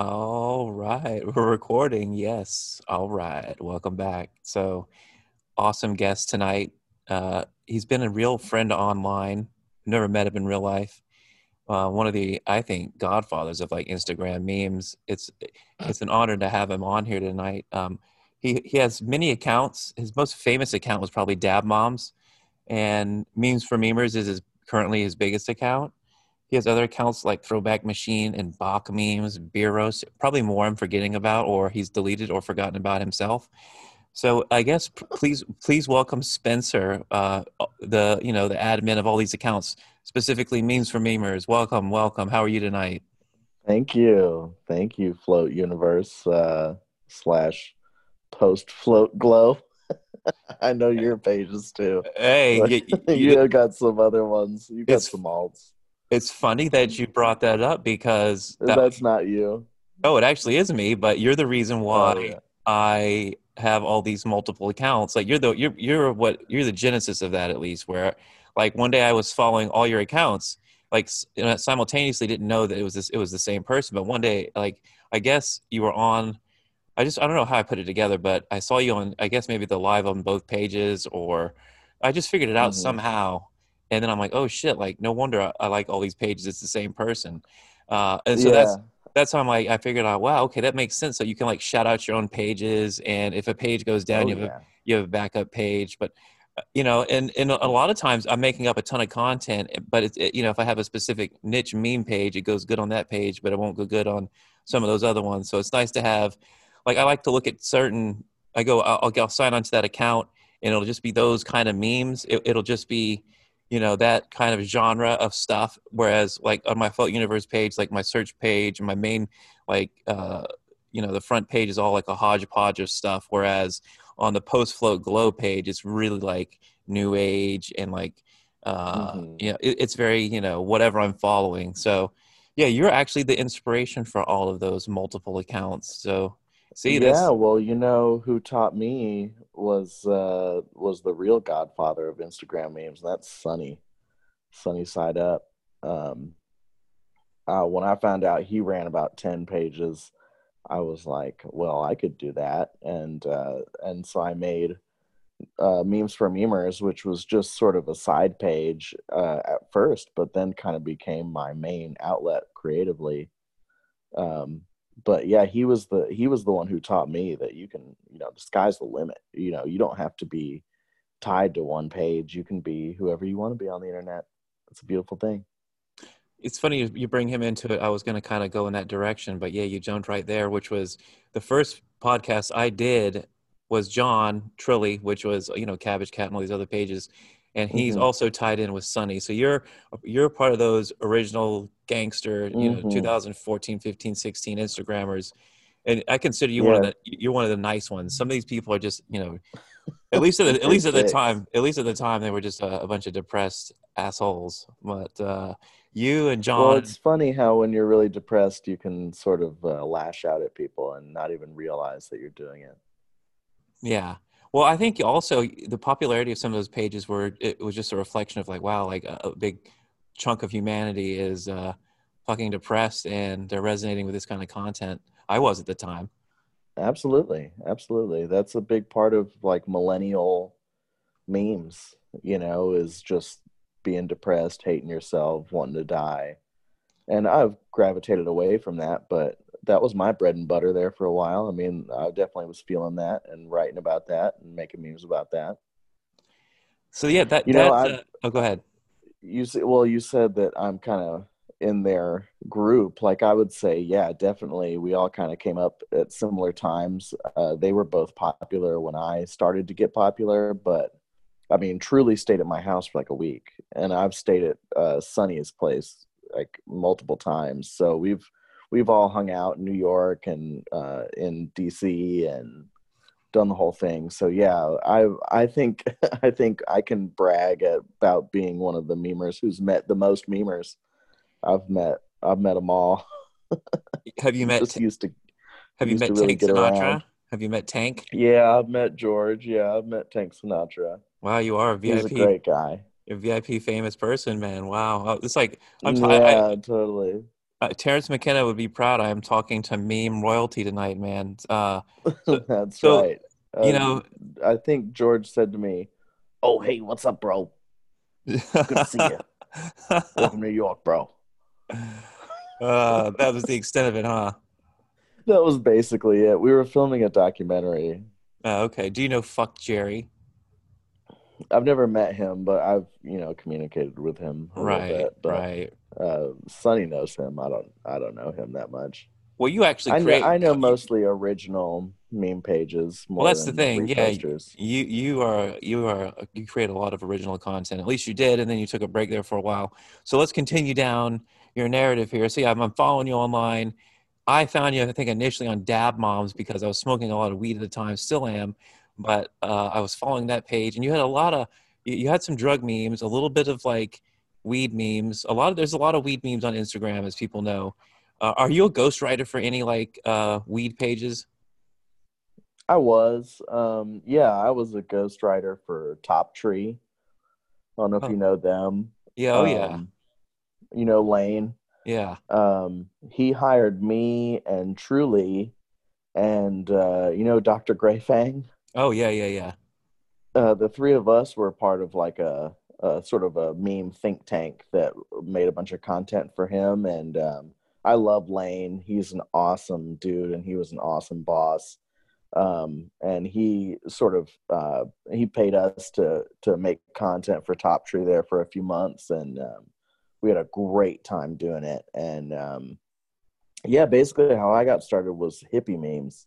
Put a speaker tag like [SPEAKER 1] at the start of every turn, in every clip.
[SPEAKER 1] All right, we're recording. Yes. All right, welcome back. So, awesome guest tonight. Uh, he's been a real friend online. Never met him in real life. Uh, one of the, I think, godfathers of like Instagram memes. It's it's an honor to have him on here tonight. Um, he he has many accounts. His most famous account was probably Dab Moms, and Memes for Memers is his, currently his biggest account. He has other accounts like Throwback Machine and Bach memes, Beer Roast, probably more I'm forgetting about, or he's deleted or forgotten about himself. So I guess please please welcome Spencer, uh, the you know the admin of all these accounts, specifically memes for memers. Welcome, welcome. How are you tonight?
[SPEAKER 2] Thank you, thank you, Float Universe uh, slash Post Float Glow. I know your pages too.
[SPEAKER 1] Hey,
[SPEAKER 2] you, you, you got some other ones. You got some alts.
[SPEAKER 1] It's funny that you brought that up because
[SPEAKER 2] that, that's not you.
[SPEAKER 1] Oh, it actually is me, but you're the reason why oh, yeah. I have all these multiple accounts. Like you're the you're you're what you're the genesis of that at least. Where like one day I was following all your accounts, like you know, simultaneously didn't know that it was this it was the same person. But one day, like I guess you were on. I just I don't know how I put it together, but I saw you on I guess maybe the live on both pages, or I just figured it out mm-hmm. somehow and then I'm like, oh shit, like no wonder I, I like all these pages. It's the same person, uh, and so yeah. that's that's how I'm like I figured out, wow, okay, that makes sense. So you can like shout out your own pages, and if a page goes down, oh, you have yeah. a, you have a backup page, but uh, you know and and a lot of times i'm making up a ton of content but it's it, you know if i have a specific niche meme page it goes good on that page but it won't go good on some of those other ones so it's nice to have like i like to look at certain i go i'll, I'll sign onto that account and it'll just be those kind of memes it, it'll just be you know that kind of genre of stuff whereas like on my float universe page like my search page and my main like uh you know the front page is all like a hodgepodge of stuff whereas on the post float glow page it's really like new age and like uh mm-hmm. you know it, it's very you know whatever i'm following so yeah you're actually the inspiration for all of those multiple accounts so see
[SPEAKER 2] yeah well you know who taught me was uh was the real godfather of instagram memes that's sunny sunny side up um uh, when i found out he ran about 10 pages i was like well i could do that and uh and so i made uh, memes for memers, which was just sort of a side page uh, at first, but then kind of became my main outlet creatively. Um, but yeah, he was the he was the one who taught me that you can, you know, the sky's the limit. You know, you don't have to be tied to one page. You can be whoever you want to be on the internet. It's a beautiful thing.
[SPEAKER 1] It's funny you bring him into it. I was going to kind of go in that direction, but yeah, you jumped right there, which was the first podcast I did was John Truly, which was you know Cabbage Cat and all these other pages, and he's mm-hmm. also tied in with Sunny. So you're you're part of those original gangster, you mm-hmm. know, 2014, 15, 16 Instagrammers. And I consider you yeah. one of the you're one of the nice ones. Some of these people are just, you know, at least at the, at least at the time, at least at the time they were just a, a bunch of depressed assholes. But uh, you and John. Well,
[SPEAKER 2] it's funny how when you're really depressed, you can sort of uh, lash out at people and not even realize that you're doing it.
[SPEAKER 1] Yeah. Well, I think also the popularity of some of those pages were it was just a reflection of like, wow, like a, a big chunk of humanity is uh, fucking depressed and they're resonating with this kind of content. I was at the time.
[SPEAKER 2] Absolutely, absolutely. That's a big part of like millennial memes. You know, is just being depressed, hating yourself, wanting to die. And I've gravitated away from that, but that was my bread and butter there for a while. I mean, I definitely was feeling that and writing about that and making memes about that.
[SPEAKER 1] So yeah, that you that, know, uh, oh, go ahead
[SPEAKER 2] you say, well, you said that I'm kind of in their group. Like I would say, yeah, definitely. We all kind of came up at similar times. Uh, they were both popular when I started to get popular, but I mean, truly stayed at my house for like a week, and I've stayed at uh, Sunny's place like multiple times. So we've we've all hung out in New York and uh, in DC and done the whole thing. So yeah, I I think I think I can brag about being one of the memers who's met the most memers. I've met I've met them all.
[SPEAKER 1] have you met?
[SPEAKER 2] Just used to.
[SPEAKER 1] Have you met really Tank Sinatra? Around. Have you met Tank?
[SPEAKER 2] Yeah, I've met George. Yeah, I've met Tank Sinatra.
[SPEAKER 1] Wow, you are a VIP.
[SPEAKER 2] He's a great guy.
[SPEAKER 1] A VIP famous person, man. Wow, oh, it's like I'm.
[SPEAKER 2] T- yeah, I, totally.
[SPEAKER 1] Uh, Terence McKenna would be proud. I am talking to meme royalty tonight, man. Uh,
[SPEAKER 2] so, That's so, right.
[SPEAKER 1] Uh, you know,
[SPEAKER 2] I think George said to me, "Oh, hey, what's up, bro? Good to see you. Welcome to New York, bro."
[SPEAKER 1] Uh, that was the extent of it, huh?
[SPEAKER 2] That was basically it. We were filming a documentary.
[SPEAKER 1] Uh, okay. Do you know Fuck Jerry?
[SPEAKER 2] I've never met him, but I've you know communicated with him
[SPEAKER 1] right,
[SPEAKER 2] bit,
[SPEAKER 1] but, right.
[SPEAKER 2] Uh, Sunny knows him. I don't. I don't know him that much.
[SPEAKER 1] Well, you actually
[SPEAKER 2] I
[SPEAKER 1] create.
[SPEAKER 2] Know, I know mostly original meme pages. well,
[SPEAKER 1] that's the thing. Yeah,
[SPEAKER 2] posters.
[SPEAKER 1] you you are you are you create a lot of original content. At least you did, and then you took a break there for a while. So let's continue down your narrative here. See, I'm, I'm following you online. I found you, I think, initially on Dab Moms because I was smoking a lot of weed at the time, still am. But uh, I was following that page, and you had a lot of you had some drug memes, a little bit of like weed memes. A lot of there's a lot of weed memes on Instagram, as people know. Uh, are you a ghostwriter for any like uh, weed pages?
[SPEAKER 2] I was. Um, yeah, I was a ghostwriter for Top Tree. I don't know if oh. you know them.
[SPEAKER 1] Yeah, oh um, yeah.
[SPEAKER 2] You know Lane.
[SPEAKER 1] Yeah.
[SPEAKER 2] Um, he hired me and Truly, and uh, you know Dr. Gray Fang.
[SPEAKER 1] Oh yeah, yeah, yeah.
[SPEAKER 2] Uh, the three of us were part of like a, a, sort of a meme think tank that made a bunch of content for him, and um, I love Lane. He's an awesome dude, and he was an awesome boss. Um, and he sort of uh, he paid us to to make content for Top Tree there for a few months, and um, we had a great time doing it. And um, yeah, basically how I got started was hippie memes.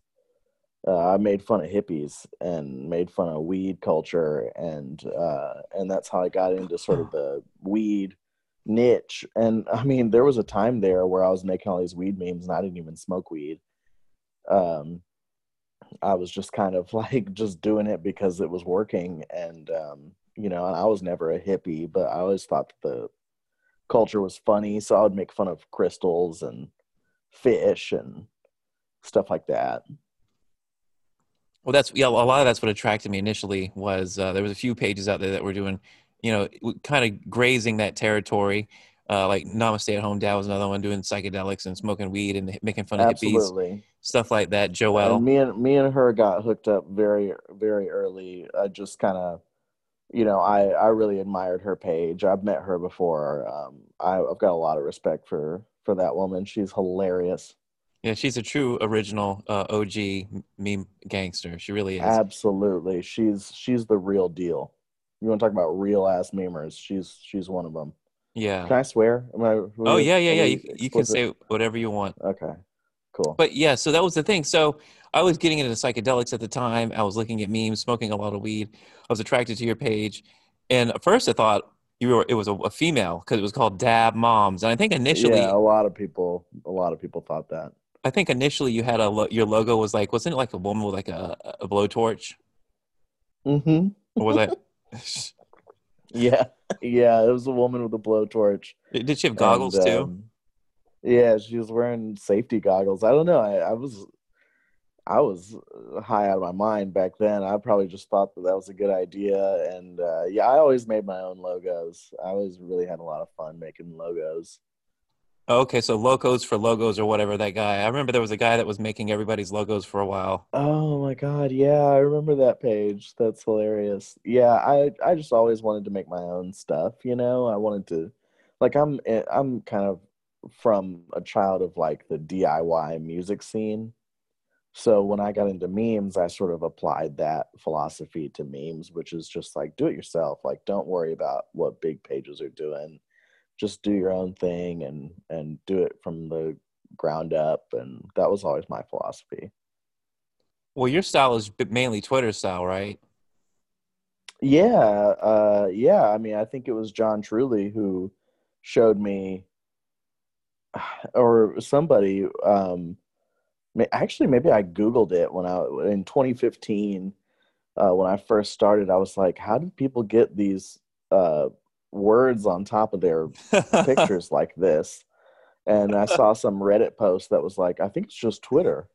[SPEAKER 2] Uh, I made fun of hippies and made fun of weed culture, and uh, and that's how I got into sort of the weed niche. And I mean, there was a time there where I was making all these weed memes, and I didn't even smoke weed. Um, I was just kind of like just doing it because it was working, and um, you know, and I was never a hippie, but I always thought the culture was funny, so I would make fun of crystals and fish and stuff like that.
[SPEAKER 1] Well, that's yeah. A lot of that's what attracted me initially was uh, there was a few pages out there that were doing, you know, kind of grazing that territory. Uh, like Namaste at Home Dad was another one doing psychedelics and smoking weed and making fun of Absolutely. hippies, stuff like that. Joel,
[SPEAKER 2] and me and me and her got hooked up very very early. I just kind of you know, I I really admired her page. I've met her before. Um, I, I've got a lot of respect for for that woman. She's hilarious.
[SPEAKER 1] Yeah, she's a true original uh, OG meme gangster. She really is.
[SPEAKER 2] Absolutely, she's she's the real deal. You want to talk about real ass memers? She's she's one of them.
[SPEAKER 1] Yeah.
[SPEAKER 2] Can I swear? Am I,
[SPEAKER 1] oh yeah, yeah, yeah. You, you can say whatever you want.
[SPEAKER 2] Okay. Cool.
[SPEAKER 1] But yeah, so that was the thing. So I was getting into psychedelics at the time. I was looking at memes, smoking a lot of weed. I was attracted to your page, and at first I thought you were it was a, a female because it was called Dab Moms, and I think initially
[SPEAKER 2] yeah, a lot of people a lot of people thought that.
[SPEAKER 1] I think initially you had a your logo was like wasn't it like a woman with like a, a blowtorch?
[SPEAKER 2] Mm-hmm.
[SPEAKER 1] Or was that?
[SPEAKER 2] yeah, yeah, it was a woman with a blowtorch.
[SPEAKER 1] Did she have goggles and, too? Um,
[SPEAKER 2] yeah, she was wearing safety goggles. I don't know. I, I was I was high out of my mind back then. I probably just thought that that was a good idea. And uh, yeah, I always made my own logos. I always really had a lot of fun making logos.
[SPEAKER 1] Okay, so logos for logos or whatever that guy. I remember there was a guy that was making everybody's logos for a while.
[SPEAKER 2] Oh my god, yeah, I remember that page. That's hilarious. Yeah, I I just always wanted to make my own stuff, you know. I wanted to like I'm eh, I'm kind of from a child of like the DIY music scene. So when I got into memes, I sort of applied that philosophy to memes, which is just like do it yourself. Like don't worry about what big pages are doing. Just do your own thing and and do it from the ground up and that was always my philosophy.
[SPEAKER 1] Well, your style is mainly Twitter style, right?
[SPEAKER 2] Yeah, uh yeah, I mean, I think it was John Truly who showed me or somebody um actually maybe i googled it when i in 2015 uh, when i first started i was like how did people get these uh, words on top of their pictures like this. And i saw some reddit post that was like i think it's just twitter.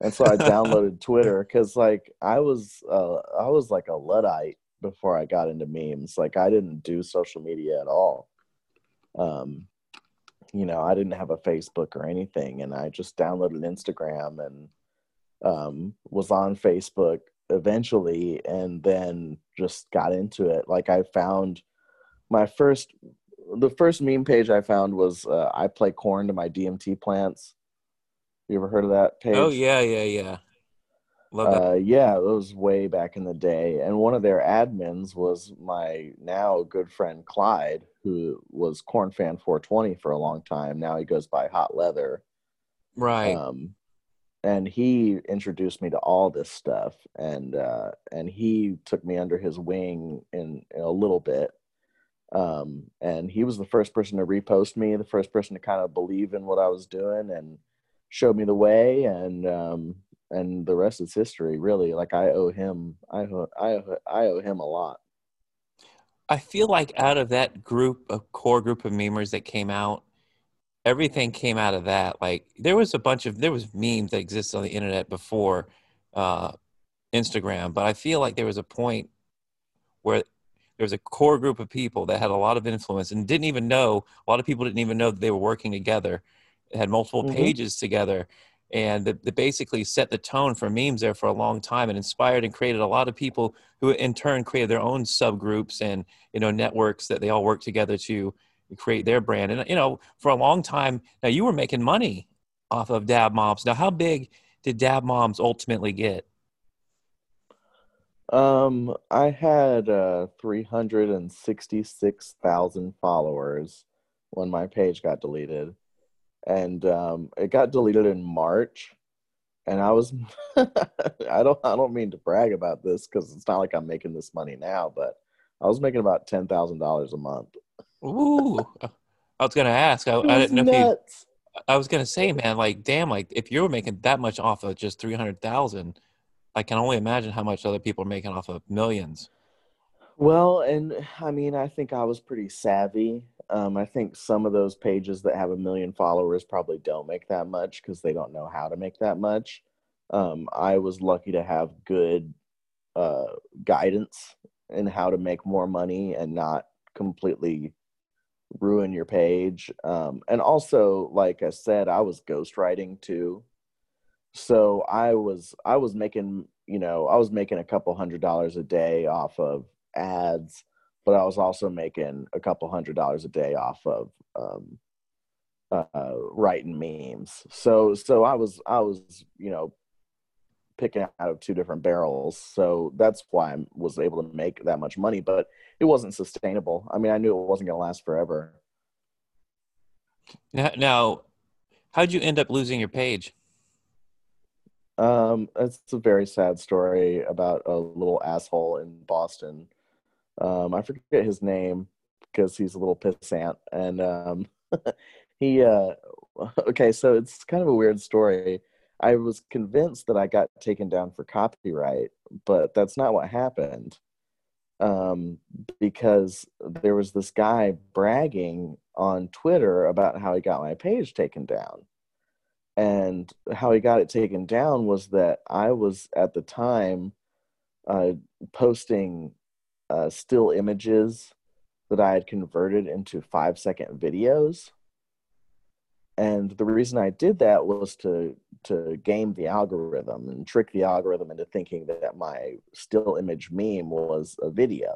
[SPEAKER 2] And so i downloaded twitter because like i was uh, i was like a luddite before i got into memes. Like i didn't do social media at all. Um you know, I didn't have a Facebook or anything, and I just downloaded Instagram and um, was on Facebook eventually, and then just got into it. Like I found my first, the first meme page I found was uh, I play corn to my DMT plants. You ever heard of that page?
[SPEAKER 1] Oh yeah, yeah, yeah.
[SPEAKER 2] Love that. Uh, yeah, it was way back in the day. And one of their admins was my now good friend Clyde, who was Corn Fan 420 for a long time. Now he goes by Hot Leather.
[SPEAKER 1] Right.
[SPEAKER 2] Um, and he introduced me to all this stuff, and uh, and he took me under his wing in, in a little bit. Um, and he was the first person to repost me, the first person to kind of believe in what I was doing, and showed me the way. And um, and the rest is history really. Like i owe him i owe, I I owe him a lot.
[SPEAKER 1] I feel like out of that group a core group of memers that came out everything came out of that. Like there was a bunch of there was memes that existed on the internet before uh, instagram but i feel like there was a point where there was a core group of people that had a lot of influence and didn't even know a lot of people didn't even know that they were working together. Had multiple mm-hmm. pages together and that, basically set the tone for memes there for a long time and inspired and created a lot of people who in turn created their own subgroups and you know networks that they all work together to create their brand. And you know for a long time now you were making money off of dab moms. Now how big did dab moms ultimately get
[SPEAKER 2] um i had uh 366000 followers when my page got deleted and um, it got deleted in March. And I was, I don't, I don't mean to brag about this because it's not like I'm making this money now, but I was making about ten thousand dollars a month.
[SPEAKER 1] Ooh, I was gonna ask. I, I didn't know nuts. if you. I was gonna say, man, like, damn, like if you were making that much off of just three hundred thousand, I can only imagine how much other people are making off of millions.
[SPEAKER 2] Well, and I mean, I think I was pretty savvy. Um, I think some of those pages that have a million followers probably don't make that much because they don't know how to make that much. Um, I was lucky to have good uh, guidance in how to make more money and not completely ruin your page. Um, and also, like I said, I was ghostwriting too. So I was I was making you know I was making a couple hundred dollars a day off of ads, but I was also making a couple hundred dollars a day off of um, uh, writing memes. So so I was I was you know picking out of two different barrels. So that's why I was able to make that much money, but it wasn't sustainable. I mean, I knew it wasn't going to last forever.
[SPEAKER 1] Now, now, how'd you end up losing your page?
[SPEAKER 2] Um, it's a very sad story about a little asshole in Boston um, I forget his name because he's a little pissant, and um, he. Uh, okay, so it's kind of a weird story. I was convinced that I got taken down for copyright, but that's not what happened. Um, because there was this guy bragging on Twitter about how he got my page taken down. And how he got it taken down was that I was at the time uh, posting uh, still images that I had converted into five second videos. And the reason I did that was to to game the algorithm and trick the algorithm into thinking that my still image meme was a video.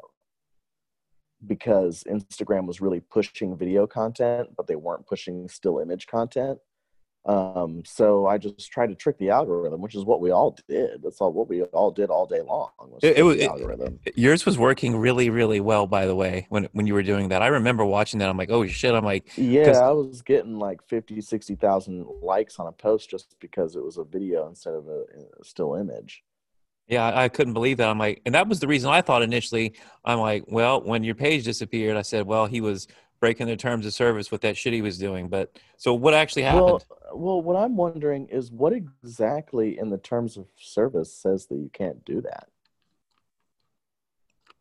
[SPEAKER 2] Because Instagram was really pushing video content, but they weren't pushing still image content. Um, so I just tried to trick the algorithm, which is what we all did. That's all what we all did all day long. Was
[SPEAKER 1] it, it was algorithm. It, yours was working really, really well, by the way. When when you were doing that, I remember watching that. I'm like, oh shit! I'm like,
[SPEAKER 2] yeah, I was getting like 50, 60,000 likes on a post just because it was a video instead of a, a still image.
[SPEAKER 1] Yeah, I couldn't believe that. I'm like, and that was the reason I thought initially. I'm like, well, when your page disappeared, I said, well, he was breaking their terms of service with that shit he was doing. But so what actually happened?
[SPEAKER 2] Well, well, what I'm wondering is what exactly in the terms of service says that you can't do that.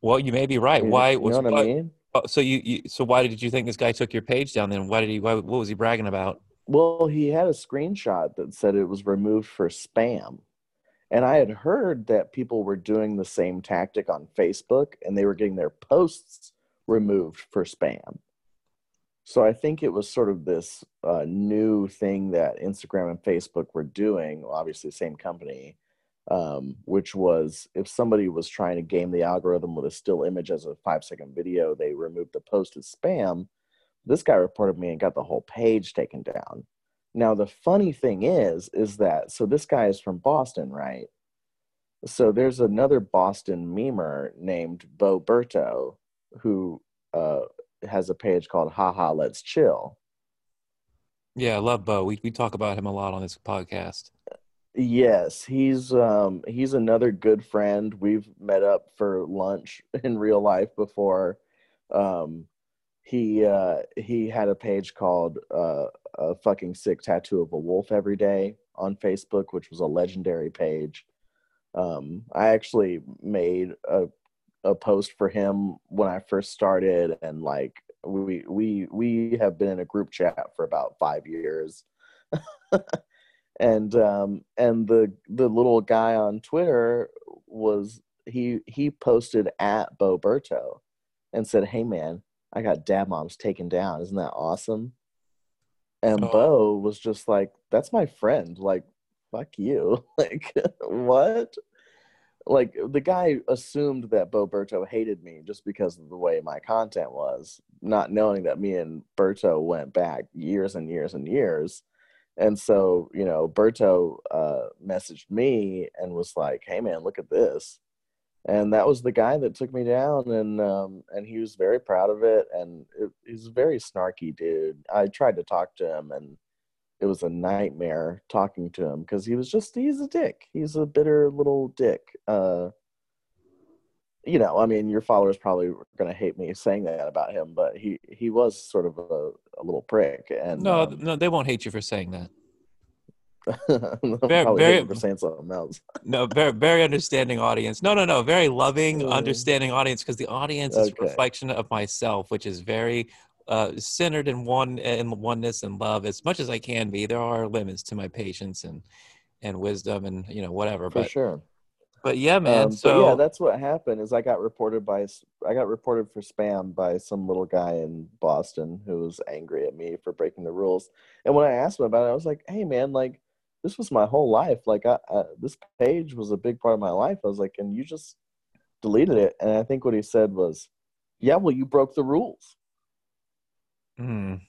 [SPEAKER 1] Well, you may be right.
[SPEAKER 2] You,
[SPEAKER 1] why?
[SPEAKER 2] You know what
[SPEAKER 1] why,
[SPEAKER 2] I mean?
[SPEAKER 1] Oh, so you, you, so why did you think this guy took your page down? Then why did he? Why, what was he bragging about?
[SPEAKER 2] Well, he had a screenshot that said it was removed for spam. And I had heard that people were doing the same tactic on Facebook and they were getting their posts removed for spam. So I think it was sort of this uh, new thing that Instagram and Facebook were doing, obviously same company, um, which was if somebody was trying to game the algorithm with a still image as a five second video, they removed the post as spam. This guy reported me and got the whole page taken down. Now the funny thing is, is that so this guy is from Boston, right? So there's another Boston memer named Bo Berto who uh, has a page called Haha Let's Chill.
[SPEAKER 1] Yeah, I love Bo. We we talk about him a lot on this podcast.
[SPEAKER 2] Yes, he's um he's another good friend. We've met up for lunch in real life before. Um he uh he had a page called uh a fucking sick tattoo of a wolf every day on Facebook, which was a legendary page. Um I actually made a a post for him when I first started and like we we we have been in a group chat for about five years. And um and the the little guy on twitter was he he posted at bo berto and said hey man i got dab moms taken down. Isn't that awesome? And oh. bo was just like that's my friend. Like fuck you. Like what like the guy assumed that Bo Berto hated me just because of the way my content was, not knowing that me and Berto went back years and years and years. And so, you know, Berto uh, messaged me and was like, "Hey, man, look at this," and that was the guy that took me down, and um, and he was very proud of it, and it, he's a very snarky dude. I tried to talk to him, and it was a nightmare talking to him because he was just he's a dick. He's a bitter little dick. Uh, you know, I mean, your followers probably going to hate me saying that about him, but he he was sort of a, a little prick. And
[SPEAKER 1] no, um, no, they won't hate you for saying that.
[SPEAKER 2] very, very for saying something else.
[SPEAKER 1] no, very, very understanding audience. No, no, no, very loving, understanding audience because the audience okay. is a reflection of myself, which is very uh, centered in one in oneness and love as much as I can be. There are limits to my patience and and wisdom and you know whatever.
[SPEAKER 2] For
[SPEAKER 1] but,
[SPEAKER 2] sure.
[SPEAKER 1] But yeah, man. Um, so
[SPEAKER 2] yeah, that's what happened. Is I got reported by I got reported for spam by some little guy in Boston who was angry at me for breaking the rules. And when I asked him about it, I was like, "Hey, man, like this was my whole life. Like I, I this page was a big part of my life." I was like, "And you just deleted it?" And I think what he said was, "Yeah, well, you broke the rules."
[SPEAKER 1] Mm.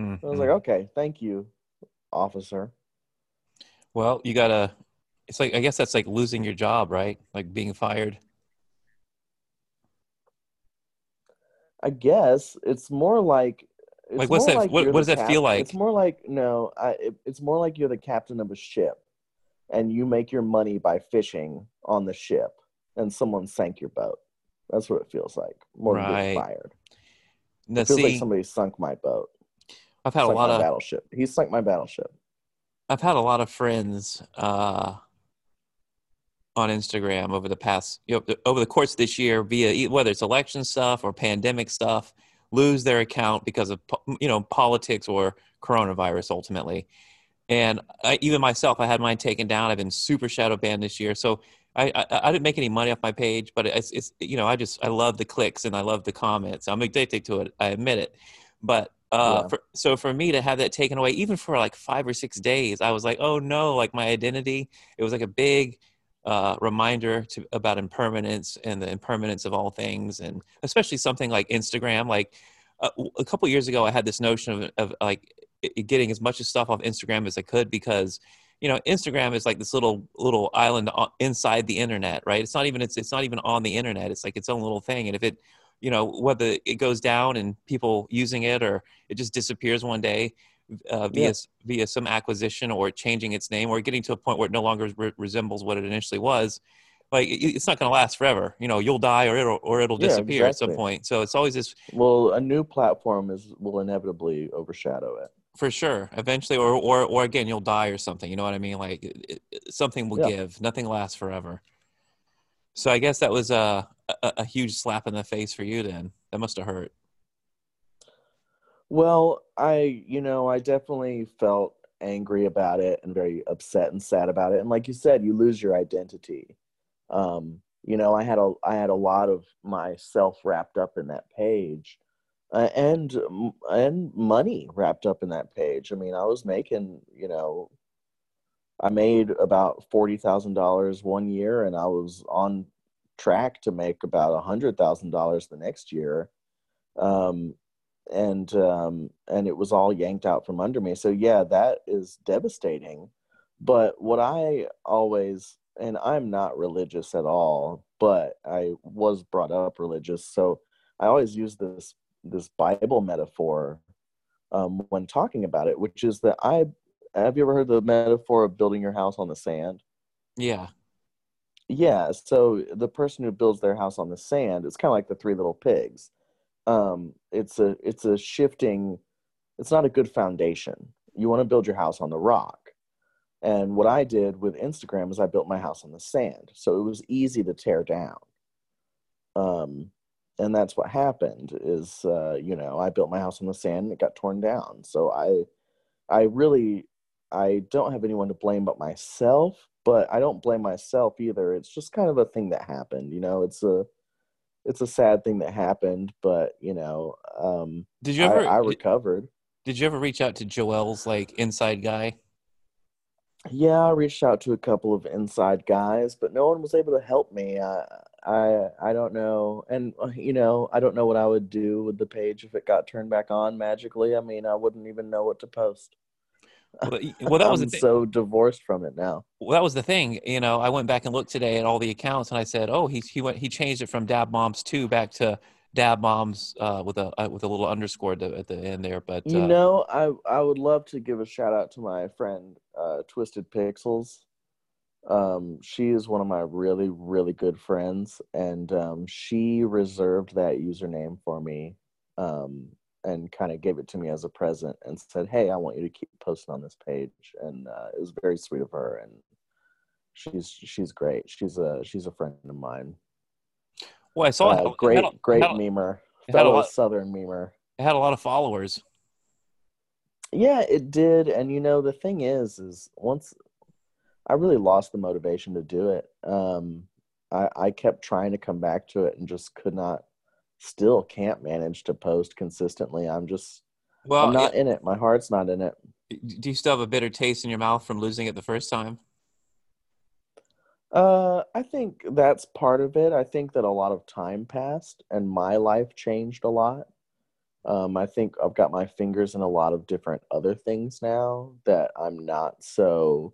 [SPEAKER 1] Mm.
[SPEAKER 2] I was like, okay, thank you, officer.
[SPEAKER 1] Well, you gotta. It's like I guess that's like losing your job, right? Like being fired.
[SPEAKER 2] I guess it's more like.
[SPEAKER 1] It's like what's that? Like what, what does that cap- feel like?
[SPEAKER 2] It's more like no. I, it, it's more like you're the captain of a ship, and you make your money by fishing on the ship, and someone sank your boat. That's what it feels like. More right. than fired. Now, it feels see, like somebody sunk my boat.
[SPEAKER 1] I've had
[SPEAKER 2] sunk
[SPEAKER 1] a lot of
[SPEAKER 2] battleship. He sunk my battleship.
[SPEAKER 1] I've had a lot of friends uh, on Instagram over the past, you know, over the course of this year, via whether it's election stuff or pandemic stuff, lose their account because of you know politics or coronavirus ultimately. And I, even myself, I had mine taken down. I've been super shadow banned this year, so I, I, I didn't make any money off my page, but it's, it's you know I just I love the clicks and I love the comments. I'm addicted to it. I admit it, but uh, yeah. for, so for me to have that taken away, even for like five or six days, I was like, oh no, like my identity. It was like a big uh, reminder to about impermanence and the impermanence of all things, and especially something like Instagram. Like uh, a couple years ago, I had this notion of, of like getting as much stuff off Instagram as I could because you know instagram is like this little little island inside the internet right? It's not even it's, it's not even on the internet. It's like its own little thing. And if it you know whether it goes down and people using it or it just disappears one day uh, via yeah. via some acquisition or changing its name or getting to a point where it no longer re- resembles what it initially was like it's not going to last forever. You know you'll die or it'll or it'll disappear yeah, exactly. at some point. So it's always this
[SPEAKER 2] well a new platform is will inevitably overshadow it
[SPEAKER 1] for sure eventually or or or again you'll die or something you know what i mean? Like it, it, something will yeah. give nothing lasts forever. So i guess that was a, a, a huge slap in the face for you then. That must have hurt.
[SPEAKER 2] Well i you know i definitely felt angry about it and very upset and sad about it. And like you said you lose your identity. Um you know i had a i had a lot of myself wrapped up in that page uh, and and money wrapped up in that page. I mean, I was making, you know, I made about forty thousand dollars one year, and I was on track to make about a hundred thousand dollars the next year, um, and um, and it was all yanked out from under me. So yeah, that is devastating. But what I always and I'm not religious at all, but I was brought up religious, so I always use this this Bible metaphor um, when talking about it, which is that I have you ever heard the metaphor of building your house on the sand?
[SPEAKER 1] Yeah.
[SPEAKER 2] Yeah. So the person who builds their house on the sand, it's kind of like the three little pigs. Um, it's a it's a shifting. It's not a good foundation. You want to build your house on the rock. And what I did with Instagram is I built my house on the sand, so it was easy to tear down. Um, and that's what happened is uh, you know i built my house on the sand and it got torn down. So i i really i don't have anyone to blame but myself but i don't blame myself either. It's just kind of a thing that happened you know it's a it's a sad thing that happened but you know um
[SPEAKER 1] did you ever
[SPEAKER 2] i, I recovered.
[SPEAKER 1] did, did you ever reach out to joel's like inside guy?
[SPEAKER 2] Yeah i reached out to a couple of inside guys but no one was able to help me. I, I I don't know, and uh, you know, I don't know what I would do with the page if it got turned back on magically. I mean, I wouldn't even know what to post.
[SPEAKER 1] Well, well that was
[SPEAKER 2] so divorced from it now.
[SPEAKER 1] Well, that was the thing. You know, I went back and looked today at all the accounts, and I said, "Oh, he he went he changed it from Dab Moms two back to Dab Moms uh, with a uh, with a little underscore to, at the end there." But
[SPEAKER 2] you uh, know, I I would love to give a shout out to my friend uh, Twisted Pixels um, she is one of my really really good friends and um, she reserved that username for me um, and kind of gave it to me as a present and said hey i want you to keep posting on this page and uh, it was very sweet of her and she's she's great. She's a she's a friend of mine.
[SPEAKER 1] Well i saw
[SPEAKER 2] uh, it, great it a, great it memer fellow lot, southern memer.
[SPEAKER 1] it had a lot of followers.
[SPEAKER 2] Yeah it did and you know the thing is is once I really lost the motivation to do it. Um, I, I kept trying to come back to it and just could not, still can't manage to post consistently. I'm just, well, I'm not it, in it. My heart's not in it.
[SPEAKER 1] Do you still have a bitter taste in your mouth from losing it the first time?
[SPEAKER 2] Uh, I think that's part of it. I think that a lot of time passed and my life changed a lot. Um, I think I've got my fingers in a lot of different other things now that I'm not so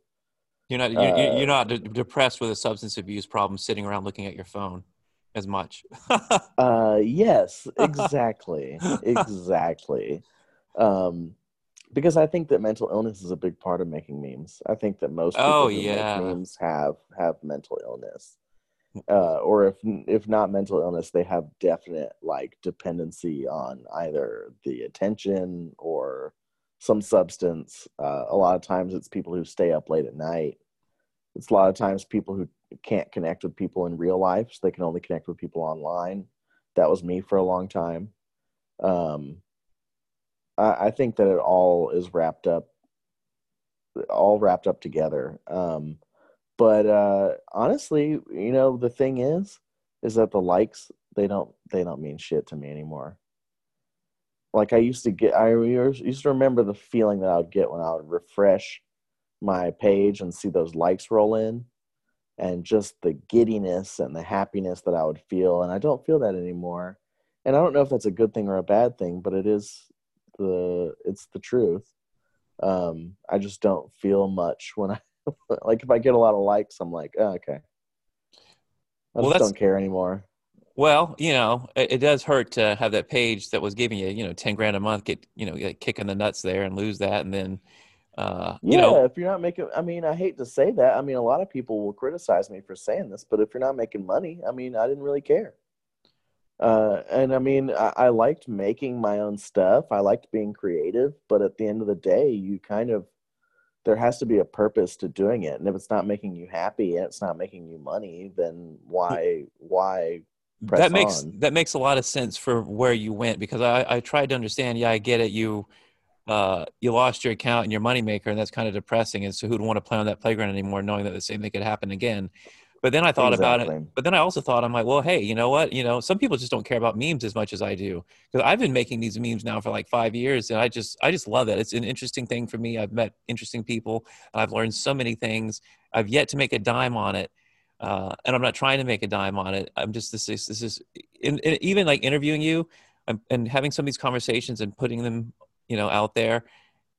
[SPEAKER 1] you're not you're, uh, you're not de- depressed with a substance abuse problem sitting around looking at your phone as much.
[SPEAKER 2] uh, yes, exactly, exactly. Um, because I think that mental illness is a big part of making memes. I think that most people oh, who yeah. make memes have have mental illness, uh, or if if not mental illness, they have definite like dependency on either the attention or some substance. Uh, a lot of times it's people who stay up late at night. It's a lot of times people who can't connect with people in real life, so they can only connect with people online. That was me for a long time. Um, I, I think that it all is wrapped up, all wrapped up together. Um, but uh, honestly, you know, the thing is, is that the likes they don't they don't mean shit to me anymore like I used to get. I used to remember the feeling that I would get when I would refresh my page and see those likes roll in, and just the giddiness and the happiness that I would feel. And I don't feel that anymore. And I don't know if that's a good thing or a bad thing, but it is the it's the truth. Um, I just don't feel much when I like if I get a lot of likes, I'm like, oh, okay. I well, just don't care anymore.
[SPEAKER 1] Well, you know, it, it, does hurt to have that page that was giving you, you know, ten grand a month get, you know, get kicking the nuts there and lose that, and then, uh, you
[SPEAKER 2] yeah,
[SPEAKER 1] know,
[SPEAKER 2] if you're not making, I mean, I hate to say that. I mean, a lot of people will criticize me for saying this, but if you're not making money, I mean, I didn't really care. Uh, and I mean, I, I liked making my own stuff. I liked being creative, but at the end of the day, you kind of there has to be a purpose to doing it and if it's not making you happy and it's not making you money then why why
[SPEAKER 1] that makes on. that makes a lot of sense for where you went because I, I tried to understand. Yeah, I get it. You uh, you lost your account and your moneymaker, and that's kind of depressing. And so, who'd want to play on that playground anymore, knowing that the same thing could happen again? But then I thought exactly. about it. But then I also thought, I'm like, well, hey, you know what? You know, some people just don't care about memes as much as I do. Because I've been making these memes now for like five years, and I just, I just love it. It's an interesting thing for me. I've met interesting people, and I've learned so many things. I've yet to make a dime on it, uh, and I'm not trying to make a dime on it. I'm just this is this is in, in, even like interviewing you and, and having some of these conversations and putting them, you know, out there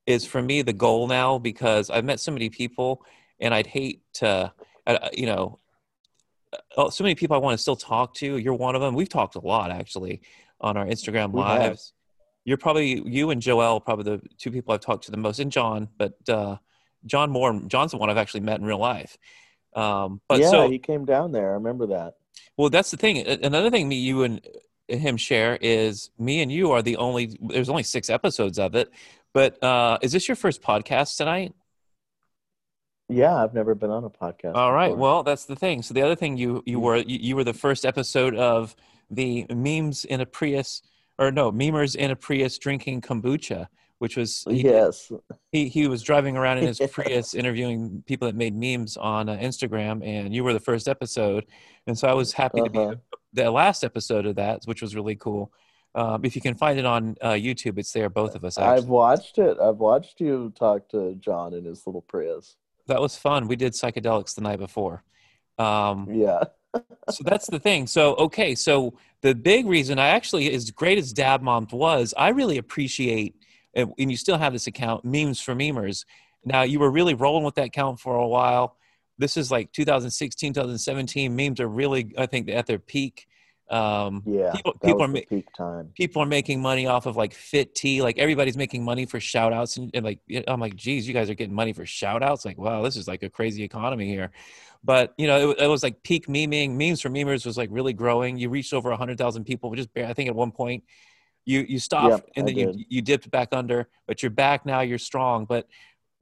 [SPEAKER 1] is for me the goal now because I've met so many people, and I'd hate to, uh, you know oh, so many people I want to still talk to. You're one of them. We've talked a lot actually on our Instagram we lives. Have. You're probably you and Joel probably the two people I've talked to the most, and John, but uh, John Moore. John's the one I've actually met in real life. Um, but
[SPEAKER 2] yeah,
[SPEAKER 1] so,
[SPEAKER 2] he came down there. I remember that.
[SPEAKER 1] Well, that's the thing. Another thing me, you and him share is me and you are the only. There's only six episodes of it, but uh, is this your first podcast tonight?
[SPEAKER 2] Yeah, I've never been on a podcast.
[SPEAKER 1] All right. Before. Well, that's the thing. So the other thing you you were you, you, were the first episode of the memes in a Prius or no memers in a Prius drinking kombucha, which was
[SPEAKER 2] he, yes.
[SPEAKER 1] He he was driving around in his Prius interviewing people that made memes on uh, Instagram, and you were the first episode, and so I was happy uh-huh. to be uh-huh. the last episode of that, which was really cool. Um, if you can find it on uh, YouTube, it's there. Both of us.
[SPEAKER 2] Actually. I've watched it. I've watched you talk to John in his little Prius
[SPEAKER 1] that was fun. We did psychedelics the night before. Um,
[SPEAKER 2] yeah.
[SPEAKER 1] so that's the thing. So okay, so the big reason I actually, as great as Dab Mom was, I really appreciate, and you still have this account, memes for memers. Now you were really rolling with that account for a while. This is like 2016, 2017. Memes are really, I think, at their peak.
[SPEAKER 2] Um, yeah, people, people are ma- peak time.
[SPEAKER 1] People are making money off of like fit tea. Like everybody's making money for shout outs. And, and like, I'm like, geez, you guys are getting money for shout outs. Like, wow, this is like a crazy economy here. But, you know, it, it was like peak memeing. Memes for memers was like really growing. You reached over 100,000 people, which is, I think at one point you, you stopped yep, and then you, you dipped back under, but you're back now, you're strong. But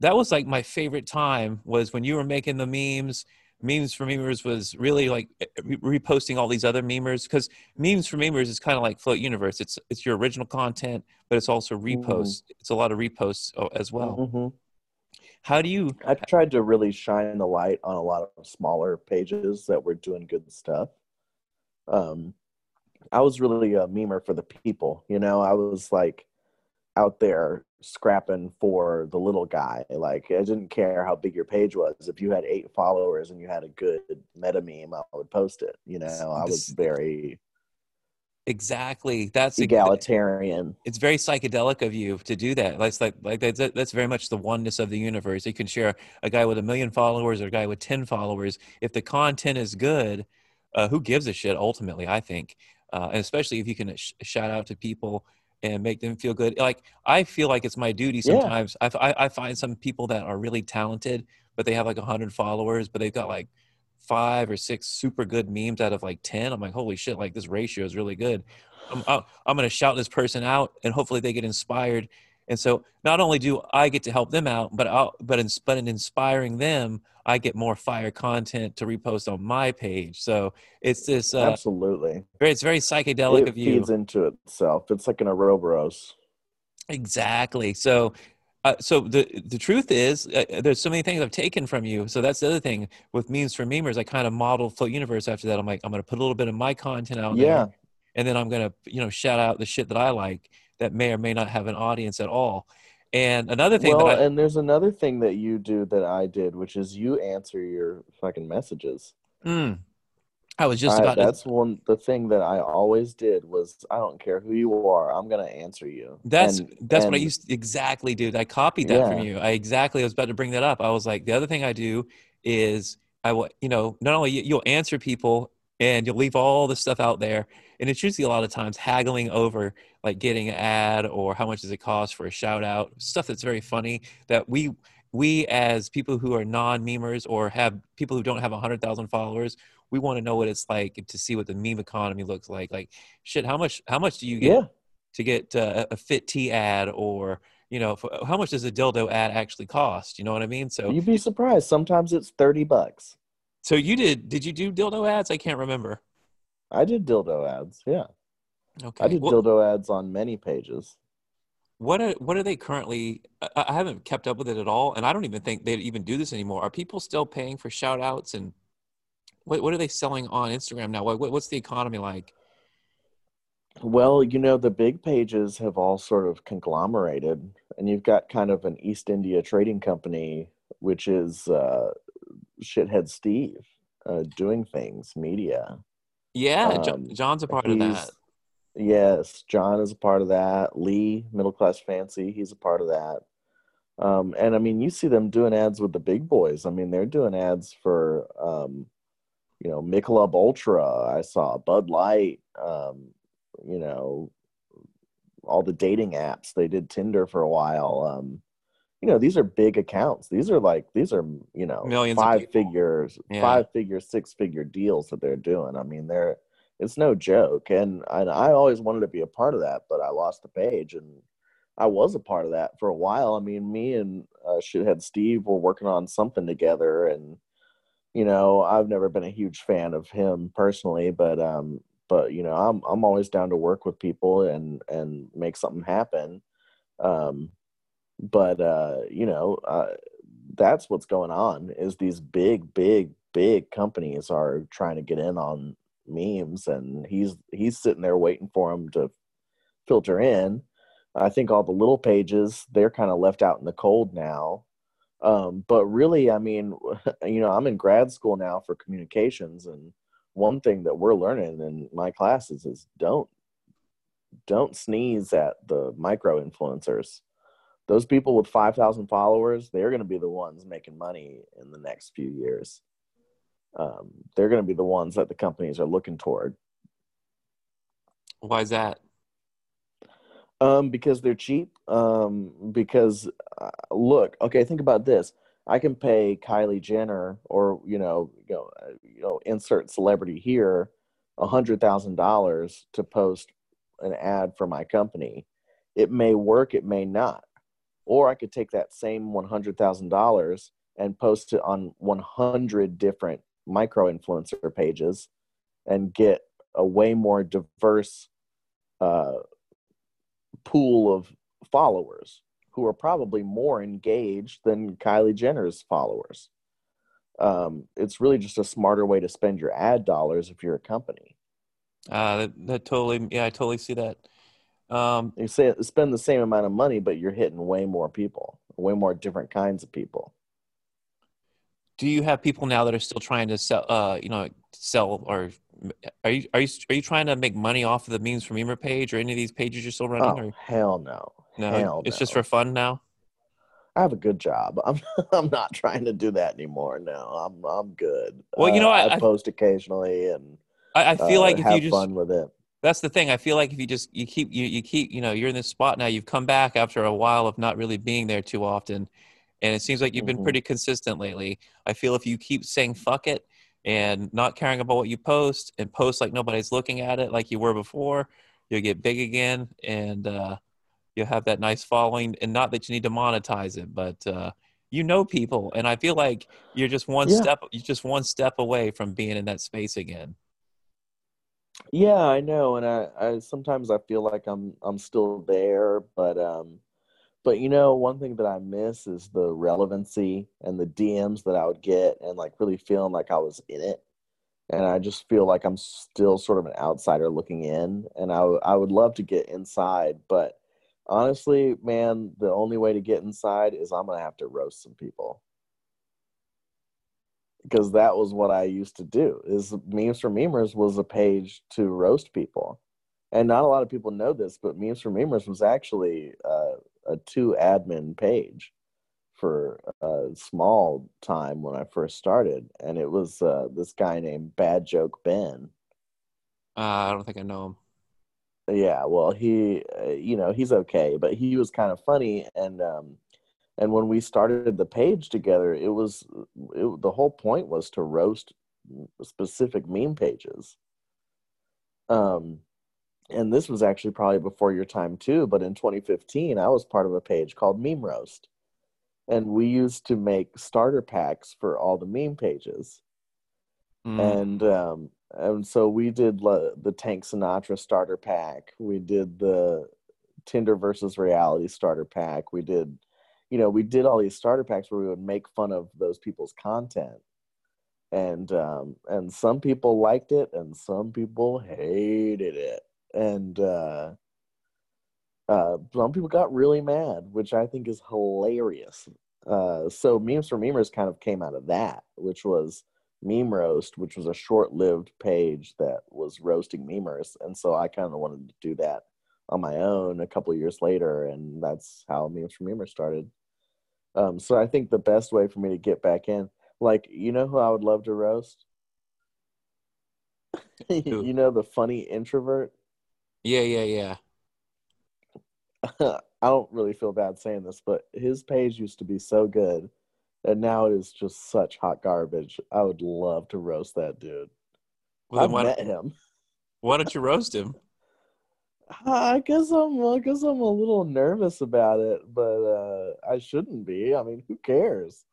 [SPEAKER 1] that was like my favorite time was when you were making the memes memes for memers was really like eh, reposting all these other memers because memes for memers is kind of like float universe it's it's your original content but it's also reposts mm-hmm. it's a lot of reposts oh, as well mm-hmm. how do you
[SPEAKER 2] i tried to really shine the light on a lot of smaller pages that were doing good stuff um i was really a memer for the people you know i was like out there scrapping for the little guy. Like I didn't care how big your page was. If you had eight followers and you had a good meta meme, I would post it. You know, I was very
[SPEAKER 1] exactly that's
[SPEAKER 2] egalitarian.
[SPEAKER 1] It's very psychedelic of you to do that. That's like like that's that's very much the oneness of the universe. You can share a guy with a million followers or a guy with ten followers. If the content is good, uh, who gives a shit? Ultimately, I think. Uh, and especially if you can sh- shout out to people and make them feel good. Like I feel like it's my duty sometimes. Yeah. I, I find some people that are really talented, but they have like a hundred followers, but they've got like five or six super good memes out of like 10. I'm like, holy shit, like this ratio is really good. I'm, I'm going to shout this person out and hopefully they get inspired. And so not only do I get to help them out, but I'll, but in, but in inspiring them, I get more fire content to repost on my page. So it's this
[SPEAKER 2] uh, absolutely.
[SPEAKER 1] It's very psychedelic
[SPEAKER 2] it
[SPEAKER 1] of you.
[SPEAKER 2] It feeds into itself. It's like an Ouroboros.
[SPEAKER 1] Exactly. So, uh, so the the truth is, uh, there's so many things I've taken from you. So that's the other thing with memes for memers. I kind of model Float Universe after that. I'm like, I'm going to put a little bit of my content out
[SPEAKER 2] yeah.
[SPEAKER 1] there, and then I'm going to you know shout out the shit that I like that may or may not have an audience at all. And another thing
[SPEAKER 2] well,
[SPEAKER 1] I,
[SPEAKER 2] and there's another thing that you do that I did, which is you answer your fucking messages.
[SPEAKER 1] Mm, I was just I.
[SPEAKER 2] That's to, one. The thing that I always did was I don't care who you are, I'm gonna answer you.
[SPEAKER 1] That's and, that's and, what I used to, exactly, dude. I copied that yeah. from you. I exactly I was about to bring that up. I was like, the other thing I do is I will, you know, not only you'll answer people and you'll leave all the stuff out there and it's usually a lot of times haggling over like getting an ad or how much does it cost for a shout out stuff that's very funny that we we as people who are non-memers or have people who don't have 100000 followers we want to know what it's like to see what the meme economy looks like. Like shit how much how much do you get yeah. to get uh, a fit tea ad or you know how much does a dildo ad actually cost? You know what i mean? So
[SPEAKER 2] you'd be surprised. Sometimes it's 30 bucks
[SPEAKER 1] so you did? Did you do dildo ads? I can't remember.
[SPEAKER 2] I did dildo ads. Yeah. Okay. I did well, dildo ads on many pages.
[SPEAKER 1] What are what are they currently? I, I haven't kept up with it at all, and I don't even think they even do this anymore. Are people still paying for shout outs and what what are they selling on Instagram now? What, what what's the economy like?
[SPEAKER 2] Well, you know, the big pages have all sort of conglomerated, and you've got kind of an East India trading company, which is uh, Shithead Steve uh, doing things, media.
[SPEAKER 1] Yeah, um, John's a part of that.
[SPEAKER 2] Yes, John is a part of that. Lee, Middle Class Fancy, he's a part of that. Um, and I mean, you see them doing ads with the big boys. I mean, they're doing ads for, um, you know, Michelob Ultra. I saw Bud Light. Um, you know, all the dating apps. They did Tinder for a while. Um, you know, these are big accounts. These are like these are you know
[SPEAKER 1] Millions
[SPEAKER 2] five figures, yeah. five figure, six figure deals that they're doing. I mean, they're it's no joke. And and I always wanted to be a part of that, but I lost the page and I was a part of that for a while. I mean, me and uh, Shithead Steve were working on something together, and you know, I've never been a huge fan of him personally, but um, but you know, I'm I'm always down to work with people and and make something happen. Um, but uh, you know, uh, that's what's going on. Is these big, big, big companies are trying to get in on memes, and he's he's sitting there waiting for them to filter in I think all the little pages they're kind of left out in the cold now. Um, but really, I mean, you know, I'm in grad school now for communications, and one thing that we're learning in my classes is don't don't sneeze at the micro influencers. Those people with 5,000 followers, they're going to be the ones making money in the next few years. Um, they're going to be the ones that the companies are looking toward.
[SPEAKER 1] Why is that?
[SPEAKER 2] Um, because they're cheap. Um, because uh, look, okay, think about this. I can pay Kylie Jenner or you know, you know, uh, you know, insert celebrity here, a hundred thousand dollars to post an ad for my company. It may work, it may not. Or I could take that same one hundred thousand dollars and post it on one hundred different micro influencer pages and get a way more diverse uh, pool of followers who are probably more engaged than Kylie Jenner's followers. Um, it's really just a smarter way to spend your ad dollars if you're a company.
[SPEAKER 1] Uh, that, that totally, yeah, I totally see that. Um,
[SPEAKER 2] you say spend the same amount of money, but you're hitting way more people, way more different kinds of people.
[SPEAKER 1] Do you have people now that are still trying to sell, uh, you know, sell or are you are you are you trying to make money off of the memes from Memer page or any of these pages you're still running?
[SPEAKER 2] Oh, or? hell no.
[SPEAKER 1] No,
[SPEAKER 2] hell
[SPEAKER 1] it's
[SPEAKER 2] no.
[SPEAKER 1] just for fun now.
[SPEAKER 2] I have a good job. I'm I'm not trying to do that anymore. No, I'm I'm good.
[SPEAKER 1] Well, you know,
[SPEAKER 2] uh,
[SPEAKER 1] I,
[SPEAKER 2] I, post occasionally and
[SPEAKER 1] I, I feel
[SPEAKER 2] uh,
[SPEAKER 1] like if
[SPEAKER 2] have
[SPEAKER 1] you just
[SPEAKER 2] fun with it.
[SPEAKER 1] That's the thing. I feel like if you just you keep you you keep you know you're in this spot now. You've come back after a while of not really being there too often, and it seems like you've been
[SPEAKER 2] Mhm.
[SPEAKER 1] pretty consistent lately. I feel if you keep saying fuck it and not caring about what you post and post like nobody's looking at it like you were before, you'll get big again and uh, you'll have that nice following. And not that you need to monetize it, but uh, you know people, and I feel like you're just one
[SPEAKER 2] Yeah.
[SPEAKER 1] step you're just one step away from being in that space again.
[SPEAKER 2] Yeah, I know, and I, I sometimes I feel like I'm I'm still there, but um, but you know, one thing that I miss is the relevancy and the DMs that I would get, and like really feeling like I was in it. And I just feel like I'm still sort of an outsider looking in, and I I would love to get inside, but honestly, man, the only way to get inside is I'm gonna have to roast some people because that was what I used to do. Is memes for memers was a page to roast people, and not a lot of people know this, but memes for memers was actually uh, a two admin page for a small time when I first started, and it was uh, this guy named Bad Joke Ben.
[SPEAKER 1] Uh, I don't think I know him.
[SPEAKER 2] Yeah, well, he, uh, you know, he's okay, but he was kind of funny, and um, and when we started the page together, it was it, the whole point was to roast specific meme pages. Um, and this was actually probably before your time too. But in 2015, I was part of a page called Meme Roast, and we used to make starter packs for all the meme pages.
[SPEAKER 1] Mm.
[SPEAKER 2] And um, and so we did le- the Tank Sinatra starter pack. We did the Tinder versus reality starter pack. We did, you know, we did all these starter packs where we would make fun of those people's content. and um, and some people liked it and some people hated it. And uh, uh, some people got really mad which i think is hilarious. Uh, so memes for memers kind of came out of that which was meme roast which was a short-lived page that was roasting memers. And so i kind of wanted to do that on my own a couple years later. And that's how memes for memers started um, so i think the best way for me to get back in like, you know who I would love to roast? you know the funny introvert?
[SPEAKER 1] Yeah, yeah, yeah.
[SPEAKER 2] I don't really feel bad saying this, but his page used to be so good, and now it is just such hot garbage. I would love to roast that dude. Well, I've met him.
[SPEAKER 1] Why don't you roast him?
[SPEAKER 2] I guess I'm. I guess I'm a little nervous about it, but uh, I shouldn't be. I mean, who cares?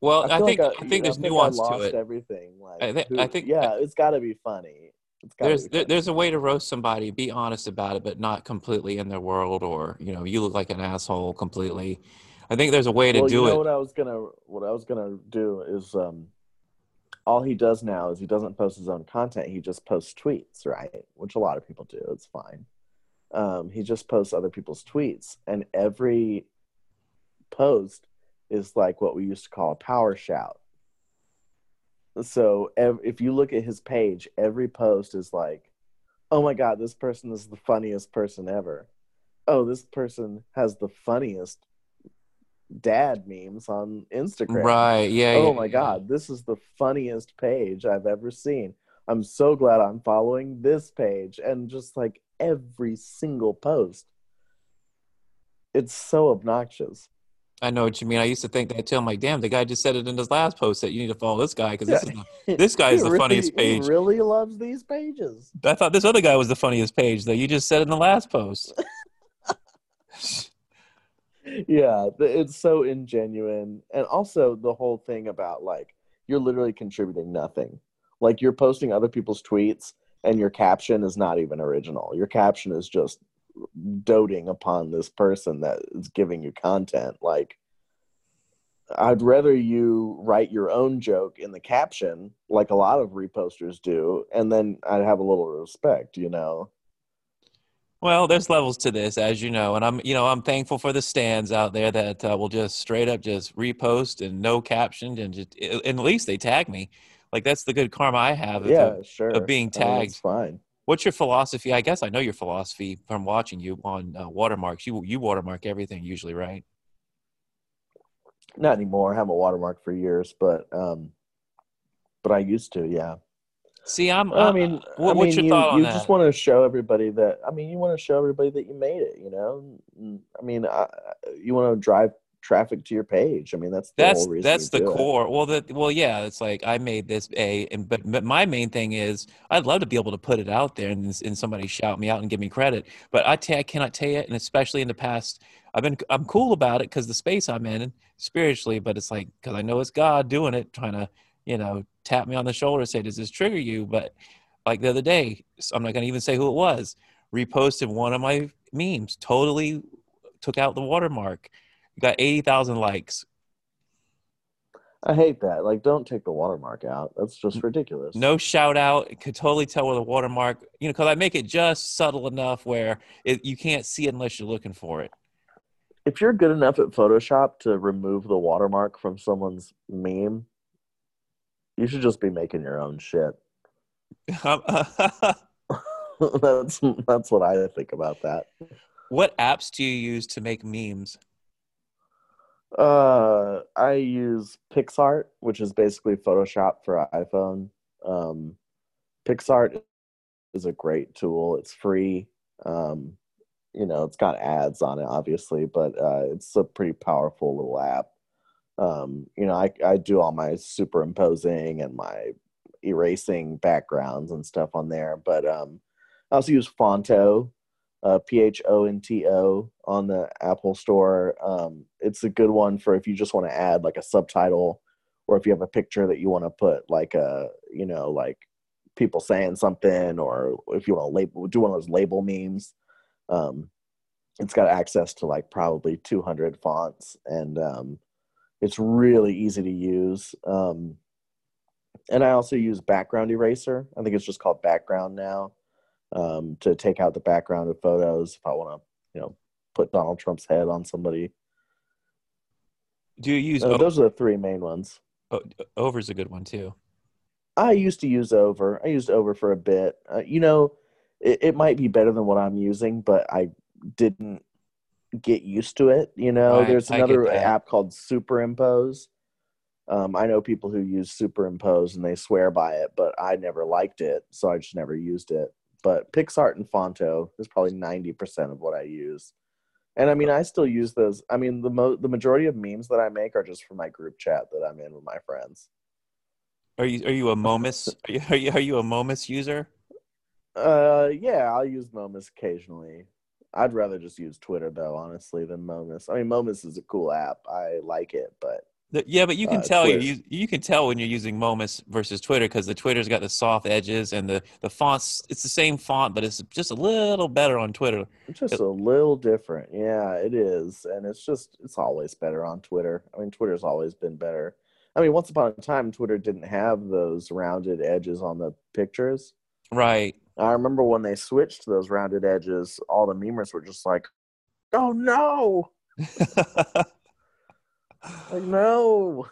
[SPEAKER 1] Well, I, I think like I, I, think there's think nuance to it.
[SPEAKER 2] Everything. Like, I,
[SPEAKER 1] th-
[SPEAKER 2] who,
[SPEAKER 1] I think.
[SPEAKER 2] Yeah, it's got to be funny.
[SPEAKER 1] There's there, there's a way to roast somebody. Be honest about it, but not completely in their world, or you know, you look like an asshole completely. I think there's a way to
[SPEAKER 2] well,
[SPEAKER 1] do
[SPEAKER 2] you know
[SPEAKER 1] it.
[SPEAKER 2] What I was gonna what I was gonna do is um, all he does now is he doesn't post his own content. He just posts tweets, right? Which a lot of people do. It's fine. Um, he just posts other people's tweets, and every post is like what we used to call a power shout. So if you look at his page, every post is like, "Oh my god, this person is the funniest person ever." Oh, this person has the funniest dad memes on Instagram.
[SPEAKER 1] Right. Yeah.
[SPEAKER 2] Oh
[SPEAKER 1] yeah,
[SPEAKER 2] my
[SPEAKER 1] yeah.
[SPEAKER 2] god, this is the funniest page I've ever seen. I'm so glad I'm following this page and just like every single post. It's so obnoxious.
[SPEAKER 1] I know what you mean. I used to think that too. I'm like, damn, the guy just said it in his last post that you need to follow this guy because this the, this guy is the
[SPEAKER 2] really,
[SPEAKER 1] funniest page.
[SPEAKER 2] He really loves these pages.
[SPEAKER 1] I thought this other guy was the funniest page that you just said in the last post.
[SPEAKER 2] yeah, it's so ingenuine, and also the whole thing about like you're literally contributing nothing. Like you're posting other people's tweets, and your caption is not even original. Your caption is just doting upon this person that is giving you content like I'd rather you write your own joke in the caption, like a lot of reposters do, and then I'd have a little respect, you know.
[SPEAKER 1] Well, there's levels to this, as you know, and I'm, you know, I'm thankful for the stands out there that uh, will just straight up just repost and no captioned, and just and at least they tag me. Like that's the good karma I have.
[SPEAKER 2] Yeah,
[SPEAKER 1] of,
[SPEAKER 2] sure.
[SPEAKER 1] Of being tagged, I mean,
[SPEAKER 2] fine.
[SPEAKER 1] What's your philosophy? I guess I know your philosophy from watching you on uh, watermarks. You you watermark everything usually, right?
[SPEAKER 2] Not anymore. I haven't watermarked for years, but um, but I used to. Yeah.
[SPEAKER 1] See, I'm.
[SPEAKER 2] I mean,
[SPEAKER 1] what,
[SPEAKER 2] I mean,
[SPEAKER 1] what's your
[SPEAKER 2] you,
[SPEAKER 1] thought on
[SPEAKER 2] you
[SPEAKER 1] that?
[SPEAKER 2] just want to show everybody that. I mean, you want to show everybody that you made it. You know, I mean, I, you want to drive traffic to your page. I mean, that's the
[SPEAKER 1] that's
[SPEAKER 2] that's
[SPEAKER 1] the core.
[SPEAKER 2] It.
[SPEAKER 1] Well, that well, yeah, it's like I made this a, and, but but my main thing is I'd love to be able to put it out there and and somebody shout me out and give me credit. But I, tell, I cannot tell you, and especially in the past, I've been I'm cool about it because the space I'm in spiritually. But it's like because I know it's God doing it, trying to you know tap me on the shoulder, and say, "Does this trigger you?" But like the other day, I'm not going to even say who it was. Reposted one of my memes, totally took out the watermark you got 80,000 likes.
[SPEAKER 2] I hate that. Like, don't take the watermark out. That's just ridiculous.
[SPEAKER 1] No shout out. Could totally tell where the watermark, you know, because I make it just subtle enough where it, you can't see it unless you're looking for it.
[SPEAKER 2] If you're good enough at Photoshop to remove the watermark from someone's meme, you should just be making your own shit. that's that's what I think about that.
[SPEAKER 1] What apps do you use to make memes?
[SPEAKER 2] Uh, I use PicsArt, which is basically Photoshop for iPhone. Um, PicsArt is a great tool. It's free. Um, you know, it's got ads on it, obviously, but uh, it's a pretty powerful little app. Um, you know, I, I do all my superimposing and my erasing backgrounds and stuff on there, but um, I also use Phonto, uh, P H O N T O on the Apple Store. Um, it's a good one for if you just want to add like a subtitle, or if you have a picture that you want to put like a you know like people saying something, or if you want to label do one of those label memes. Um, it's got access to like probably 200 fonts, and um, it's really easy to use. Um, and I also use background eraser. I think it's just called background now um, to take out the background of photos if I want to, you know, put Donald Trump's head on somebody.
[SPEAKER 1] Do you use?
[SPEAKER 2] Uh, those are the three main ones.
[SPEAKER 1] Oh, Over's a good one too.
[SPEAKER 2] I used to use Over. I used Over for a bit. Uh, you know, it, it might be better than what I'm using, but I didn't get used to it. You know,
[SPEAKER 1] Right,
[SPEAKER 2] there's another app called Superimpose. Um, I know people who use Superimpose and they swear by it, but I never liked it, so I just never used it. But PicsArt and Phonto is probably ninety percent of what I use. And I mean, I still use those. I mean, the mo- the majority of memes that I make are just for my group chat that I'm in with my friends.
[SPEAKER 1] Are you are you a Momus? Are you are you, are you a Momus user?
[SPEAKER 2] Uh, yeah, I'll use Momus occasionally. I'd rather just use Twitter though, honestly, than Momus. I mean, Momus is a cool app. I like it, but
[SPEAKER 1] The- Yeah, but you can
[SPEAKER 2] Uh,
[SPEAKER 1] tell you
[SPEAKER 2] Twitter.
[SPEAKER 1] you can tell when you're using Momus versus Twitter because the Twitter's got the soft edges and the the fonts. It's the same font, but it's just a little better on Twitter.
[SPEAKER 2] it's just a little different. Yeah, it is, and it's just it's always better on Twitter. I mean, Twitter's always been better. I mean, once upon a time, Twitter didn't have those rounded edges on the pictures.
[SPEAKER 1] Right.
[SPEAKER 2] I remember when they switched to those rounded edges, all the memers were just like, "Oh no, like, no!"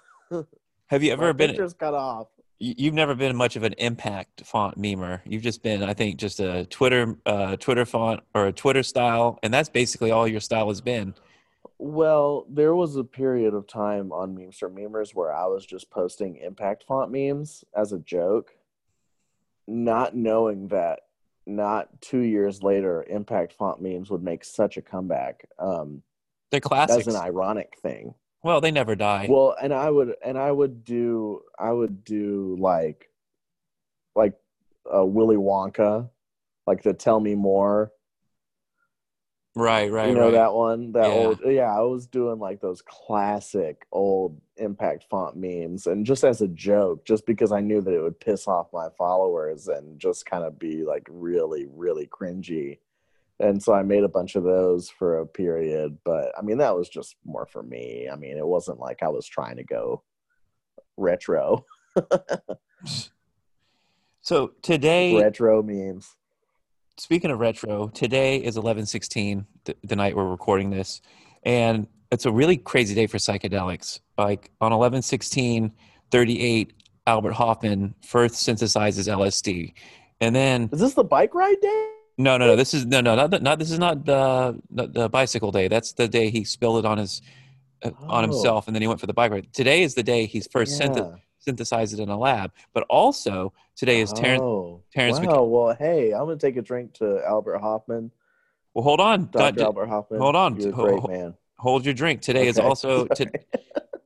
[SPEAKER 1] Have you ever been?
[SPEAKER 2] pictures cut off.
[SPEAKER 1] you- You've never been much of an impact font memer. You've just been, I think, just a Twitter uh, Twitter font or a Twitter style, and that's basically all your style has been.
[SPEAKER 2] Well, there was a period of time on Memes for Memers where I was just posting impact font memes as a joke, not knowing that not two years later, impact font memes would make such a comeback um,
[SPEAKER 1] They're
[SPEAKER 2] as
[SPEAKER 1] classics.
[SPEAKER 2] an ironic thing.
[SPEAKER 1] Well, they never die.
[SPEAKER 2] Well, and I would and I would do I would do like like uh, Willy Wonka, like the Tell Me More
[SPEAKER 1] right, right,
[SPEAKER 2] you know
[SPEAKER 1] right.
[SPEAKER 2] that one that
[SPEAKER 1] Yeah.
[SPEAKER 2] old yeah i was doing like those classic old impact font memes and just as a joke just because i knew that it would piss off my followers and just kind of be like really really cringy and so i made a bunch of those for a period but i mean that was just more for me. I mean it wasn't like i was trying to go retro.
[SPEAKER 1] So today,
[SPEAKER 2] retro memes
[SPEAKER 1] speaking of retro, today is eleven sixteen, the, the night we're recording this, and it's a really crazy day for psychedelics. Like on 11 38, Albert Hofmann first synthesizes LSD, and then
[SPEAKER 2] is this the bike ride day
[SPEAKER 1] no, no, no, this is no, no, not, the- not this is not the, the the bicycle day. That's the day he spilled it on his uh, on
[SPEAKER 2] Oh.
[SPEAKER 1] himself, and then he went for the bike ride. Today is the day he's first synth- synthesized it in a lab, but also today is Terence.
[SPEAKER 2] oh,
[SPEAKER 1] Terence
[SPEAKER 2] wow.
[SPEAKER 1] McK-
[SPEAKER 2] well, hey, I'm gonna take a drink to Albert Hofmann.
[SPEAKER 1] Well, hold on,
[SPEAKER 2] Dr.
[SPEAKER 1] Don't-
[SPEAKER 2] Albert Hofmann.
[SPEAKER 1] hold on.
[SPEAKER 2] You're great man.
[SPEAKER 1] hold your drink. Today is also to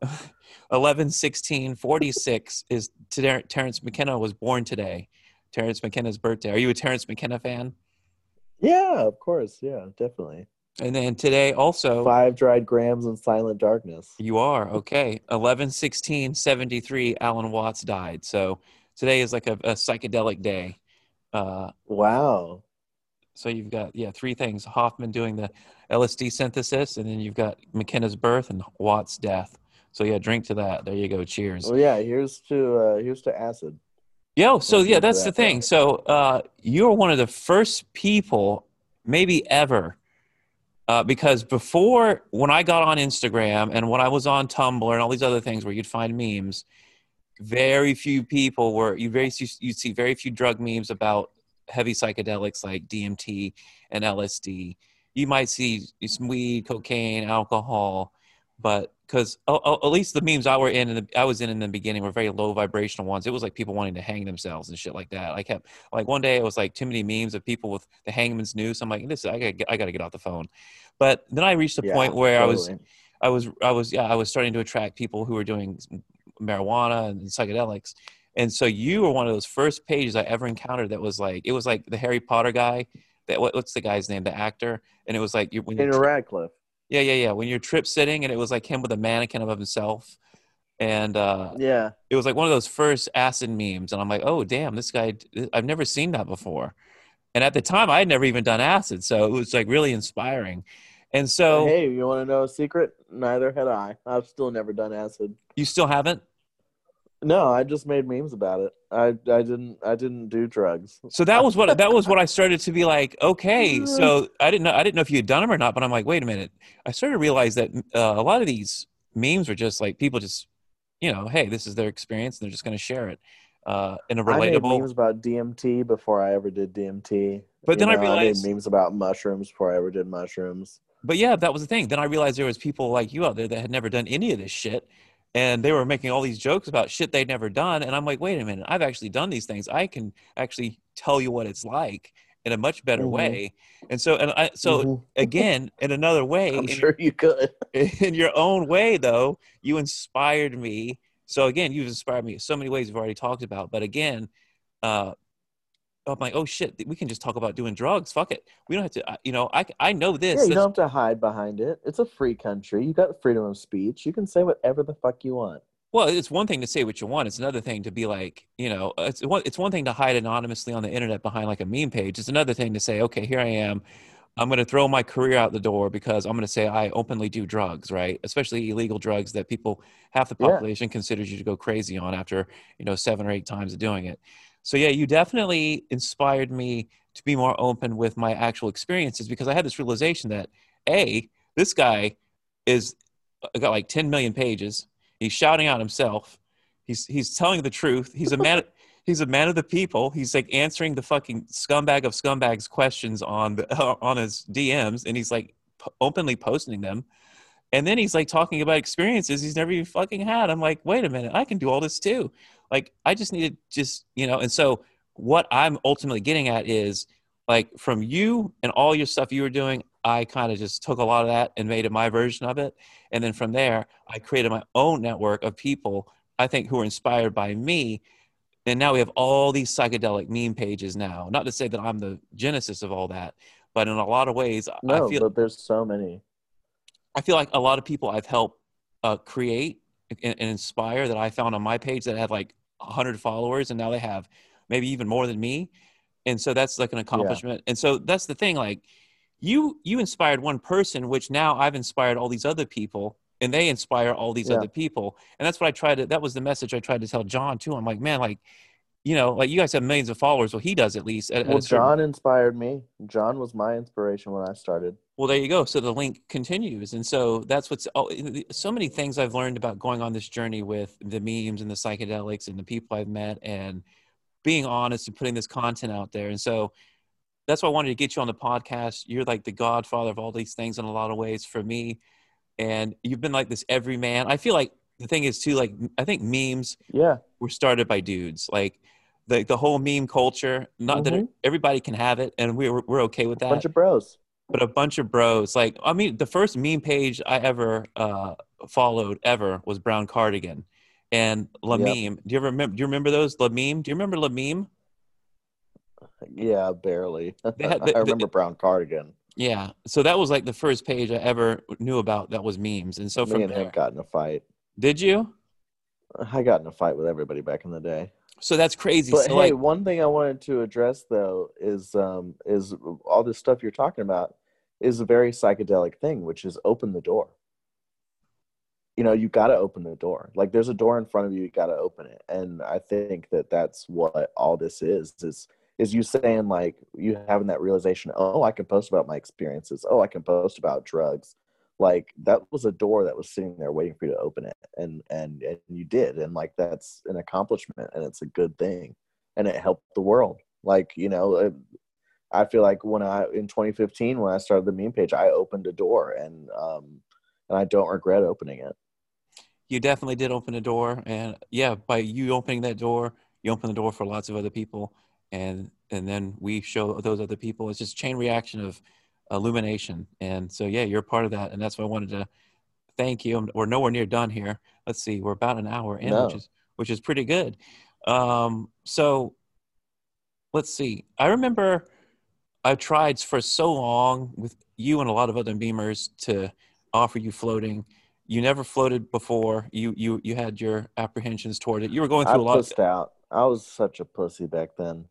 [SPEAKER 1] 11 16 46 is terence mckenna was born today terence mckenna's birthday are you a terence mckenna fan
[SPEAKER 2] yeah, of course. Yeah, definitely.
[SPEAKER 1] and then today also
[SPEAKER 2] Five dried grams in silent darkness.
[SPEAKER 1] you are okay 11 16 73 alan watts died so today is like a, a psychedelic day uh,
[SPEAKER 2] Wow.
[SPEAKER 1] so you've got yeah three things hofmann doing the lsd synthesis and then you've got mckenna's birth and watts death so yeah drink to that there you go cheers
[SPEAKER 2] Well, yeah. Here's to uh, here's to acid.
[SPEAKER 1] Yo, so yeah, that's the thing. So uh, you're one of the first people, maybe ever, uh, because before when I got on Instagram and when I was on Tumblr and all these other things where you'd find memes, very few people were you very you'd see very few drug memes about heavy psychedelics like DMT and LSD. You might see some weed, cocaine, alcohol, but because at least the memes I were in, in the, I was in in the beginning were very low vibrational ones. It was like people wanting to hang themselves and shit like that. I kept like one day it was like too many memes of people with the hangman's noose. I'm like, this I get, I gotta get off the phone. But then I reached a
[SPEAKER 2] Yeah,
[SPEAKER 1] point where I was. I was I was yeah I was starting to attract people who were doing marijuana and psychedelics, and so you were one of those first pages I ever encountered that was like it was like the Harry Potter guy. That what, what's the guy's name? The actor, and it was like you when
[SPEAKER 2] Daniel Radcliffe.
[SPEAKER 1] Yeah yeah yeah when you're trip sitting, and it was like him with a mannequin of himself, and uh,
[SPEAKER 2] Yeah.
[SPEAKER 1] it was like one of those first acid memes, and I'm like, oh damn, this guy I've never seen that before, and at the time I had never even done acid, so it was like really inspiring, and so
[SPEAKER 2] hey, you want to know a secret? Neither had I. I've still never done acid.
[SPEAKER 1] you still haven't.
[SPEAKER 2] No, I just made memes about it. I I didn't I didn't do drugs.
[SPEAKER 1] So that was what that was what I started to be like. Okay, so I didn't know I didn't know if you had done them or not, but I'm like, wait a minute. I started to realize that uh, a lot of these memes were just like people just, you know, hey, this is their experience, and they're just going to share it uh, in a relatable. I
[SPEAKER 2] made memes about DMT before I ever did DMT.
[SPEAKER 1] But you then know, I realized
[SPEAKER 2] I made memes about mushrooms before I ever did mushrooms.
[SPEAKER 1] But yeah, that was the thing. Then I realized there was people like you out there that had never done any of this shit, and they were making all these jokes about shit they'd never done. And I'm like, wait a minute, I've actually done these things. I can actually tell you what it's like in a much better mm-hmm. way. And so, and I, so mm-hmm. again, in another way,
[SPEAKER 2] I'm sure you could.
[SPEAKER 1] In your own way, though, you inspired me. So again, you've inspired me so many ways we've already talked about. But again, uh, I'm like, oh shit, we can just talk about doing drugs. Fuck it. We don't have to, uh, you know, I, I know this.
[SPEAKER 2] Yeah, you don't have to hide behind it. It's a free country. You got freedom of speech. You can say whatever the fuck you want.
[SPEAKER 1] Well, it's one thing to say what you want. It's another thing to be like, you know, uh, it's one, it's one thing to hide anonymously on the internet behind like a meme page. It's another thing to say, okay, here I am. I'm going to throw my career out the door because I'm going to say I openly do drugs, right? Especially illegal drugs that people, half the population yeah. considers you to go crazy on after, you know, seven or eight times of doing it. So yeah, you definitely inspired me to be more open with my actual experiences because I had this realization that a this guy is uh, got like 10 million pages He's shouting out himself. He's he's telling the truth. He's a man. he's a man of the people. He's like answering the fucking scumbag of scumbags questions on the uh, on his DMs, and he's like p- openly posting them. And then he's like talking about experiences he's never even fucking had. I'm like, wait a minute, I can do all this too. Like, I just needed just you know. And so, what I'm ultimately getting at is like from you and all your stuff you were doing, I kind of just took a lot of that and made it my version of it. And then from there, I created my own network of people I think who are inspired by me. And now we have all these psychedelic meme pages now. Not to say that I'm the genesis of all that, but in a lot of ways,
[SPEAKER 2] no,
[SPEAKER 1] I feel
[SPEAKER 2] but there's so many.
[SPEAKER 1] I feel like a lot of people I've helped uh, create and, and inspire that I found on my page that have like 100 followers, and now they have maybe even more than me. And so that's like an accomplishment. Yeah. And so that's the thing, like you you inspired one person which now i've inspired all these other people and they inspire all these yeah. other people and that's what i tried to that was the message i tried to tell john too i'm like man like you know like you guys have millions of followers well he does at least at,
[SPEAKER 2] well at certain... john inspired me john was my inspiration when i started
[SPEAKER 1] well there you go so the link continues and so that's what's oh, so many things i've learned about going on this journey with the memes and the psychedelics and the people i've met and being honest and putting this content out there and so that's why I wanted to get you on the podcast. You're like the godfather of all these things in a lot of ways for me. And you've been like this every man. I feel like the thing is too, like I think memes
[SPEAKER 2] yeah
[SPEAKER 1] were started by dudes. Like the the whole meme culture, not mm-hmm. that everybody can have it and we're we're okay with that. A
[SPEAKER 2] bunch of bros.
[SPEAKER 1] But a bunch of bros. Like I mean the first meme page I ever uh followed ever was Brown Cardigan and La yep. Do you ever remember do you remember those? La Meme? Do you remember La Meme?
[SPEAKER 2] Yeah, barely. Had, I remember Brown Cardigan.
[SPEAKER 1] Yeah, so that was like the first page I ever knew about that was memes, and so
[SPEAKER 2] Me
[SPEAKER 1] from
[SPEAKER 2] and
[SPEAKER 1] there,
[SPEAKER 2] him got in a fight.
[SPEAKER 1] Did you?
[SPEAKER 2] I got in a fight with everybody back in the day.
[SPEAKER 1] So that's crazy.
[SPEAKER 2] But
[SPEAKER 1] so
[SPEAKER 2] hey,
[SPEAKER 1] like,
[SPEAKER 2] one thing I wanted to address though is um is all this stuff you're talking about is a very psychedelic thing, which is open the door. You know, you got to open the door. Like there's a door in front of you, you got to open it. And I think that that's what all this is. Is is you saying like you having that realization oh i can post about my experiences oh i can post about drugs like that was a door that was sitting there waiting for you to open it and and and you did and like that's an accomplishment and it's a good thing and it helped the world. Like you know it, i feel like when i in 2015 when i started the meme page i opened a door and um and i don't regret opening it.
[SPEAKER 1] You definitely did open a door and yeah by you opening that door you open the door for lots of other people and and then we show those other people. It's just chain reaction of illumination. And so yeah you're part of that. And that's why i wanted to thank you. We're nowhere near done here. Let's see we're about an hour in
[SPEAKER 2] no.
[SPEAKER 1] which is which is pretty good. Um so let's see. I remember i tried for so long with you and a lot of other memers to offer you floating. You never floated before. You you you had your apprehensions toward it. You were going through
[SPEAKER 2] I
[SPEAKER 1] a lot
[SPEAKER 2] of out. I was such a pussy back then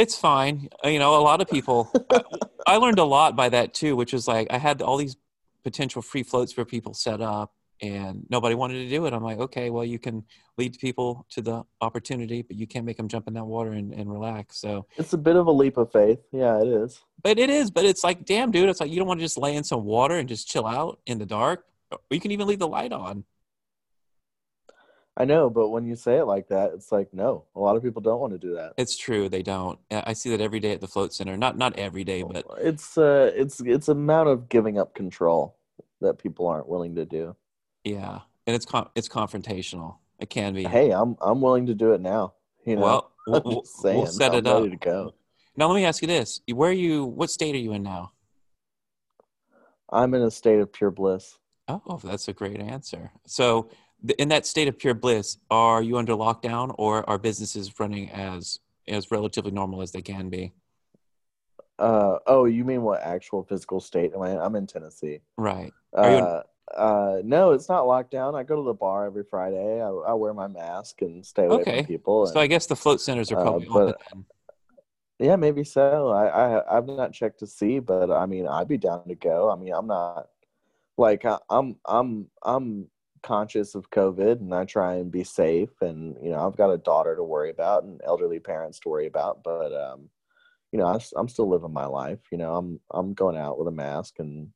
[SPEAKER 1] it's fine. You know, a lot of people. I, I learned a lot by that too, which is like I had all these potential free floats for people set up, and nobody wanted to do it. I'm like, okay, well, you can lead people to the opportunity, but you can't make them jump in that water and, and relax. So
[SPEAKER 2] it's a bit of a leap of faith. Yeah, it is.
[SPEAKER 1] But it is. But it's like, damn, dude, it's like you don't want to just lay in some water and just chill out in the dark. You can even leave the light on.
[SPEAKER 2] I know, but when you say it like that, it's like no. A lot of people don't want to do that.
[SPEAKER 1] It's true, they don't. I see that every day at the float center. Not not every day, but
[SPEAKER 2] it's uh it's it's amount of giving up control that people aren't willing to do.
[SPEAKER 1] Yeah, and it's con- it's confrontational. It can be.
[SPEAKER 2] Hey, I'm I'm willing to do it now. You know,
[SPEAKER 1] well, we'll, we'll set I'm it up. to go. Now let me ask you this: Where are you? What state are you in now?
[SPEAKER 2] I'm in a state of pure bliss.
[SPEAKER 1] Oh, that's a great answer. So, in that state of pure bliss, are you under lockdown, or are businesses running as as relatively normal as they can be?
[SPEAKER 2] Uh, oh, you mean what actual physical state am I in? I'm in Tennessee.
[SPEAKER 1] Right.
[SPEAKER 2] Uh, uh, no, it's not locked down. I go to the bar every Friday. I, I wear my mask and stay away okay. from people. And,
[SPEAKER 1] so I guess the float centers are uh, probably uh, open.
[SPEAKER 2] Yeah, maybe so. I, I I've not checked to see, but I mean, I'd be down to go. I mean, I'm not like I, I'm I'm I'm conscious of COVID, and I try and be safe. And you know, I've got a daughter to worry about and elderly parents to worry about, but um, you know, I, I'm still living my life. You know, I'm I'm going out with a mask and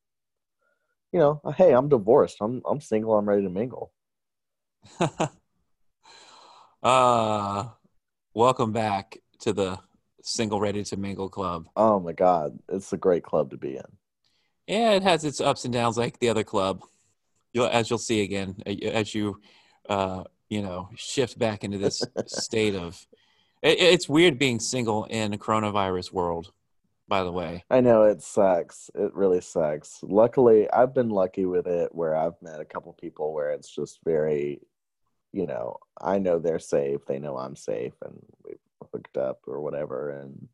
[SPEAKER 2] you know, hey, I'm divorced. I'm I'm single. I'm ready to mingle.
[SPEAKER 1] uh welcome back to the single ready to mingle club.
[SPEAKER 2] Oh my god, it's a great club to be in.
[SPEAKER 1] Yeah, it has its ups and downs like the other club. You'll as you'll see again as you uh you know shift back into this state of it, it's weird being single in a coronavirus world by the way.
[SPEAKER 2] I know it sucks. It really sucks. Luckily, I've been lucky with it where I've met a couple people where it's just very, you know, I know they're safe, they know I'm safe, and we've hooked up or whatever. And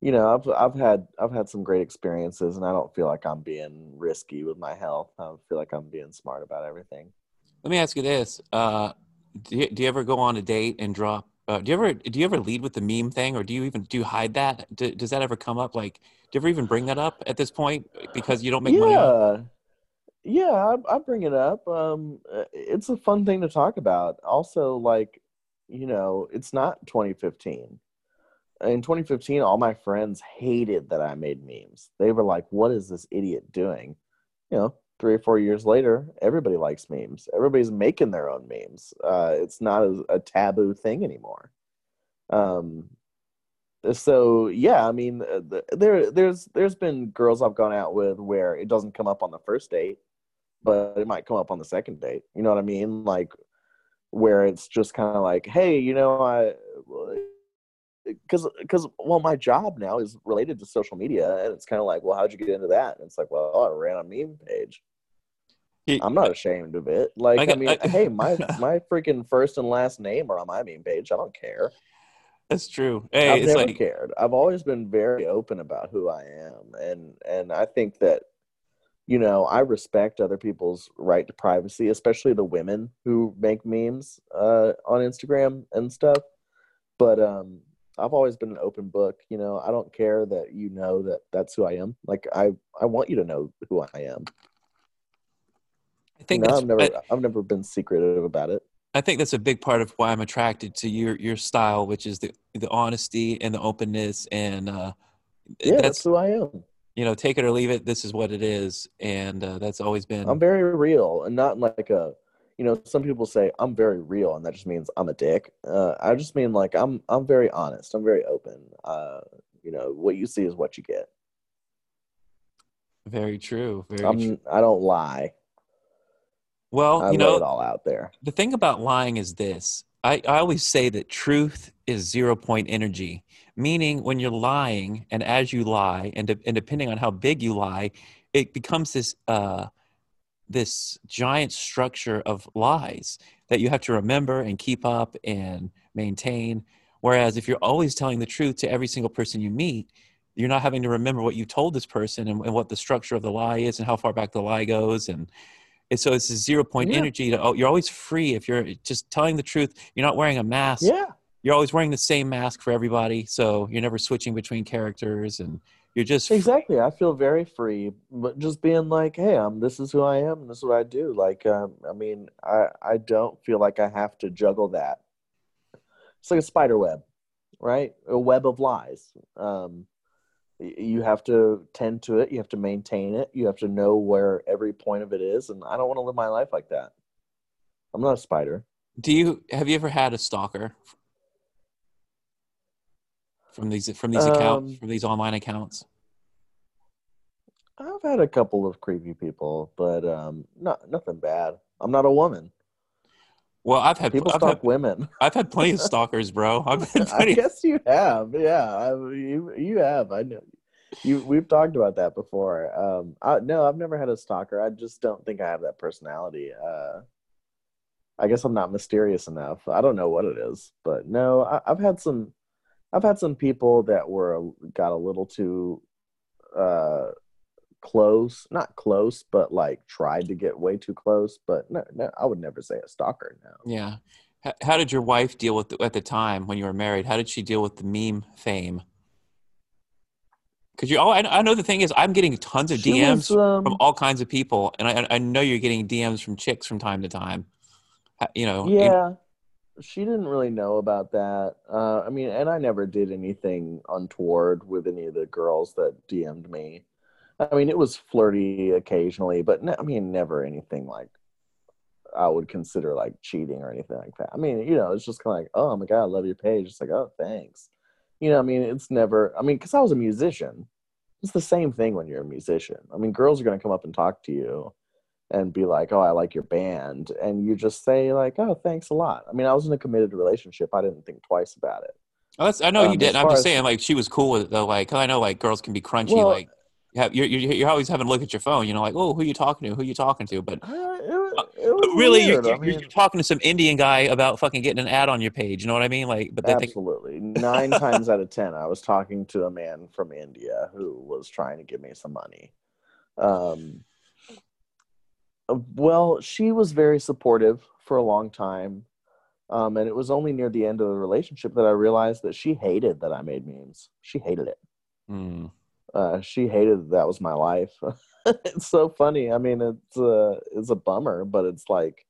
[SPEAKER 2] you know, I've I've had I've had some great experiences, and I don't feel like I'm being risky with my health. I feel like I'm being smart about everything.
[SPEAKER 1] Let me ask you this: uh, do you, do you ever go on a date and drop uh, do you ever do you ever lead with the meme thing, or do you even do you hide that? Do, does that ever come up? Like, do you ever even bring that up at this point because you don't make
[SPEAKER 2] yeah.
[SPEAKER 1] money?
[SPEAKER 2] Yeah, yeah, I, I, bring it up. Um, uh, it's a fun thing to talk about. Also, like, you know, it's not 2015. In 2015, all my friends hated that I made memes. They were like, "What is this idiot doing?" You know, three or four years later, everybody likes memes. Everybody's making their own memes. Uh, it's not a, a, taboo thing anymore. Um, so yeah, I mean, uh, there there's there's been girls I've gone out with where it doesn't come up on the first date, but it might come up on the second date. You know what I mean? Like where it's just kind of like, hey, you know, I because because well my job now is related to social media and it's kind of like well how'd you get into that? And it's like well i ran a meme page. I'm not ashamed of it. Like i, I mean I, hey my my freaking first and last name are on my meme page. I don't care.
[SPEAKER 1] That's true. Hey,
[SPEAKER 2] i've never like... cared. I've always been very open about who i am and and i think that you know i respect other people's right to privacy especially the women who make memes uh, on instagram and stuff. But um I've always been an open book. You know, I don't care that you know that that's who I am. Like I, I want you to know who I am. I think you know, I've never, I, I've never been secretive about it.
[SPEAKER 1] I think that's a big part of why I'm attracted to your your style, which is the the honesty and the openness, and uh,
[SPEAKER 2] yeah, that's, that's who I am.
[SPEAKER 1] You know, take it or leave it. This is what it is, and uh, that's always been.
[SPEAKER 2] I'm very real, and not like a you know, some people say I'm very real, and that just means I'm a dick. Uh, I just mean like I'm I'm very honest. I'm very open. Uh, you know, what you see is what you get.
[SPEAKER 1] Very true. Very
[SPEAKER 2] I'm,
[SPEAKER 1] true.
[SPEAKER 2] I don't lie.
[SPEAKER 1] Well, I you know,
[SPEAKER 2] it all out there.
[SPEAKER 1] The thing about lying is this. I, I always say that truth is zero point energy, meaning when you're lying and as you lie, and, de- and depending on how big you lie, it becomes this uh, this giant structure of lies that you have to remember and keep up and maintain. Whereas if you're always telling the truth to every single person you meet, you're not having to remember what you told this person and, and what the structure of the lie is and how far back the lie goes. And, and so it's a zero point yeah. energy. To, oh, you're always free if you're just telling the truth. You're not wearing a mask.
[SPEAKER 2] Yeah.
[SPEAKER 1] You're always wearing the same mask for everybody. So you're never switching between characters and you're just
[SPEAKER 2] exactly. I feel very free, but just being like, "Hey, I'm. This is who I am, and this is what I do." Like, um, I mean, I I don't feel like I have to juggle that. It's like a spider web, right? A web of lies. Um, you have to tend to it. You have to maintain it. You have to know where every point of it is, and I don't want to live my life like that. I'm not a spider.
[SPEAKER 1] Do you have you ever had a stalker from these from these accounts
[SPEAKER 2] Um,
[SPEAKER 1] from these online accounts?
[SPEAKER 2] I've had a couple of creepy people, but um, not nothing bad. I'm not a woman.
[SPEAKER 1] Well, I've had
[SPEAKER 2] People
[SPEAKER 1] I've
[SPEAKER 2] stalk
[SPEAKER 1] had,
[SPEAKER 2] women.
[SPEAKER 1] I've had plenty of stalkers, bro. I've been
[SPEAKER 2] I guess you have. Yeah, I, you you have. I know. You we've talked about that before. Um, I, no, I've never had a stalker. I just don't think I have that personality. Uh, I guess I'm not mysterious enough. I don't know what it is, but no, I, I've had some. I've had some people that were got a little too uh, close. Not close, but like tried to get way too close. But no, no, I would never say a stalker. No.
[SPEAKER 1] Yeah. H- How did your wife deal with the, at the time when you were married? How did she deal with the meme fame? Because you, oh, I, I know the thing is, I'm getting tons of
[SPEAKER 2] She
[SPEAKER 1] DMs
[SPEAKER 2] was, um,
[SPEAKER 1] from all kinds of people, and I, I know you're getting DMs from chicks from time to time. You know,
[SPEAKER 2] Yeah, she didn't really know about that. Uh, I mean, and I never did anything untoward with any of the girls that DM'd me. I mean, it was flirty occasionally, but ne- I mean, never anything like I would consider like cheating or anything like that. I mean, you know, it's just kind of like, oh my god, I love your page. It's like, oh, thanks. You know, I mean, it's never. I mean, because I was a musician, it's the same thing when you're a musician. I mean, girls are gonna come up and talk to you and be like, "Oh, I like your band," and you just say like, "Oh, thanks a lot." I mean, I was in a committed relationship. I didn't think twice about it.
[SPEAKER 1] oh, that's, I know
[SPEAKER 2] um,
[SPEAKER 1] you did.
[SPEAKER 2] as
[SPEAKER 1] I'm just
[SPEAKER 2] as-
[SPEAKER 1] saying, like, she was cool with it though. Like, I know, like, girls can be crunchy.
[SPEAKER 2] Well-
[SPEAKER 1] like, you have, you're, you're you're always having to look at your phone. You know, like, oh, who you talking to? Who you talking to? But
[SPEAKER 2] Uh, it, it was
[SPEAKER 1] But really, you're,
[SPEAKER 2] weird. I
[SPEAKER 1] you're,
[SPEAKER 2] mean,
[SPEAKER 1] you're talking to some Indian guy about fucking getting an ad on your page. You know what I mean? Like, but they think,
[SPEAKER 2] absolutely nine times out of ten, I was talking to a man from India who was trying to give me some money. Um, uh, well, she was very supportive for a long time. Um, and it was only near the end of the relationship that I realized that she hated that I made memes. She hated it.
[SPEAKER 1] hmm.
[SPEAKER 2] uh, she hated that, that was my life. it's so funny. I mean, it's a it's a bummer, but it's like,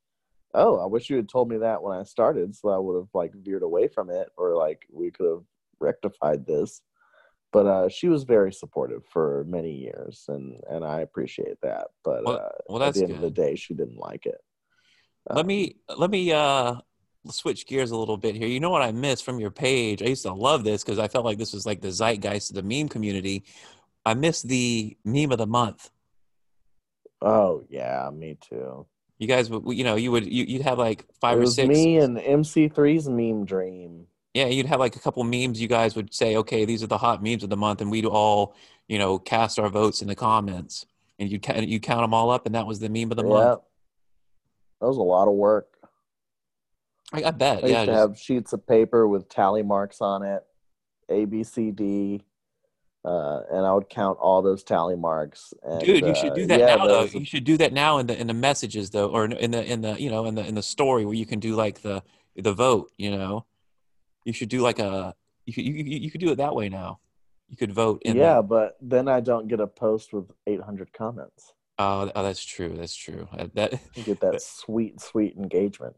[SPEAKER 2] oh, I wish you had told me that when I started, so I would have like veered away from it, or like we could have rectified this. But uh, she was very supportive for many years, and and I appreciate that. But
[SPEAKER 1] Well-
[SPEAKER 2] uh,
[SPEAKER 1] well,
[SPEAKER 2] at the end of the day, she didn't like it.
[SPEAKER 1] let
[SPEAKER 2] Um,
[SPEAKER 1] me let me uh switch gears a little bit here. You know what I missed from your page? I used to love this because I felt like this was like the zeitgeist of the meme community. I missed the meme of the month.
[SPEAKER 2] Oh yeah, me too.
[SPEAKER 1] You guys, would you know, you would you, you'd have like five
[SPEAKER 2] it
[SPEAKER 1] or
[SPEAKER 2] was
[SPEAKER 1] six.
[SPEAKER 2] me and MC3's meme dream.
[SPEAKER 1] Yeah, you'd have like a couple memes. You guys would say, okay, these are the hot memes of the month, and we'd all, you know, cast our votes in the comments, and you count you count them all up, and that was the meme of the
[SPEAKER 2] yeah,
[SPEAKER 1] month.
[SPEAKER 2] that was a lot of work.
[SPEAKER 1] I, I bet.
[SPEAKER 2] I used
[SPEAKER 1] yeah,
[SPEAKER 2] to
[SPEAKER 1] just-
[SPEAKER 2] have sheets of paper with tally marks on it, A, B, C, D, uh, and I would count all those tally marks. And,
[SPEAKER 1] dude, you should
[SPEAKER 2] uh,
[SPEAKER 1] do that
[SPEAKER 2] yeah,
[SPEAKER 1] now though. You should do that now in the in the messages though, or in the in the you know in the in the story where you can do like the the vote. You know, you should do like a you could you, you could do it that way now. You could vote in
[SPEAKER 2] yeah,
[SPEAKER 1] the,
[SPEAKER 2] but then I don't get a post with 800 comments.
[SPEAKER 1] oh, oh that's true that's true Uh, that
[SPEAKER 2] You get that sweet, sweet engagement.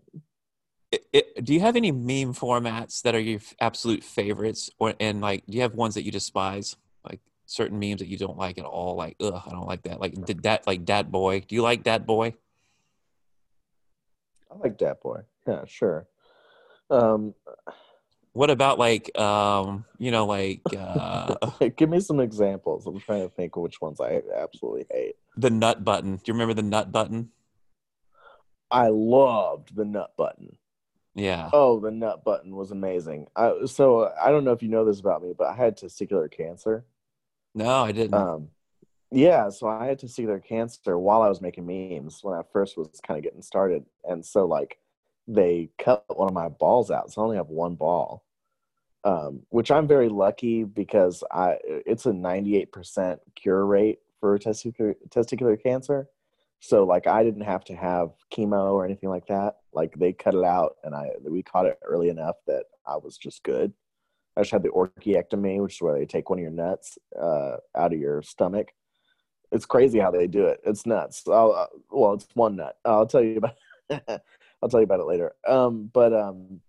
[SPEAKER 1] it, it, do you have any meme formats that are your absolute favorites or and like do you have ones that you despise like certain memes that you don't like at all like ugh i don't like that like did that like dat boy do you like dat boy
[SPEAKER 2] I like that boy. Yeah, sure. Um,
[SPEAKER 1] what about like um you know like uh
[SPEAKER 2] give me some examples. I'm trying to think which ones I absolutely hate.
[SPEAKER 1] the nut button do you remember the nut button
[SPEAKER 2] I loved the nut button.
[SPEAKER 1] yeah
[SPEAKER 2] Oh, the nut button was amazing. I, so I don't know if you know this about me, but I had testicular cancer.
[SPEAKER 1] no i didn't
[SPEAKER 2] Um, yeah, so I had testicular cancer while I was making memes when I first was kind of getting started, and so like they cut one of my balls out, so I only have one ball, um, which I'm very lucky because I it's a 98% cure rate for testicular testicular cancer. So like I didn't have to have chemo or anything like that. Like they cut it out, and I we caught it early enough that I was just good. I just had the orchiectomy, which is where they take one of your nuts uh, out of your stomach. It's crazy how they do it. It's nuts. Uh, well, it's one nut. I'll tell you about. I'll tell you about it later. Um, but um,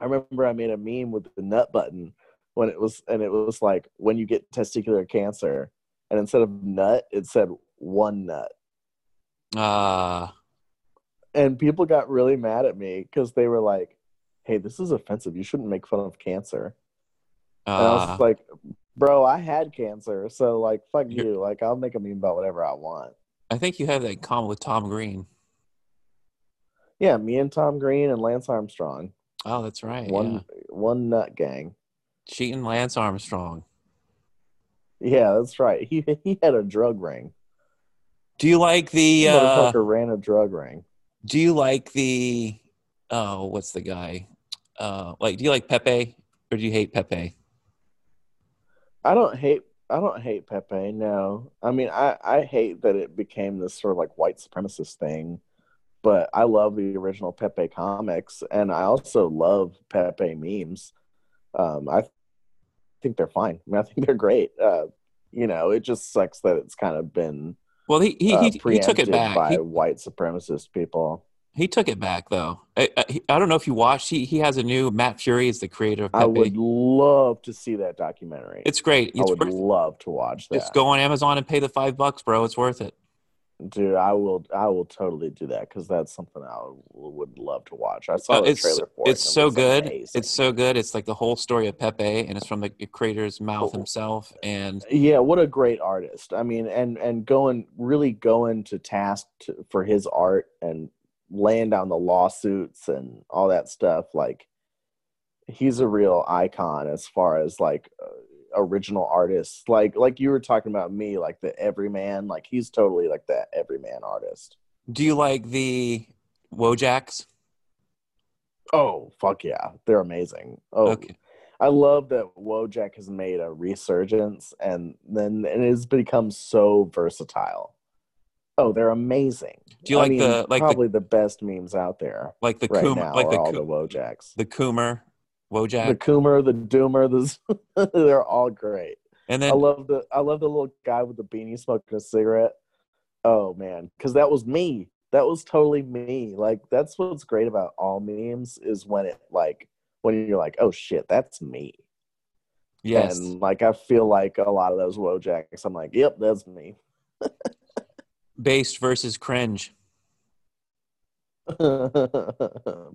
[SPEAKER 2] I remember I made a meme with the nut button when it was, and it was like when you get testicular cancer, and instead of nut, it said one nut.
[SPEAKER 1] Ah. Uh,
[SPEAKER 2] and people got really mad at me because they were like, "Hey, this is offensive. You shouldn't make fun of cancer." Uh, and I was ah. like, "Bro, I had cancer, so like, fuck you. Like, I'll make a meme about whatever I want."
[SPEAKER 1] I think you have that comment with Tom Green.
[SPEAKER 2] Yeah, me and Tom Green and Lance Armstrong.
[SPEAKER 1] Oh, that's right.
[SPEAKER 2] One
[SPEAKER 1] yeah.
[SPEAKER 2] one nut gang.
[SPEAKER 1] Cheating Lance Armstrong.
[SPEAKER 2] Yeah, that's right. He he had a drug ring.
[SPEAKER 1] Do you like the
[SPEAKER 2] uh, ran a drug ring?
[SPEAKER 1] Do you like the oh what's the guy? Uh like do you like Pepe or do you hate Pepe?
[SPEAKER 2] I don't hate I don't hate Pepe, no. I mean I, I hate that it became this sort of like white supremacist thing. But I love the original Pepe comics and I also love Pepe memes. Um I think they're fine. I, mean, I think they're great. Uh, you know, it just sucks that it's kind of been
[SPEAKER 1] well. He he, uh, he, he took it back
[SPEAKER 2] by
[SPEAKER 1] he,
[SPEAKER 2] white supremacist people.
[SPEAKER 1] He took it back though. I, I, I, don't know if you watched. He he has a new. Matt Furie is the creator of. Pepe.
[SPEAKER 2] I would love to see that documentary.
[SPEAKER 1] It's great. It's
[SPEAKER 2] I would love to watch that.
[SPEAKER 1] Just go on Amazon and pay the five bucks, bro. It's worth it.
[SPEAKER 2] Dude, I will. I will totally do that because that's something I would love to watch. I saw uh, the
[SPEAKER 1] it's,
[SPEAKER 2] trailer for
[SPEAKER 1] it's
[SPEAKER 2] it.
[SPEAKER 1] It's so good. Amazing. It's so good. It's like the whole story of Pepe, and it's from the creator's mouth himself. And
[SPEAKER 2] yeah, what a great artist! I mean, and and going really going to task to, for his art and laying down the lawsuits and all that stuff. Like, he's a real icon as far as like. Uh, original artists like like you were talking about me like the everyman like he's totally like that everyman artist.
[SPEAKER 1] Do you like the wojaks
[SPEAKER 2] oh fuck yeah. They're amazing. Oh okay. i love that wojak has made a resurgence and then and it has become so versatile. Oh they're amazing.
[SPEAKER 1] Do you I like mean, the like
[SPEAKER 2] probably the, the, best memes out there
[SPEAKER 1] like the
[SPEAKER 2] right
[SPEAKER 1] Coom,
[SPEAKER 2] now
[SPEAKER 1] like the
[SPEAKER 2] all the wojaks
[SPEAKER 1] the coomer Wojak.
[SPEAKER 2] The Coomer, the Doomer, the they're all great.
[SPEAKER 1] And then
[SPEAKER 2] I love the I love the little guy with the beanie smoking a cigarette. Oh man, because that was me. That was totally me. Like that's what's great about all memes is when it like when you're like, oh shit, that's me.
[SPEAKER 1] Yes.
[SPEAKER 2] And like I feel like a lot of those Wojaks, I'm like, yep, that's me.
[SPEAKER 1] Based versus cringe.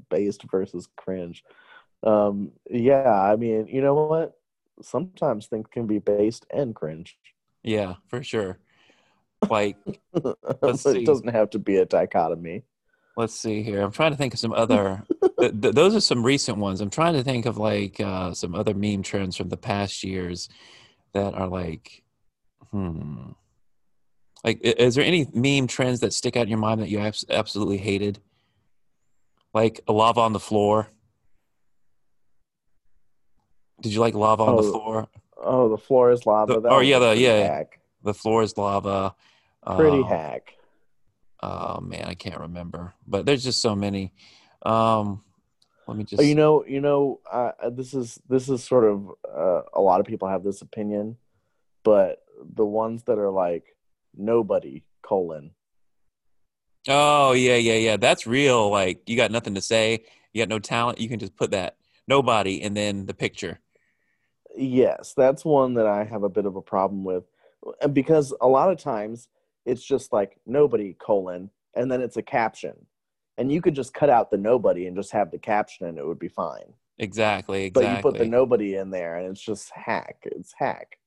[SPEAKER 2] Based versus cringe um, yeah, I mean, you know what? Sometimes things can be based and cringe.
[SPEAKER 1] Yeah, for sure. Like,
[SPEAKER 2] it doesn't have to be a dichotomy.
[SPEAKER 1] Let's see here. I'm trying to think of some other. th- th- those are some recent ones. I'm trying to think of like uh, some other meme trends from the past years that are like, hmm. Like, is there any meme trends that stick out in your mind that you abs- absolutely hated? Like a lava on the floor. Did you like lava on
[SPEAKER 2] oh,
[SPEAKER 1] the floor?
[SPEAKER 2] Oh, the floor is lava.
[SPEAKER 1] The, oh yeah, the yeah, hack. the floor is lava.
[SPEAKER 2] Pretty uh, hack.
[SPEAKER 1] Oh man, I can't remember, but there's just so many. Um, let me just.
[SPEAKER 2] You know, you know, uh, this is this is sort of uh, a lot of people have this opinion, but the ones that are like nobody colon.
[SPEAKER 1] Oh yeah, yeah, yeah. That's real. Like you got nothing to say. You got no talent. You can just put that nobody and then the picture
[SPEAKER 2] yes, that's one that I have a bit of a problem with, because a lot of times it's just like nobody colon, and then it's a caption, and you could just cut out the nobody and just have the caption, and it would be fine.
[SPEAKER 1] Exactly, exactly.
[SPEAKER 2] But you put the nobody in there, and it's just hack. It's hack.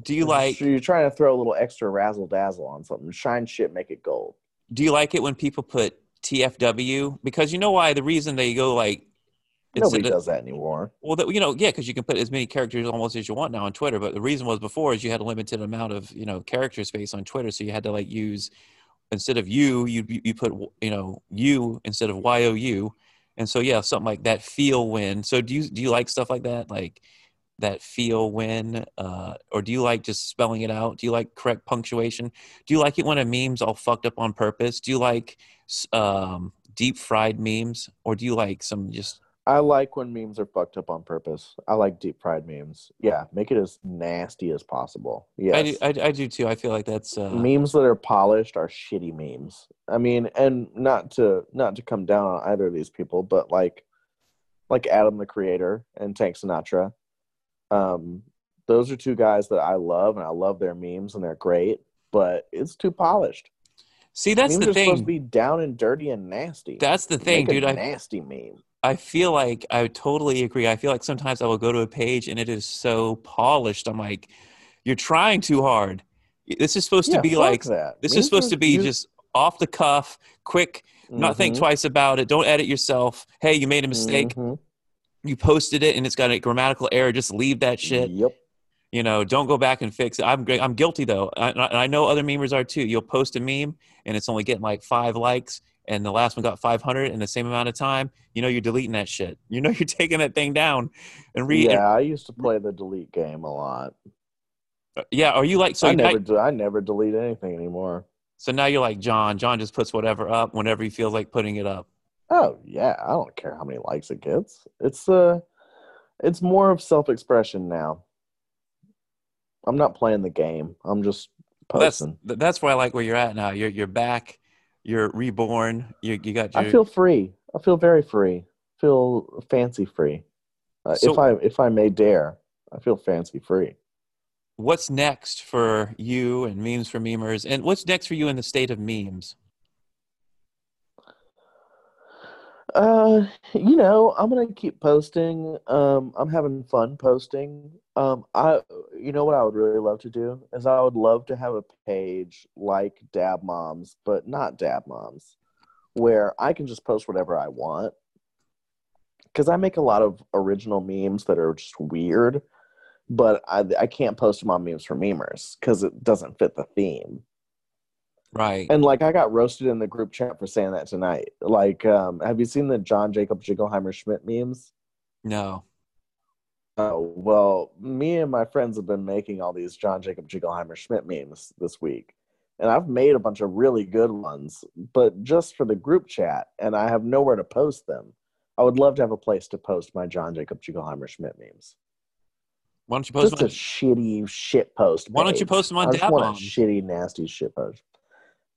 [SPEAKER 1] Do you like?
[SPEAKER 2] So you're trying to throw a little extra razzle dazzle on something. Shine shit, make it gold.
[SPEAKER 1] Do you like it when people put TFW? Because you know why? The reason they go like
[SPEAKER 2] Nobody does that anymore.
[SPEAKER 1] Well, the, you know, yeah, because you can put as many characters almost as you want now on Twitter. But the reason was before is you had a limited amount of you know character space on Twitter, so you had to like use instead of you, you you put you know you instead of y o u, and so yeah, something like that feel win. So do you do you like stuff like that, like that feel win, uh, or do you like just spelling it out? Do you like correct punctuation? Do you like it when a meme's all fucked up on purpose? Do you like um, deep fried memes, or do you like some just
[SPEAKER 2] I like when memes are fucked up on purpose. I like deep fried memes. Yeah, make it as nasty as possible. Yes.
[SPEAKER 1] I do, I, I do too. I feel like that's uh,
[SPEAKER 2] memes that are polished are shitty memes. I mean, and not to not to come down on either of these people, but like like Adam the Creator and Tank Sinatra. Um, those are two guys that I love, and I love their memes, and they're great. But it's too polished.
[SPEAKER 1] See, that's
[SPEAKER 2] memes
[SPEAKER 1] the thing.
[SPEAKER 2] supposed to be down and dirty and nasty.
[SPEAKER 1] That's the thing, dude. I
[SPEAKER 2] nasty meme.
[SPEAKER 1] I feel like I totally agree. I feel like sometimes I will go to a page and it is so polished. I'm like, you're trying too hard. This is supposed
[SPEAKER 2] Yeah,
[SPEAKER 1] to be like
[SPEAKER 2] that.
[SPEAKER 1] this is supposed to be
[SPEAKER 2] you-
[SPEAKER 1] just off the cuff, quick, not think
[SPEAKER 2] Mhm,
[SPEAKER 1] twice about it. Don't edit yourself. Hey, you made a mistake.
[SPEAKER 2] mhm.
[SPEAKER 1] You posted it and it's got a grammatical error. Just leave that shit.
[SPEAKER 2] Yep.
[SPEAKER 1] You know, don't go back and fix it. I'm. I'm guilty though, I, and I know other memers are too. You'll post a meme and it's only getting like five likes, and the last one got 500 in the same amount of time. You know, you're deleting that shit. You know, you're taking that thing down and re.
[SPEAKER 2] Yeah, I used to play the delete game a lot.
[SPEAKER 1] yeah. Are you like so?
[SPEAKER 2] I never, I never delete anything anymore.
[SPEAKER 1] so now you're like John. John just puts whatever up whenever he feels like putting it up.
[SPEAKER 2] Oh yeah, I don't care how many likes it gets. It's uh, it's more of self-expression now. I'm not playing the game. I'm just
[SPEAKER 1] That's
[SPEAKER 2] posting.
[SPEAKER 1] th- that's where I like where you're at now. You're you're back. You're reborn. You you got your.
[SPEAKER 2] I feel free. I feel very free. feel fancy free. Uh,
[SPEAKER 1] So-
[SPEAKER 2] if I if I may dare, I feel fancy free.
[SPEAKER 1] what's next for you and memes for memers, and what's next for you in the state of memes?
[SPEAKER 2] Uh, you know, I'm gonna keep posting. Um, I'm having fun posting. Um, I, you know, what I would really love to do is I would love to have a page like Dab Moms, but not Dab Moms, where I can just post whatever I want. Because I make a lot of original memes that are just weird, but I I can't post them on memes for memers because it doesn't fit the theme.
[SPEAKER 1] Right.
[SPEAKER 2] And like I got roasted in the group chat for saying that tonight. Like, um, have you seen the John Jacob Jingleheimer Schmidt memes?
[SPEAKER 1] no.
[SPEAKER 2] Oh well, me and my friends have been making all these John Jacob Jingleheimer Schmidt memes this week, and I've made a bunch of really good ones, but just for the group chat, and I have nowhere to post them. I would love to have a place to post my John Jacob Jingleheimer Schmidt memes.
[SPEAKER 1] Why don't you post
[SPEAKER 2] Just
[SPEAKER 1] them?
[SPEAKER 2] a shitty shit post.
[SPEAKER 1] Why don't you post them on
[SPEAKER 2] I just want a shitty, nasty shit post.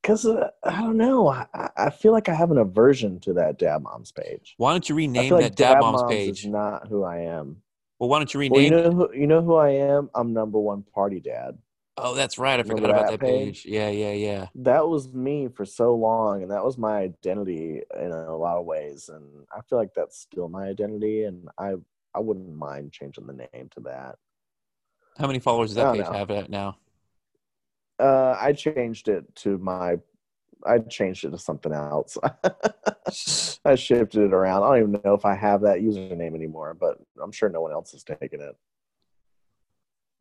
[SPEAKER 2] Because uh, I don't know. I, I- feel like I have an aversion to that Dab Moms page.
[SPEAKER 1] Why don't you rename that
[SPEAKER 2] like
[SPEAKER 1] Dab
[SPEAKER 2] Dab
[SPEAKER 1] Moms
[SPEAKER 2] Moms
[SPEAKER 1] page?
[SPEAKER 2] is not who I am.
[SPEAKER 1] Well, why don't you
[SPEAKER 2] Well, you know who you know who I am. I'm number one party dad.
[SPEAKER 1] oh, that's right. I forgot
[SPEAKER 2] Remember
[SPEAKER 1] about
[SPEAKER 2] that
[SPEAKER 1] that
[SPEAKER 2] page?
[SPEAKER 1] page. Yeah, yeah, yeah.
[SPEAKER 2] That was me for so long, and that was my identity in a lot of ways. And I feel like that's still my identity, and I I wouldn't mind changing the name to that.
[SPEAKER 1] How many followers does that page
[SPEAKER 2] know.
[SPEAKER 1] have now?
[SPEAKER 2] Uh, I changed it to my. I changed it to something else. I shifted it around. I don't even know if I have that username anymore, but I'm sure no one else has taken it.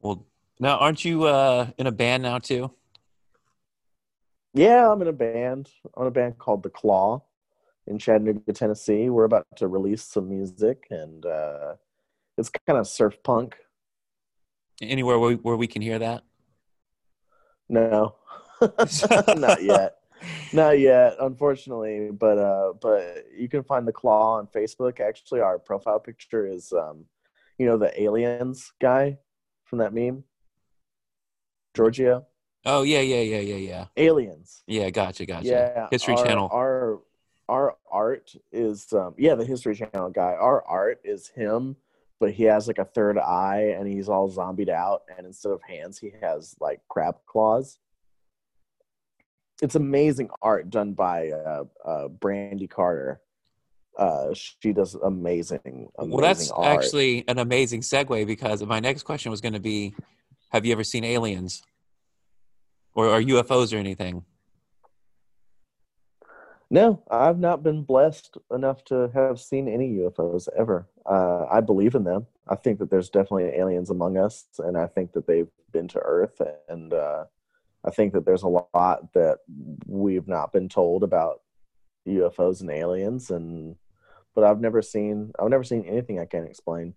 [SPEAKER 1] Well, now aren't you uh, in a band now too?
[SPEAKER 2] Yeah, I'm in a band. I'm in a band called The Claw in Chattanooga, Tennessee. We're about to release some music, and uh, it's kind of surf punk.
[SPEAKER 1] Anywhere where we, where we can hear that?
[SPEAKER 2] No, not yet, not yet, unfortunately. But uh, but you can find The Claw on Facebook. Actually, our profile picture is, um, you know, the aliens guy from that meme, Giorgio.
[SPEAKER 1] Oh yeah, yeah, yeah, yeah, yeah.
[SPEAKER 2] Aliens.
[SPEAKER 1] Yeah, gotcha, gotcha.
[SPEAKER 2] Yeah,
[SPEAKER 1] History
[SPEAKER 2] our,
[SPEAKER 1] Channel.
[SPEAKER 2] Our our art is um, yeah, the History Channel guy. Our art is him, but he has like a third eye and he's all zombied out, and instead of hands, he has like crab claws. It's amazing art done by uh, uh, Brandy Carter. Uh, she does amazing, amazing
[SPEAKER 1] well, that's
[SPEAKER 2] art.
[SPEAKER 1] actually an amazing segue because my next question was going to be, have you ever seen aliens, or, or UFOs or anything?
[SPEAKER 2] No, I've not been blessed enough to have seen any UFOs ever. Uh, I believe in them. I think that there's definitely aliens among us, and I think that they've been to Earth, and uh, I think that there's a lot that we've not been told about UFOs and aliens, and but I've never seen I've never seen anything I can't explain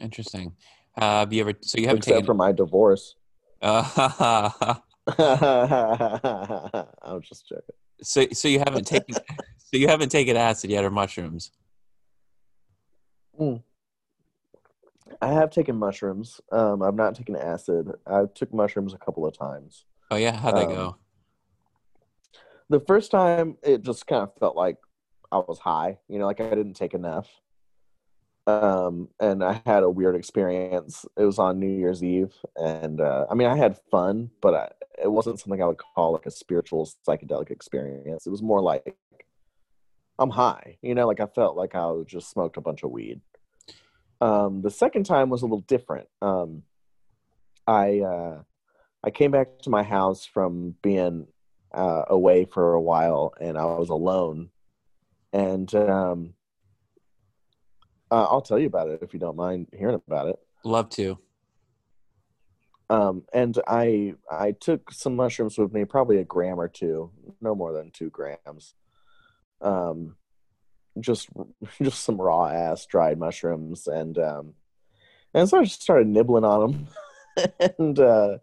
[SPEAKER 1] Interesting. Uh, have you ever? So you haven't
[SPEAKER 2] except
[SPEAKER 1] taken?
[SPEAKER 2] for my divorce.
[SPEAKER 1] Uh,
[SPEAKER 2] I'm just joking.
[SPEAKER 1] so so you haven't taken? so you haven't taken acid yet or mushrooms?
[SPEAKER 2] Mm. I have taken mushrooms. Um, I've not taken acid. I took mushrooms a couple of times.
[SPEAKER 1] Oh yeah, how'd they
[SPEAKER 2] Um,
[SPEAKER 1] go?
[SPEAKER 2] The first time, it just kind of felt like I was high. You know, like I didn't take enough. Um, and I had a weird experience. It was on New Year's Eve, and uh, I mean, I had fun, but I, it wasn't something I would call like a spiritual psychedelic experience. It was more like I'm high. You know, like I felt like I just smoked a bunch of weed. Um, the second time was a little different. Um, I uh, I came back to my house from being uh, away for a while, and I was alone. And um, uh, I'll tell you about it if you don't mind hearing about it.
[SPEAKER 1] Love to.
[SPEAKER 2] Um, and I I took some mushrooms with me, probably a gram or two, no more than two grams. Um, just just some raw ass dried mushrooms, and um, and so I just started nibbling on them, and uh,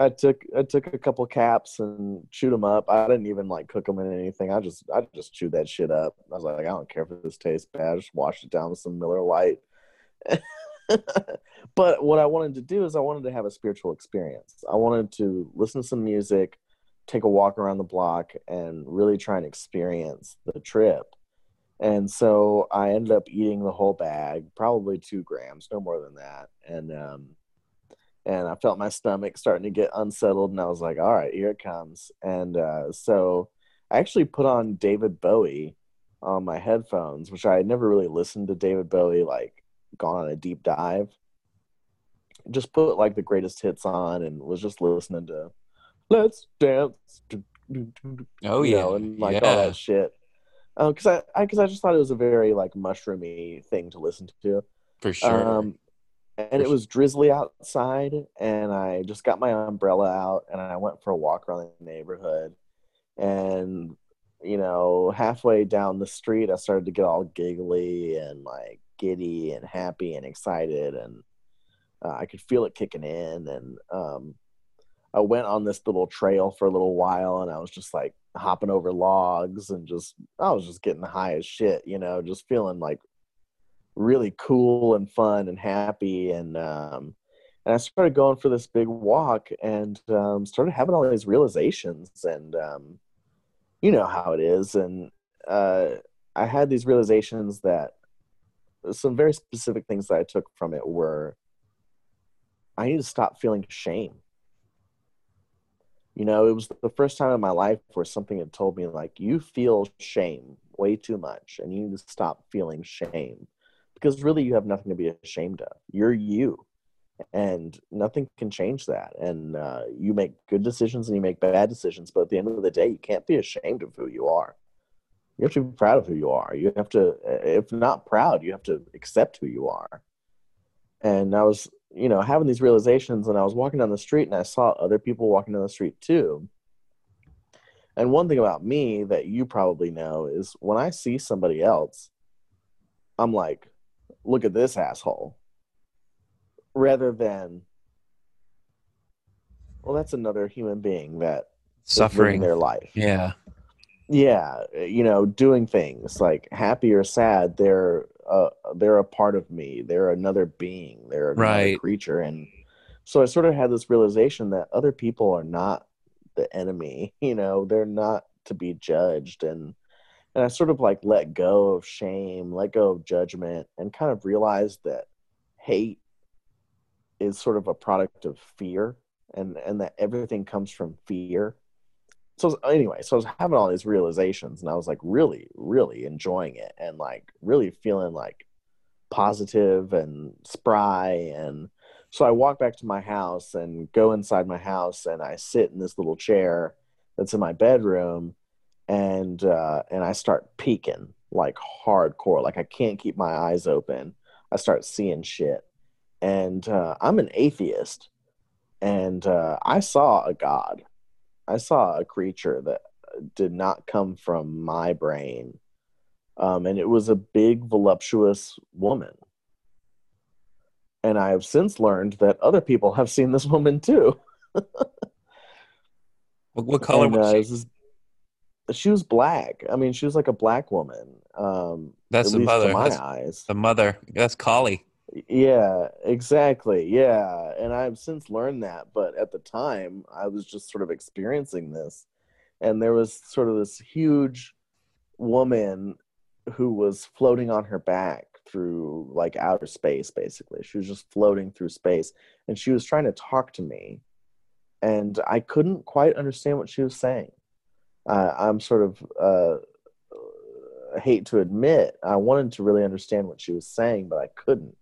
[SPEAKER 2] I took I took a couple caps and chewed them up. I didn't even like cook them in anything. I just I just chewed that shit up. I was like, I don't care if this tastes bad. I just washed it down with some Miller Lite. but what I wanted to do is I wanted to have a spiritual experience. I wanted to listen to some music, take a walk around the block, and really try and experience the trip. And so I ended up eating the whole bag, probably two grams, no more than that. And um, and I felt my stomach starting to get unsettled, and I was like, "All right, here it comes." And uh, so I actually put on David Bowie on my headphones, which I had never really listened to David Bowie like gone on a deep dive. Just put like the greatest hits on and was just listening to "Let's Dance,"
[SPEAKER 1] Oh
[SPEAKER 2] you
[SPEAKER 1] yeah,
[SPEAKER 2] know, and like
[SPEAKER 1] yeah.
[SPEAKER 2] all that shit. Because I, I, because I just thought it was a very like mushroomy thing to listen to.
[SPEAKER 1] for sure.
[SPEAKER 2] Um, and it was drizzly outside, and I just got my umbrella out and I went for a walk around the neighborhood. And you know, halfway down the street, I started to get all giggly and like giddy and happy and excited, and uh, I could feel it kicking in. And um, I went on this little trail for a little while, and I was just like hopping over logs and just I was just getting high as shit, you know, just feeling like really cool and fun and happy and um and I started going for this big walk and um started having all these realizations and um you know how it is and uh I had these realizations that some very specific things that I took from it were I need to stop feeling shame. You know, it was the first time in my life where something had told me like you feel shame way too much and you need to stop feeling shame because really you have nothing to be ashamed of. You're you, and nothing can change that. And uh, you make good decisions and you make bad decisions, but at the end of the day, you can't be ashamed of who you are. You have to be proud of who you are. You have to, if not proud, you have to accept who you are. And I was, you know, having these realizations, and I was walking down the street, and I saw other people walking down the street too. And one thing about me that you probably know is when I see somebody else, I'm like, look at this asshole rather than well that's another human being that
[SPEAKER 1] Suffering.
[SPEAKER 2] their life
[SPEAKER 1] Yeah.
[SPEAKER 2] yeah you know doing things like happy or sad they're uh, they're a part of me they're another being they're another
[SPEAKER 1] Right.
[SPEAKER 2] creature and so i sort of had this realization that other people are not the enemy you know they're not to be judged and and I sort of like let go of shame, let go of judgment, and kind of realized that hate is sort of a product of fear, and and that everything comes from fear. So anyway, so I was having all these realizations, and I was like really, really enjoying it, and like really feeling like positive and spry, and so I walk back to my house and go inside my house, and I sit in this little chair that's in my bedroom and uh, and I start peeking like hardcore. Like I can't keep my eyes open. I start seeing shit, and uh, I'm an atheist, and uh, I saw a god. I saw a creature that did not come from my brain, um, and it was a big, voluptuous woman. And I have since learned that other people have seen this woman too.
[SPEAKER 1] What, what color
[SPEAKER 2] And, uh,
[SPEAKER 1] was
[SPEAKER 2] it
[SPEAKER 1] she?
[SPEAKER 2] was she was black. I mean, she was like a black woman. Um,
[SPEAKER 1] That's
[SPEAKER 2] at
[SPEAKER 1] the mother.
[SPEAKER 2] my
[SPEAKER 1] That's
[SPEAKER 2] eyes.
[SPEAKER 1] the mother. That's Kali.
[SPEAKER 2] Yeah, exactly. Yeah. And I've since learned that, but at the time I was just sort of experiencing this. And there was sort of this huge woman who was floating on her back through like outer space basically. She was just floating through space and she was trying to talk to me and I couldn't quite understand what she was saying. Uh, I'm sort of uh, hate to admit I wanted to really understand what she was saying, but I couldn't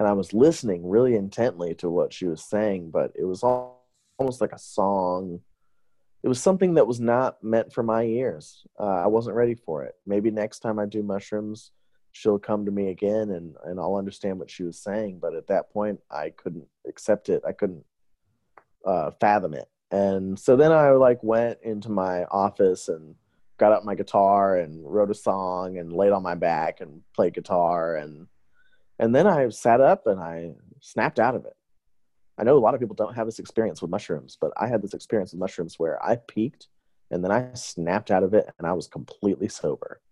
[SPEAKER 2] and I was listening really intently to what she was saying, but it was all, almost like a song. It was something that was not meant for my ears. Uh, I wasn't ready for it. Maybe next time I do mushrooms, she'll come to me again and, and I'll understand what she was saying. But at that point, I couldn't accept it. I couldn't uh, fathom it. And so then I like went into my office and got out my guitar and wrote a song and laid on my back and played guitar and and then I sat up and I snapped out of it. I know a lot of people don't have this experience with mushrooms, but I had this experience with mushrooms where I peaked and then I snapped out of it and I was completely sober.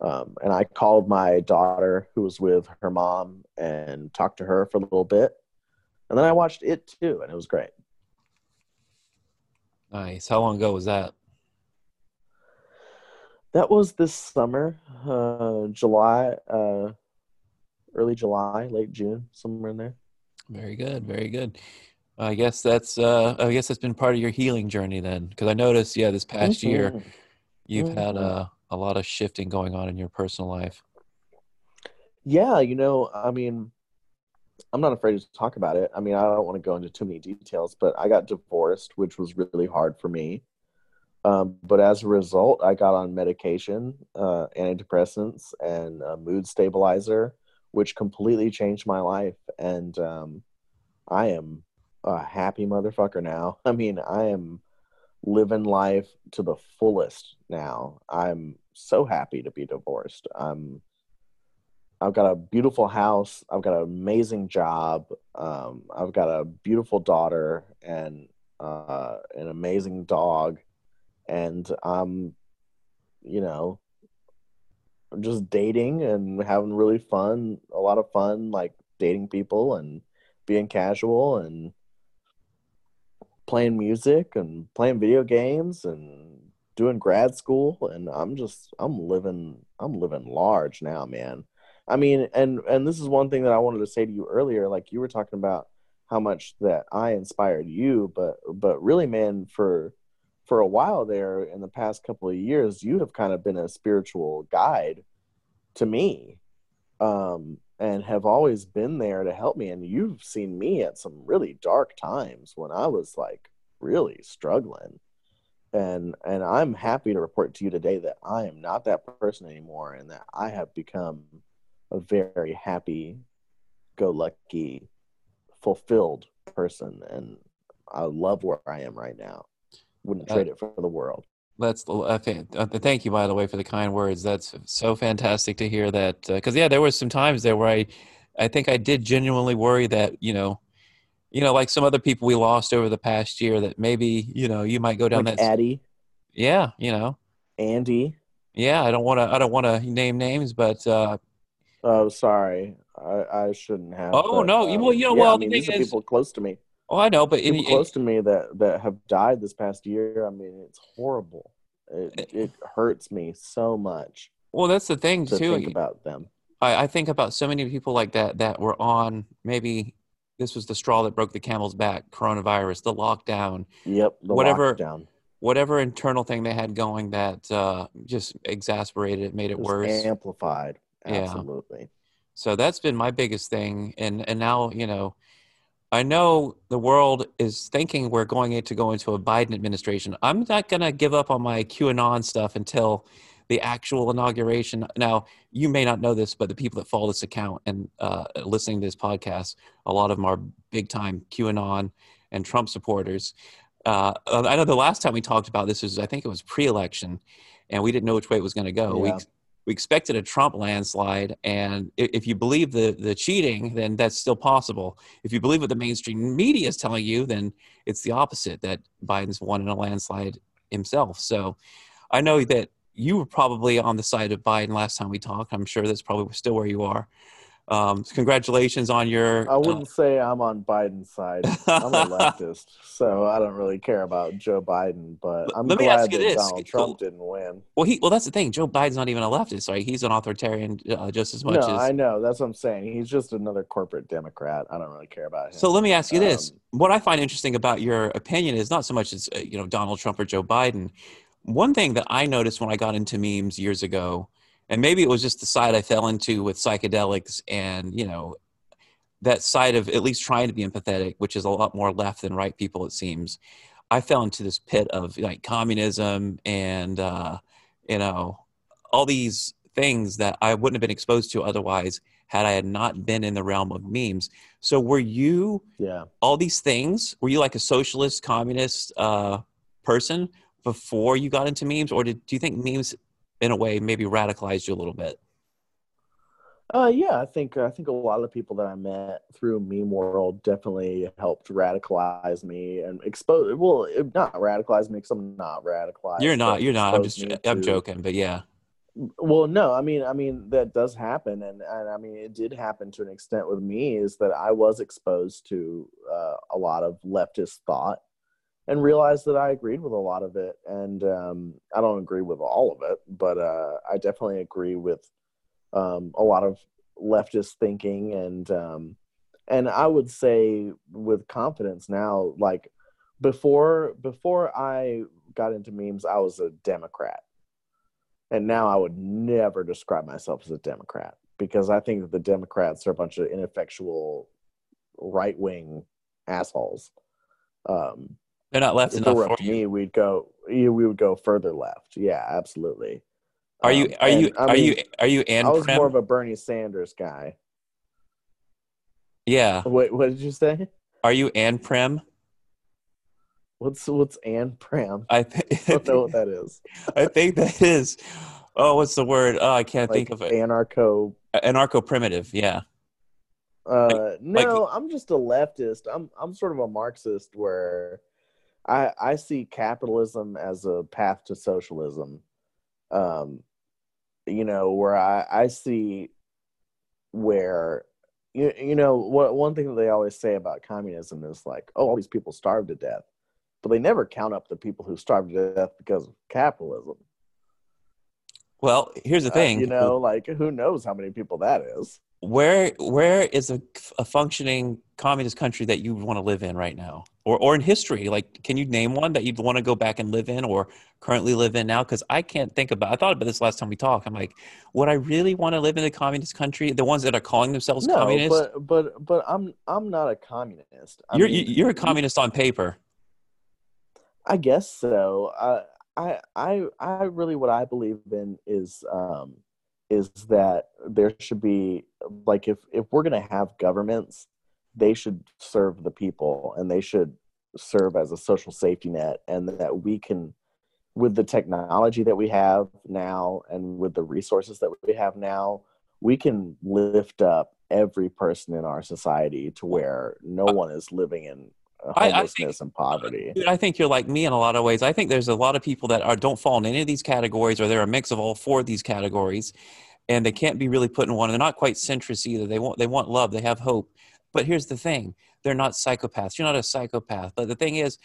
[SPEAKER 2] Um, and I called my daughter who was with her mom and talked to her for a little bit. And then I watched it too, and it was great.
[SPEAKER 1] Nice. How long ago was that?
[SPEAKER 2] That was this summer, uh, July, uh, early July, late June, somewhere in there.
[SPEAKER 1] Very good. Very good. I guess that's uh, I guess that's been part of your healing journey then, because I noticed, yeah, this past mm-hmm. year you've mm-hmm. had uh, a lot of shifting going on in your personal life.
[SPEAKER 2] Yeah, you know, I mean, I'm not afraid to talk about it. I mean, I don't want to go into too many details, but I got divorced, which was really hard for me. Um, but as a result, I got on medication, uh, antidepressants, and a mood stabilizer which completely changed my life. And um, I am a happy motherfucker now. I mean, I am living life to the fullest now. I'm so happy to be divorced. I'm I've got a beautiful house. I've got an amazing job. Um, I've got a beautiful daughter and uh, an amazing dog, and I'm, you know, just dating and having really fun, a lot of fun, like dating people and being casual and playing music and playing video games and doing grad school and I'm just I'm living I'm living large now, man. I mean, and and this is one thing that I wanted to say to you earlier like you were talking about how much that I inspired you, but but really man for for a while there in the past couple of years, you have kind of been a spiritual guide to me um, and have always been there to help me. And you've seen me at some really dark times when I was like really struggling. And and I'm happy to report to you today that I am not that person anymore and that I have become a very happy, go lucky, fulfilled person. And I love where I am right now wouldn't uh, trade it for the world.
[SPEAKER 1] That's uh, thank you by the way for the kind words. That's so fantastic to hear that because uh, yeah, there was some times there where I, I think I did genuinely worry that you know, you know, like some other people we lost over the past year that maybe you know you might go down
[SPEAKER 2] like
[SPEAKER 1] that.
[SPEAKER 2] Addie.
[SPEAKER 1] Yeah, you know.
[SPEAKER 2] Andy.
[SPEAKER 1] Yeah, I don't want to. I don't want to name names, but. uh
[SPEAKER 2] Oh, sorry. I, I shouldn't have.
[SPEAKER 1] Oh
[SPEAKER 2] but,
[SPEAKER 1] no!
[SPEAKER 2] Um,
[SPEAKER 1] well, you know,
[SPEAKER 2] yeah,
[SPEAKER 1] well,
[SPEAKER 2] I mean,
[SPEAKER 1] the
[SPEAKER 2] these
[SPEAKER 1] thing
[SPEAKER 2] are people close to me.
[SPEAKER 1] Oh, I know, but
[SPEAKER 2] people
[SPEAKER 1] it,
[SPEAKER 2] close to me that that have died this past year. I mean, it's horrible. It eh, it hurts me so much.
[SPEAKER 1] Well, that's the thing
[SPEAKER 2] to
[SPEAKER 1] too.
[SPEAKER 2] Think about them.
[SPEAKER 1] I, I think about so many people like that that were on maybe this was the straw that broke the camel's back. Coronavirus, the lockdown.
[SPEAKER 2] Yep. The
[SPEAKER 1] whatever.
[SPEAKER 2] Lockdown.
[SPEAKER 1] Whatever internal thing they had going that uh, just exasperated it, made it, it worse.
[SPEAKER 2] Amplified. Absolutely.
[SPEAKER 1] Yeah. So that's been my biggest thing, and and now you know I know the world is thinking we're going to go into a Biden administration. I'm not going to give up on my QAnon stuff until the actual inauguration. Now, you may not know this, but the people that follow this account and uh, listening to this podcast, a lot of them are big time QAnon and Trump supporters. Uh, I know the last time we talked about this was, I think it was pre election, and we didn't know which way it was going to go. Yeah. We, we expected a Trump landslide, and if you believe the the cheating, then that's still possible. If you believe what the mainstream media is telling you, then it's the opposite that Biden's won in a landslide himself. So, I know that you were probably on the side of Biden last time we talked. I'm sure that's probably still where you are. Um, congratulations on your.
[SPEAKER 2] I wouldn't uh, say I'm on Biden's side. I'm a leftist, so I don't really care about Joe Biden. But I'm Let glad that this. Donald Trump didn't win.
[SPEAKER 1] Well, he well that's the thing. Joe Biden's not even a leftist, right? He's an authoritarian uh, just as much.
[SPEAKER 2] No,
[SPEAKER 1] as,
[SPEAKER 2] I know. That's what I'm saying. He's just another corporate Democrat. I don't really care about him.
[SPEAKER 1] So let me ask you um, this: What I find interesting about your opinion is not so much as uh, you know Donald Trump or Joe Biden. One thing that I noticed when I got into memes years ago and maybe it was just the side I fell into with psychedelics and you know that side of at least trying to be empathetic, which is a lot more left than right people it seems. I fell into this pit of like communism and uh, you know all these things that I wouldn't have been exposed to otherwise had I had not been in the realm of memes. So were you
[SPEAKER 2] yeah
[SPEAKER 1] all these things? Were you like a socialist, communist uh, person before you got into memes, or did do you think memes in a way maybe radicalized you a little bit?
[SPEAKER 2] Uh, yeah, I think I think a lot of the people that I met through meme world definitely helped radicalize me and expose. Well, not radicalize me because I'm not radicalized.
[SPEAKER 1] You're not. You're not. I'm just. I'm to, joking, but yeah.
[SPEAKER 2] Well, no, I mean, I mean that does happen, and and I mean it did happen to an extent with me. Is that I was exposed to uh, a lot of leftist thought, and realized that I agreed with a lot of it. And um, I don't agree with all of it, but uh, I definitely agree with um, a lot of leftist thinking. And um, and I would say with confidence now, like before before I got into memes, I was a Democrat, and now I would never describe myself as a Democrat because I think that the Democrats are a bunch of ineffectual right wing assholes. Um,
[SPEAKER 1] they're not left if enough
[SPEAKER 2] for me. We'd go. We would go further left. Yeah, absolutely.
[SPEAKER 1] Are you? Um, are you? I are mean, you? Are you? And
[SPEAKER 2] I was more of a Bernie Sanders guy.
[SPEAKER 1] Yeah.
[SPEAKER 2] Wait, what did you say?
[SPEAKER 1] Are you anprim?
[SPEAKER 2] What's what's anprim?
[SPEAKER 1] I, th-
[SPEAKER 2] I don't know what that is.
[SPEAKER 1] I think that is. Oh, what's the word? Oh, I can't
[SPEAKER 2] like
[SPEAKER 1] think of it.
[SPEAKER 2] Anarcho.
[SPEAKER 1] Anarcho primitive. Yeah.
[SPEAKER 2] Uh, like, no, like, I'm just a leftist. I'm I'm sort of a Marxist where I I see capitalism as a path to socialism. Um, you know, where I I see where you you know what one thing that they always say about communism is like, oh, all these people starved to death, but they never count up the people who starved to death because of capitalism.
[SPEAKER 1] Well, here's the thing.
[SPEAKER 2] Uh, you know, like who knows how many people that is
[SPEAKER 1] where where is a, a functioning communist country that you would want to live in right now? Or or in history like can you name one that you'd want to go back and live in or currently live in now? Because i can't think about i thought about this last time we talked. I'm like would i really want to live in a communist country? The ones that are calling themselves no, communist?
[SPEAKER 2] but but but i'm i'm not a communist.
[SPEAKER 1] I you're mean, you're a communist on paper.
[SPEAKER 2] I guess so. I i i i really what i believe in is um is that there should be like if if we're going to have governments they should serve the people and they should serve as a social safety net and that we can with the technology that we have now and with the resources that we have now we can lift up every person in our society to where no one is living in homelessness I, I think, and poverty.
[SPEAKER 1] I think you're like me in a lot of ways. I think there's a lot of people that are don't fall in any of these categories, or they're a mix of all four of these categories, and they can't be really put in one. They're not quite centrist either. They want they want love. They have hope. But here's the thing: they're not psychopaths. You're not a psychopath. But the thing is,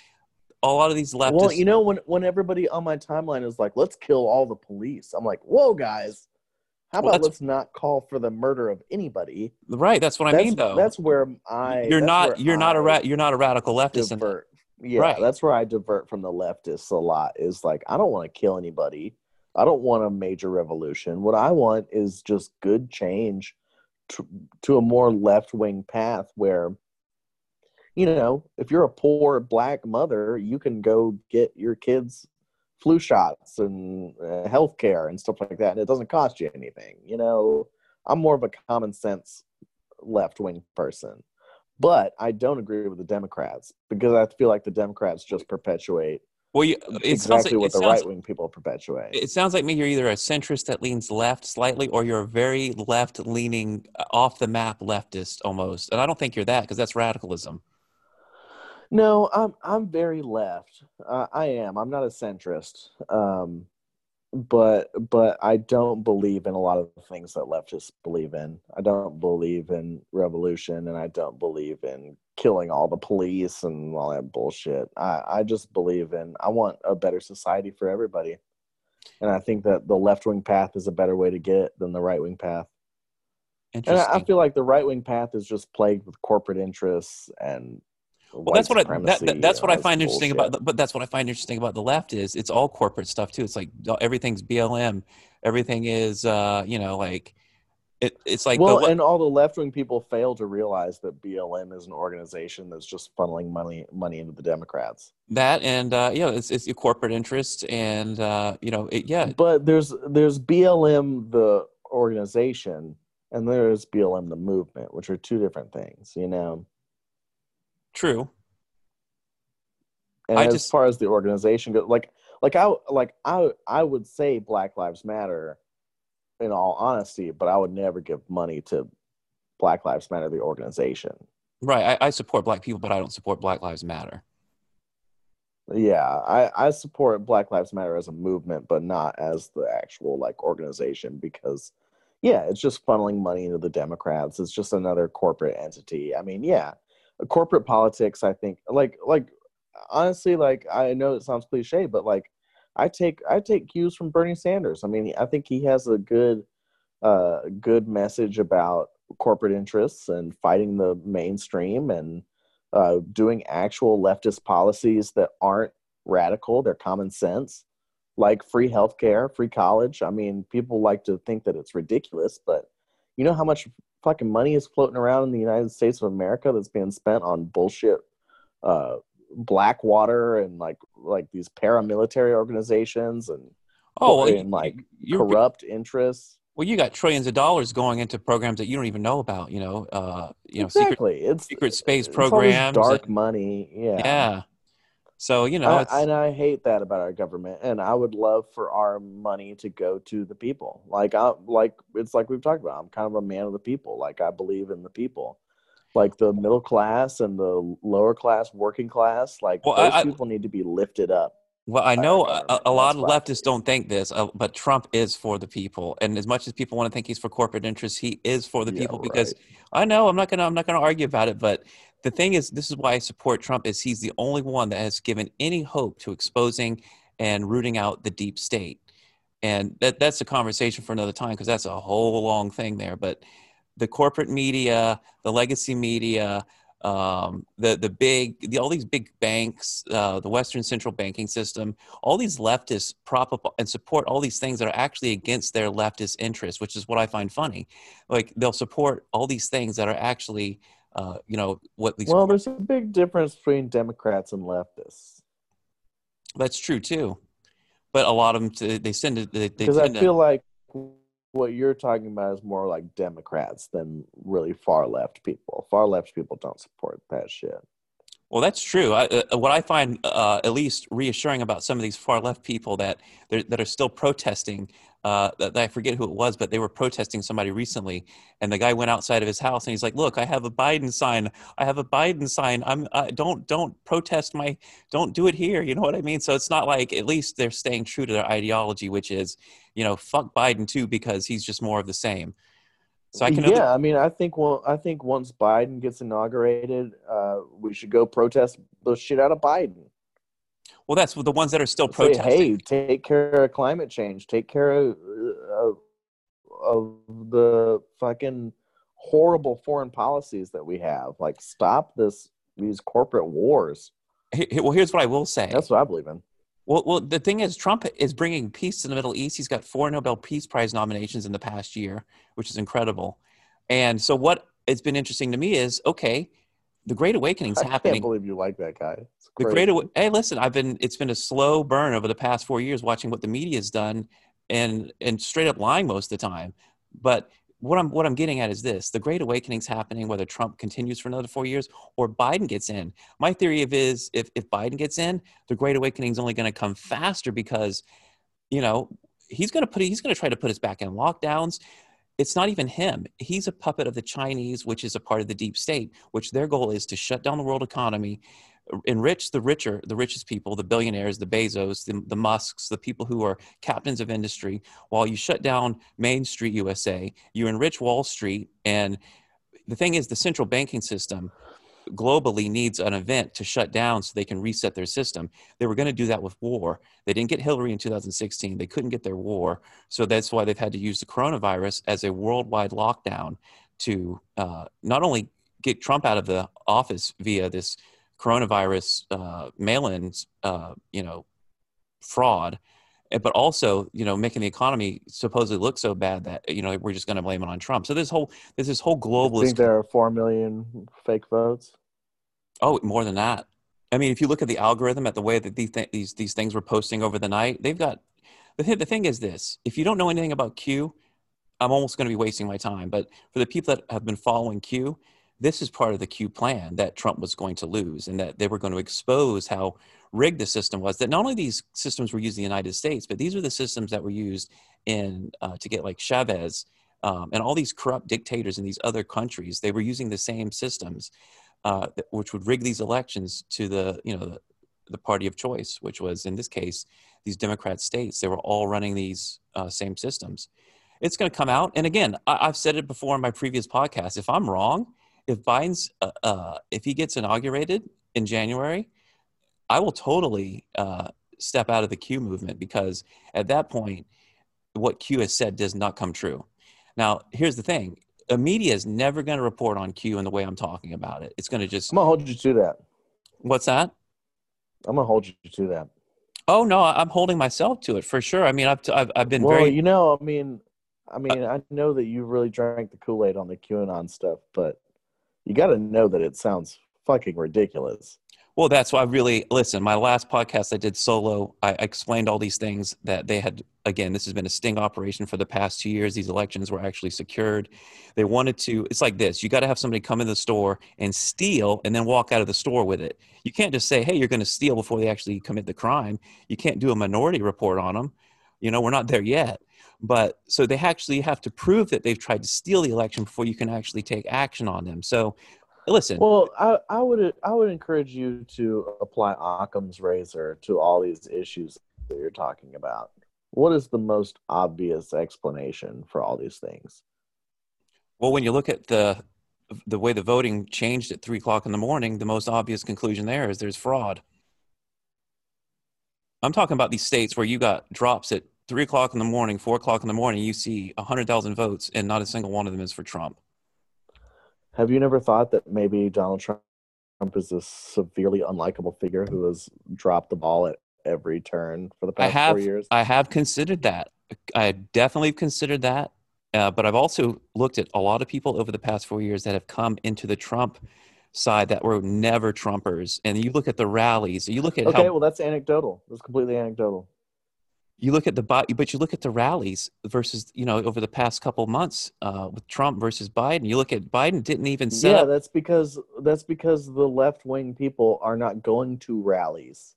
[SPEAKER 1] a lot of these leftists.
[SPEAKER 2] Well, you know, when when everybody on my timeline is like, "Let's kill all the police," I'm like, "Whoa, guys." How about well, let's not call for the murder of anybody?
[SPEAKER 1] Right, that's what
[SPEAKER 2] that's,
[SPEAKER 1] I mean, though.
[SPEAKER 2] That's where I.
[SPEAKER 1] You're not. You're I not a ra- You're not a radical leftist.
[SPEAKER 2] Divert. Yeah, right. that's where I divert from the leftists a lot. Is like I don't want to kill anybody. I don't want a major revolution. What I want is just good change to, to a more left wing path where, you know, if you're a poor black mother, you can go get your kids flu shots and uh, health care and stuff like that. And it doesn't cost you anything. You know, I'm more of a common sense left wing person. But I don't agree with the Democrats because I feel like the Democrats just perpetuate
[SPEAKER 1] well, you,
[SPEAKER 2] exactly like, what the right wing people perpetuate.
[SPEAKER 1] It sounds like me you're either a centrist that leans left slightly, or you're a very left leaning, off the map leftist almost. And I don't think you're that because that's radicalism.
[SPEAKER 2] No, I'm I'm very left. Uh, I am. I'm not a centrist. Um, but but I don't believe in a lot of the things that leftists believe in. I don't believe in revolution, and I don't believe in killing all the police and all that bullshit. I I just believe in I want a better society for everybody, and I think that the left wing path is a better way to get it than the right wing path. And I, I feel like the right wing path is just plagued with corporate interests and
[SPEAKER 1] well, that's what I that, that, that's what I find bullshit. interesting about the, but that's what I find interesting about the left is it's all corporate stuff too. It's like everything's BLM, everything is uh, you know like it, it's like
[SPEAKER 2] well, the, and all the left wing people fail to realize that BLM is an organization that's just funneling money money into the Democrats.
[SPEAKER 1] That and uh, yeah, it's it's your corporate interest and uh, you know it, yeah.
[SPEAKER 2] But there's there's BLM the organization and there's BLM the movement, which are two different things. You know.
[SPEAKER 1] True.
[SPEAKER 2] And I as just, far as the organization goes, like like I like I I would say Black Lives Matter in all honesty, but I would never give money to Black Lives Matter the organization.
[SPEAKER 1] Right. I, I support black people, but I don't support Black Lives Matter.
[SPEAKER 2] Yeah, I, I support Black Lives Matter as a movement, but not as the actual like organization because yeah, it's just funneling money into the Democrats. It's just another corporate entity. I mean, yeah, corporate politics i think like like honestly like i know it sounds cliche but like i take i take cues from bernie sanders. I mean i think he has a good uh good message about corporate interests and fighting the mainstream and uh, doing actual leftist policies that aren't radical they're common sense like free healthcare free college. I mean people like to think that it's ridiculous but you know how much fucking money is floating around in the United States of America that's being spent on bullshit uh Blackwater and like like these paramilitary organizations and
[SPEAKER 1] oh
[SPEAKER 2] and like corrupt interests.
[SPEAKER 1] Well, you got trillions of dollars going into programs that you don't even know about. You know, uh, you know,
[SPEAKER 2] exactly.
[SPEAKER 1] Secret,
[SPEAKER 2] it's
[SPEAKER 1] secret space programs,
[SPEAKER 2] dark and, money. Yeah,
[SPEAKER 1] yeah. So you know,
[SPEAKER 2] I, and I hate that about our government, and I would love for our money to go to the people. Like I like it's like we've talked about. I'm kind of a man of the people. Like I believe in the people, like the middle class and the lower class, working class. Like well, those I, people need to be lifted up.
[SPEAKER 1] Well, I know a, a lot of leftists don't think this, uh, but Trump is for the people. And as much as people want to think he's for corporate interests, he is for the yeah, people. Because I know I'm not gonna I'm not gonna argue about it, but the thing is, this is why I support Trump. Is he's the only one that has given any hope to exposing and rooting out the deep state. And that that's a conversation for another time because that's a whole long thing there. But the corporate media, the legacy media, um, the the big the, all these big banks, uh, the Western Central Banking System, all these leftists prop up and support all these things that are actually against their leftist interests, which is what I find funny. Like they'll support all these things that are actually, uh, you know, what these.
[SPEAKER 2] Well, there's a big difference between Democrats and leftists.
[SPEAKER 1] That's true too, but a lot of them they send it
[SPEAKER 2] because I feel to, like what you're talking about is more like Democrats than really far left people. Far left people don't support that shit.
[SPEAKER 1] Well, that's true. I, uh, what I find uh, at least reassuring about some of these far left people that that are still protesting uh, I forget who it was, but they were protesting somebody recently, and the guy went outside of his house and he's like, "Look, I have a Biden sign. I have a Biden sign. I'm uh, don't don't protest my don't do it here. You know what I mean? So it's not like at least they're staying true to their ideology, which is, you know, fuck Biden too because he's just more of the same.
[SPEAKER 2] So I can. Yeah, I mean, I think well, I think once Biden gets inaugurated, uh, we should go protest the shit out of Biden.
[SPEAKER 1] Well, that's the ones that are still protesting.
[SPEAKER 2] hey, take care of climate change. Take care of, uh, of, of the fucking horrible foreign policies that we have. Like, stop this these corporate wars.
[SPEAKER 1] Well, here's what I will say.
[SPEAKER 2] That's what I believe in.
[SPEAKER 1] Well, well, the thing is, Trump is bringing peace to the Middle East. He's got four Nobel Peace Prize nominations in the past year, which is incredible. And so, what has been interesting to me is, okay, the Great Awakening's
[SPEAKER 2] I
[SPEAKER 1] happening. I
[SPEAKER 2] can't believe you like that guy.
[SPEAKER 1] The Great Hey, listen, I've been. It's been a slow burn over the past four years watching what the media's done, and and straight up lying most of the time. But what I'm what I'm getting at is this: the Great Awakening's happening, whether Trump continues for another four years or Biden gets in. My theory of is if if Biden gets in, the Great Awakening's only going to come faster because, you know, he's going to put he's going to try to put us back in lockdowns it's not even him. He's a puppet of the Chinese, which is a part of the deep state, which their goal is to shut down the world economy, enrich the richer, the richest people, the billionaires, the Bezos, the, the Musks, the people who are captains of industry, while you shut down Main Street USA, you enrich Wall Street. And the thing is, the central banking system globally needs an event to shut down so they can reset their system. They were going to do that with war. They didn't get Hillary in 2016. They couldn't get their war. So that's why they've had to use the coronavirus as a worldwide lockdown to uh, not only get Trump out of the office via this coronavirus uh, mail-in, uh, you know, fraud, eh, but also you know making the economy supposedly look so bad that you know we're just going to blame it on Trump. So this whole there's this whole globalist.
[SPEAKER 2] think there are four million fake votes?
[SPEAKER 1] Oh, more than that. I mean, if you look at the algorithm, at the way that these th- these these things were posting over the night, they've got the th- the thing is this: if you don't know anything about Q, I'm almost going to be wasting my time. But for the people that have been following Q, this is part of the Q plan that Trump was going to lose and that they were going to expose how rigged the system was. That not only these systems were used in the United States, but these were the systems that were used in uh, to get like Chavez um, and all these corrupt dictators in these other countries. They were using the same systems, uh, which would rig these elections to the you know the, the, party of choice, which was in this case these Democrat states. They were all running these uh, same systems. It's going to come out, and again, I, I've said it before in my previous podcast. If I'm wrong if Biden's uh, uh, if he gets inaugurated in January, I will totally uh, step out of the Q movement because at that point, what Q has said does not come true. Now, here's the thing: the media is never going to report on Q in the way I'm talking about it. It's going to just.
[SPEAKER 2] I'm gonna hold you to that.
[SPEAKER 1] What's that?
[SPEAKER 2] I'm gonna hold you to that.
[SPEAKER 1] Oh no, I'm holding myself to it for sure. I mean, I've I've, I've been very
[SPEAKER 2] well,
[SPEAKER 1] very.
[SPEAKER 2] you know, I mean, I mean, I know that you really drank the Kool Aid on the QAnon stuff, but you got to know that it sounds fucking ridiculous.
[SPEAKER 1] Well, that's why I really listen. My last podcast I did solo, I explained all these things that they had. Again, this has been a sting operation for the past two years. These elections were actually secured. They wanted to. It's like this: you got to have somebody come in the store and steal, and then walk out of the store with it. You can't just say, "Hey, you're going to steal" before they actually commit the crime. You can't do a minority report on them. You know, we're not there yet. But so they actually have to prove that they've tried to steal the election before you can actually take action on them. So listen.
[SPEAKER 2] Well, I, I would I would encourage you to apply Occam's razor to all these issues that you're talking about. What is the most obvious explanation for all these things?
[SPEAKER 1] Well, when you look at the the way the voting changed at three o'clock in the morning, the most obvious conclusion there is there's fraud. I'm talking about these states where you got drops at three o'clock in the morning, four o'clock in the morning, you see hundred thousand votes, and not a single one of them is for Trump.
[SPEAKER 2] Have you never thought that maybe Donald Trump is a severely unlikable figure who has dropped the ball at every turn for the past
[SPEAKER 1] I have,
[SPEAKER 2] four years?
[SPEAKER 1] I have considered that. I definitely considered that. Uh, but I've also looked at a lot of people over the past four years that have come into the Trump side that were never Trumpers. And you look at the rallies, you look at
[SPEAKER 2] okay,
[SPEAKER 1] how,
[SPEAKER 2] well, that's anecdotal. That's completely anecdotal
[SPEAKER 1] you look at the but you look at the rallies versus you know over the past couple months uh, with Trump versus Biden. You look at Biden didn't even set
[SPEAKER 2] yeah,
[SPEAKER 1] up.
[SPEAKER 2] that's because that's because the left wing people are not going to rallies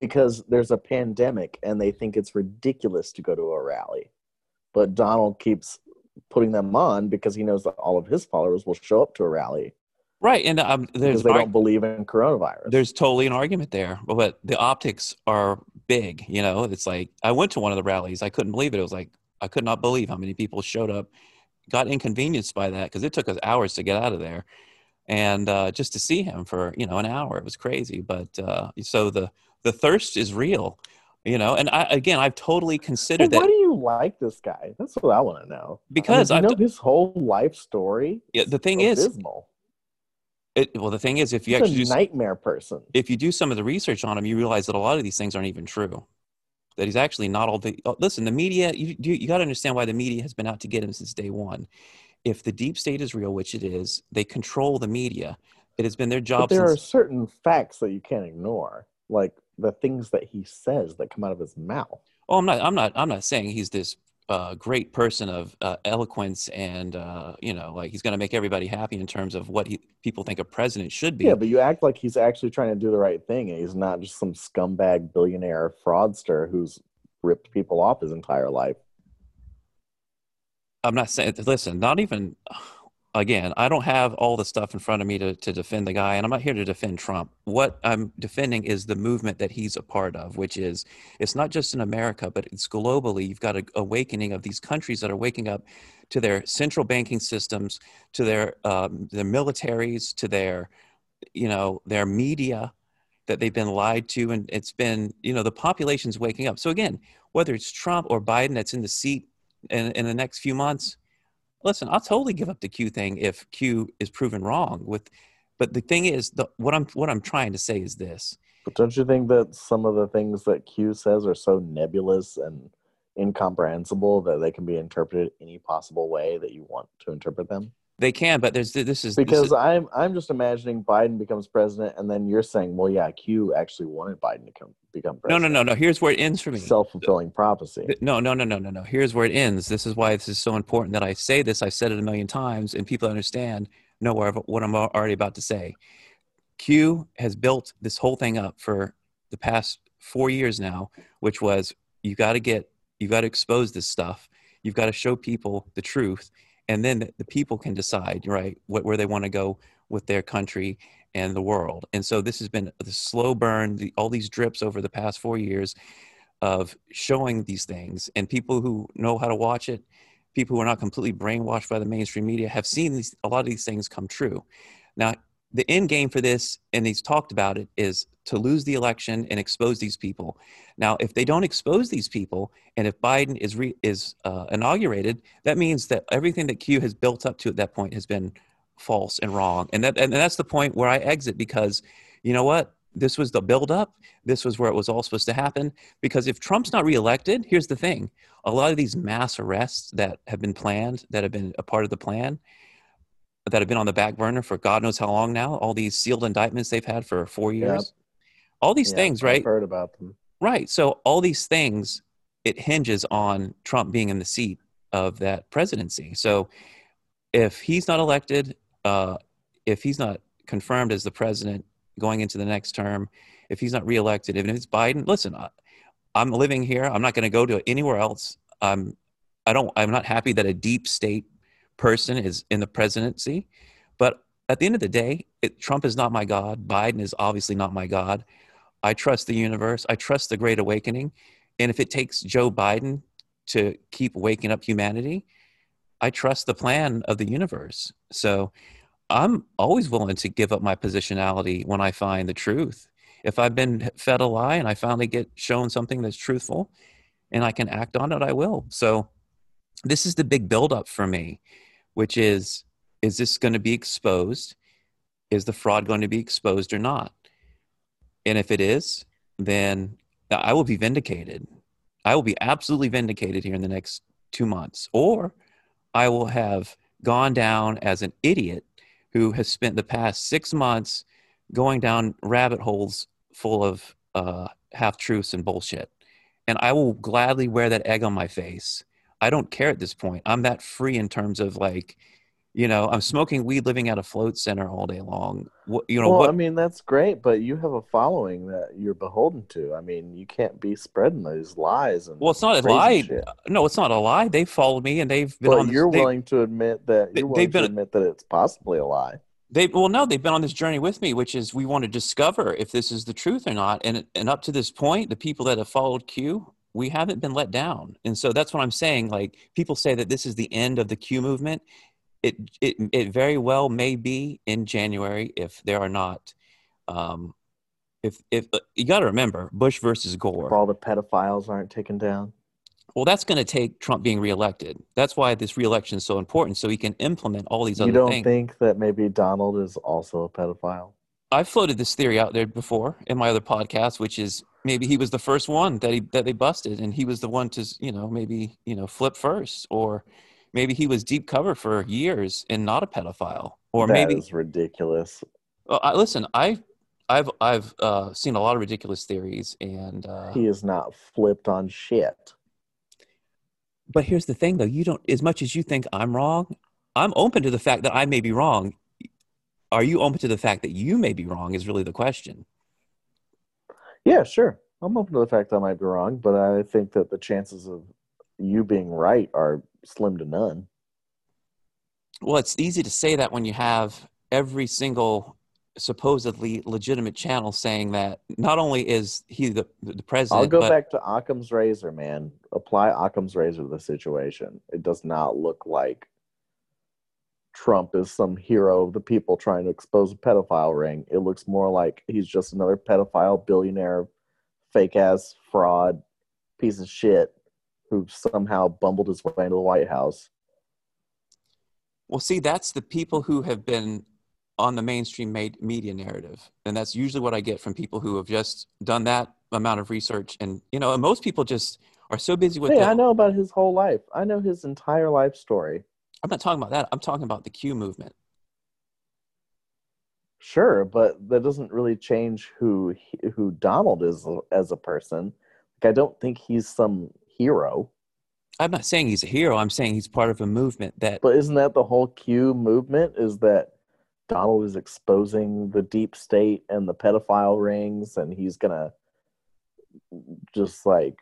[SPEAKER 2] because there's a pandemic and they think it's ridiculous to go to a rally. But Donald keeps putting them on because he knows that all of his followers will show up to a rally.
[SPEAKER 1] Right, and um, there's
[SPEAKER 2] because they don't believe in coronavirus.
[SPEAKER 1] There's totally an argument there, but the optics are big. You know, it's like I went to one of the rallies. I couldn't believe it. It was like I could not believe how many people showed up. Got inconvenienced by that because it took us hours to get out of there, and uh, just to see him for you know an hour, it was crazy. But uh, so the the thirst is real, you know. And I again, I've totally considered
[SPEAKER 2] well,
[SPEAKER 1] that.
[SPEAKER 2] Why do you like this guy? That's what I want to know.
[SPEAKER 1] Because
[SPEAKER 2] I, mean,
[SPEAKER 1] I
[SPEAKER 2] know his whole life story.
[SPEAKER 1] Yeah, the thing
[SPEAKER 2] abysmal.
[SPEAKER 1] is, it, well, the thing is, if you
[SPEAKER 2] He's
[SPEAKER 1] actually
[SPEAKER 2] a nightmare person,
[SPEAKER 1] if you do some of the research on him, you realize that a lot of these things aren't even true. That he's actually not all the. Oh, listen, the media. You you, you got to understand why the media has been out to get him since day one. If the deep state is real, which it is, they control the media. It has been their job.
[SPEAKER 2] but there
[SPEAKER 1] since,
[SPEAKER 2] are certain facts that you can't ignore, like the things that he says that come out of his mouth.
[SPEAKER 1] Oh, I'm not. I'm not. I'm not saying he's this uh, great person of uh, eloquence and uh, you know like he's going to make everybody happy in terms of what he, people think a president should be
[SPEAKER 2] Yeah, but you act like he's actually trying to do the right thing, and he's not just some scumbag billionaire fraudster who's ripped people off his entire life.
[SPEAKER 1] i'm not saying listen not even again, I don't have all the stuff in front of me to, to defend the guy, and I'm not here to defend Trump. What I'm defending is the movement that he's a part of, which is it's not just in America, but it's globally. You've got an awakening of these countries that are waking up to their central banking systems, to their um, their militaries, to their you know their media that they've been lied to, and it's been you know the population's waking up. So again, whether it's Trump or Biden that's in the seat in, in the next few months listen, I'll totally give up the Q thing if Q is proven wrong. With, but the thing is, the, what I'm what I'm trying to say is this.
[SPEAKER 2] But don't you think that some of the things that Q says are so nebulous and incomprehensible that they can be interpreted any possible way that you want to interpret them?
[SPEAKER 1] They can, but there's this is
[SPEAKER 2] because
[SPEAKER 1] this is,
[SPEAKER 2] I'm I'm just imagining Biden becomes president, and then you're saying, well, yeah, Q actually wanted Biden to come become president.
[SPEAKER 1] No, no, no, no. Here's where it ends for me.
[SPEAKER 2] Self fulfilling prophecy.
[SPEAKER 1] No, no, no, no, no, no. Here's where it ends. This is why this is so important that I say this. I've said it a million times, and people understand know what I'm already about to say. Q has built this whole thing up for the past four years now, which was you got to get you got to expose this stuff. You've got to show people the truth and then the people can decide right what, where they want to go with their country and the world and so this has been the slow burn the, all these drips over the past four years of showing these things and people who know how to watch it people who are not completely brainwashed by the mainstream media have seen these, a lot of these things come true. Now the end game for this, and he's talked about it, is to lose the election and expose these people. Now, if they don't expose these people, and if Biden is re, is uh, inaugurated, that means that everything that Q has built up to at that point has been false and wrong, and that and that's the point where I exit because, you know what, this was the buildup. This was where it was all supposed to happen. Because if Trump's not reelected, here's the thing: a lot of these mass arrests that have been planned, that have been a part of the plan, that have been on the back burner for God knows how long now. All these sealed indictments they've had for four years. Yep. All these things, right? I've
[SPEAKER 2] heard about them.
[SPEAKER 1] Right. So all these things, it hinges on Trump being in the seat of that presidency. So if he's not elected, uh, if he's not confirmed as the president going into the next term, if he's not reelected, if it's Biden, listen, I, I'm living here. I'm not going to go to anywhere else. I'm, I don't. I'm not happy that a deep state person is in the presidency. But at the end of the day, it, Trump is not my God. Biden is obviously not my God. I trust the universe. I trust the Great Awakening. And if it takes Joe Biden to keep waking up humanity, I trust the plan of the universe. So I'm always willing to give up my positionality when I find the truth. If I've been fed a lie and I finally get shown something that's truthful and I can act on it, I will. So this is the big buildup for me which is is this going to be exposed? Is the fraud going to be exposed or not? And if it is, then I will be vindicated. I will be absolutely vindicated here in the next two months. Or I will have gone down as an idiot who has spent the past six months going down rabbit holes full of uh, half truths and bullshit. And I will gladly wear that egg on my face I don't care at this point. I'm that free in terms of like, you know, I'm smoking weed, living at a float center all day long. What, you know,
[SPEAKER 2] well,
[SPEAKER 1] what?
[SPEAKER 2] I mean, that's great, but you have a following that you're beholden to. I mean, you can't be spreading those lies. And
[SPEAKER 1] well, it's not a lie. Shit. No, it's not a lie. They followed me, and they've been.
[SPEAKER 2] But
[SPEAKER 1] on
[SPEAKER 2] you're willing to admit that you're willing to admit that it's possibly a lie.
[SPEAKER 1] They well, no, they've been on this journey with me, which is we want to discover if this is the truth or not. And and up to this point, the people that have followed Q we haven't been let down. And so that's what I'm saying. Like people say that this is the end of the Q movement. It, it, it very well may be in January if there are not, um, if, if uh, you got to remember Bush versus Gore.
[SPEAKER 2] If all the pedophiles aren't taken down.
[SPEAKER 1] Well, that's going to take Trump being reelected. That's why this reelection is so important, so he can implement all these
[SPEAKER 2] you
[SPEAKER 1] other
[SPEAKER 2] things.
[SPEAKER 1] You
[SPEAKER 2] don't think that maybe Donald is also a pedophile?
[SPEAKER 1] I've floated this theory out there before in my other podcast, which is maybe he was the first one that he that they busted, and he was the one to you know maybe you know flip first, or maybe he was deep cover for years and not a pedophile, or
[SPEAKER 2] that
[SPEAKER 1] maybe
[SPEAKER 2] is ridiculous.
[SPEAKER 1] Well, I, listen, I I've I've uh, seen a lot of ridiculous theories, and uh,
[SPEAKER 2] he is not flipped on shit.
[SPEAKER 1] But here's the thing, though: you don't as much as you think I'm wrong. I'm open to the fact that I may be wrong are you open to the fact that you may be wrong is really the question
[SPEAKER 2] yeah sure i'm open to the fact that i might be wrong but i think that the chances of you being right are slim to none
[SPEAKER 1] Well, it's easy to say that when you have every single supposedly legitimate channel saying that not only is he the, the president.
[SPEAKER 2] I'll go
[SPEAKER 1] but,
[SPEAKER 2] back to Occam's razor, man. Apply Occam's razor to the situation. It does not look like Trump is some hero of the people trying to expose a pedophile ring. It looks more like he's just another pedophile billionaire, fake ass fraud piece of shit who somehow bumbled his way into the White House.
[SPEAKER 1] Well, see, that's the people who have been on the mainstream media narrative. And that's usually what I get from people who have just done that amount of research. And, you know, and most people just are so busy with.
[SPEAKER 2] Hey, I know about his whole life. I know his entire life story.
[SPEAKER 1] I'm not talking about that. I'm talking about the Q movement.
[SPEAKER 2] Sure, but that doesn't really change who who Donald is as a person. Like, I don't think he's some hero.
[SPEAKER 1] I'm not saying he's a hero. I'm saying he's part of a movement that.
[SPEAKER 2] But isn't that the whole Q movement? Is that Donald is exposing the deep state and the pedophile rings, and he's gonna just like,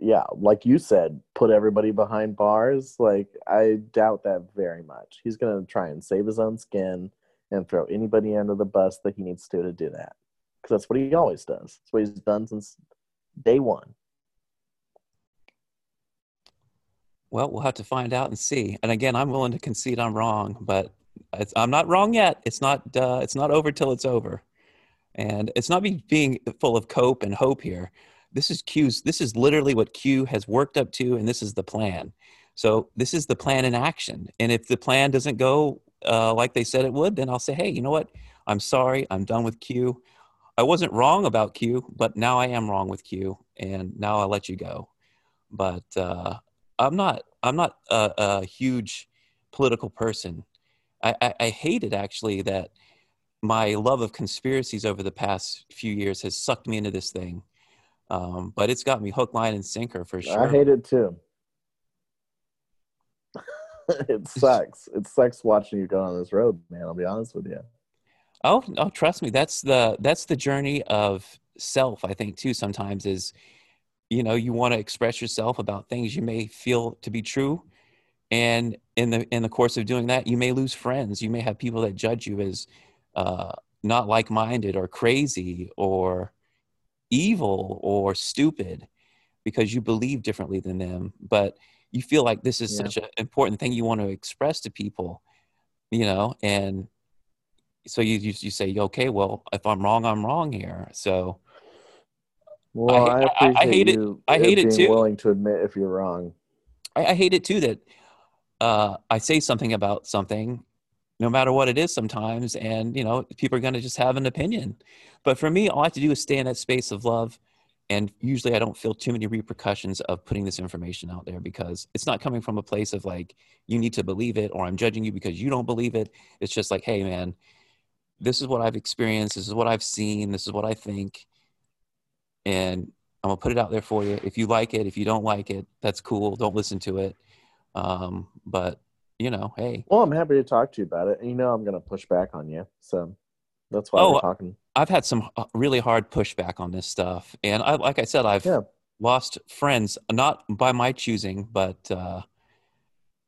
[SPEAKER 2] yeah, like you said, put everybody behind bars. Like, I doubt that very much. He's gonna try and save his own skin and throw anybody under the bus that he needs to to do that, because that's what he always does. That's what he's done since day one.
[SPEAKER 1] Well, we'll have to find out and see. And again, I'm willing to concede I'm wrong, but I'm not wrong yet. It's not. Uh, it's not over till it's over, and it's not me being full of cope and hope here. This is Q's. This is literally what Q has worked up to, and this is the plan. So this is the plan in action. And if the plan doesn't go uh, like they said it would, then I'll say, hey, you know what? I'm sorry. I'm done with Q. I wasn't wrong about Q, but now I am wrong with Q, and now I'll let you go. But uh, I'm not. I'm not a, a huge political person. I, I, I hated actually that my love of conspiracies over the past few years has sucked me into this thing. Um, but it's got me hook, line, and sinker for sure.
[SPEAKER 2] I hate it too. it sucks. It sucks watching you go on this road, man. I'll be honest with you.
[SPEAKER 1] Oh, oh, trust me. That's the that's the journey of self. I think too. Sometimes is, you know, you want to express yourself about things you may feel to be true, and in the in the course of doing that you may lose friends you may have people that judge you as uh, not like-minded or crazy or evil or stupid because you believe differently than them but you feel like this is yeah. such an important thing you want to express to people you know and so you, you you say okay well if i'm wrong i'm wrong here. So
[SPEAKER 2] well i, I, I, I hate it i hate it too. willing to admit if you're wrong.
[SPEAKER 1] I, I hate it too that uh, I say something about something, no matter what it is sometimes, and you know, people are going to just have an opinion. But for me, all I have to do is stay in that space of love. And usually I don't feel too many repercussions of putting this information out there because it's not coming from a place of like, you need to believe it or I'm judging you because you don't believe it. It's just like, hey, man, this is what I've experienced. This is what I've seen. This is what I think. And I'm going to put it out there for you. If you like it, if you don't like it, that's cool. Don't listen to it. Um, but you know, hey.
[SPEAKER 2] Well, I'm happy to talk to you about it. And you know, I'm going to push back on you, so that's why oh, we're talking.
[SPEAKER 1] I've had some uh, really hard pushback on this stuff, and I, like I said, I've yeah. lost friends not by my choosing, but uh,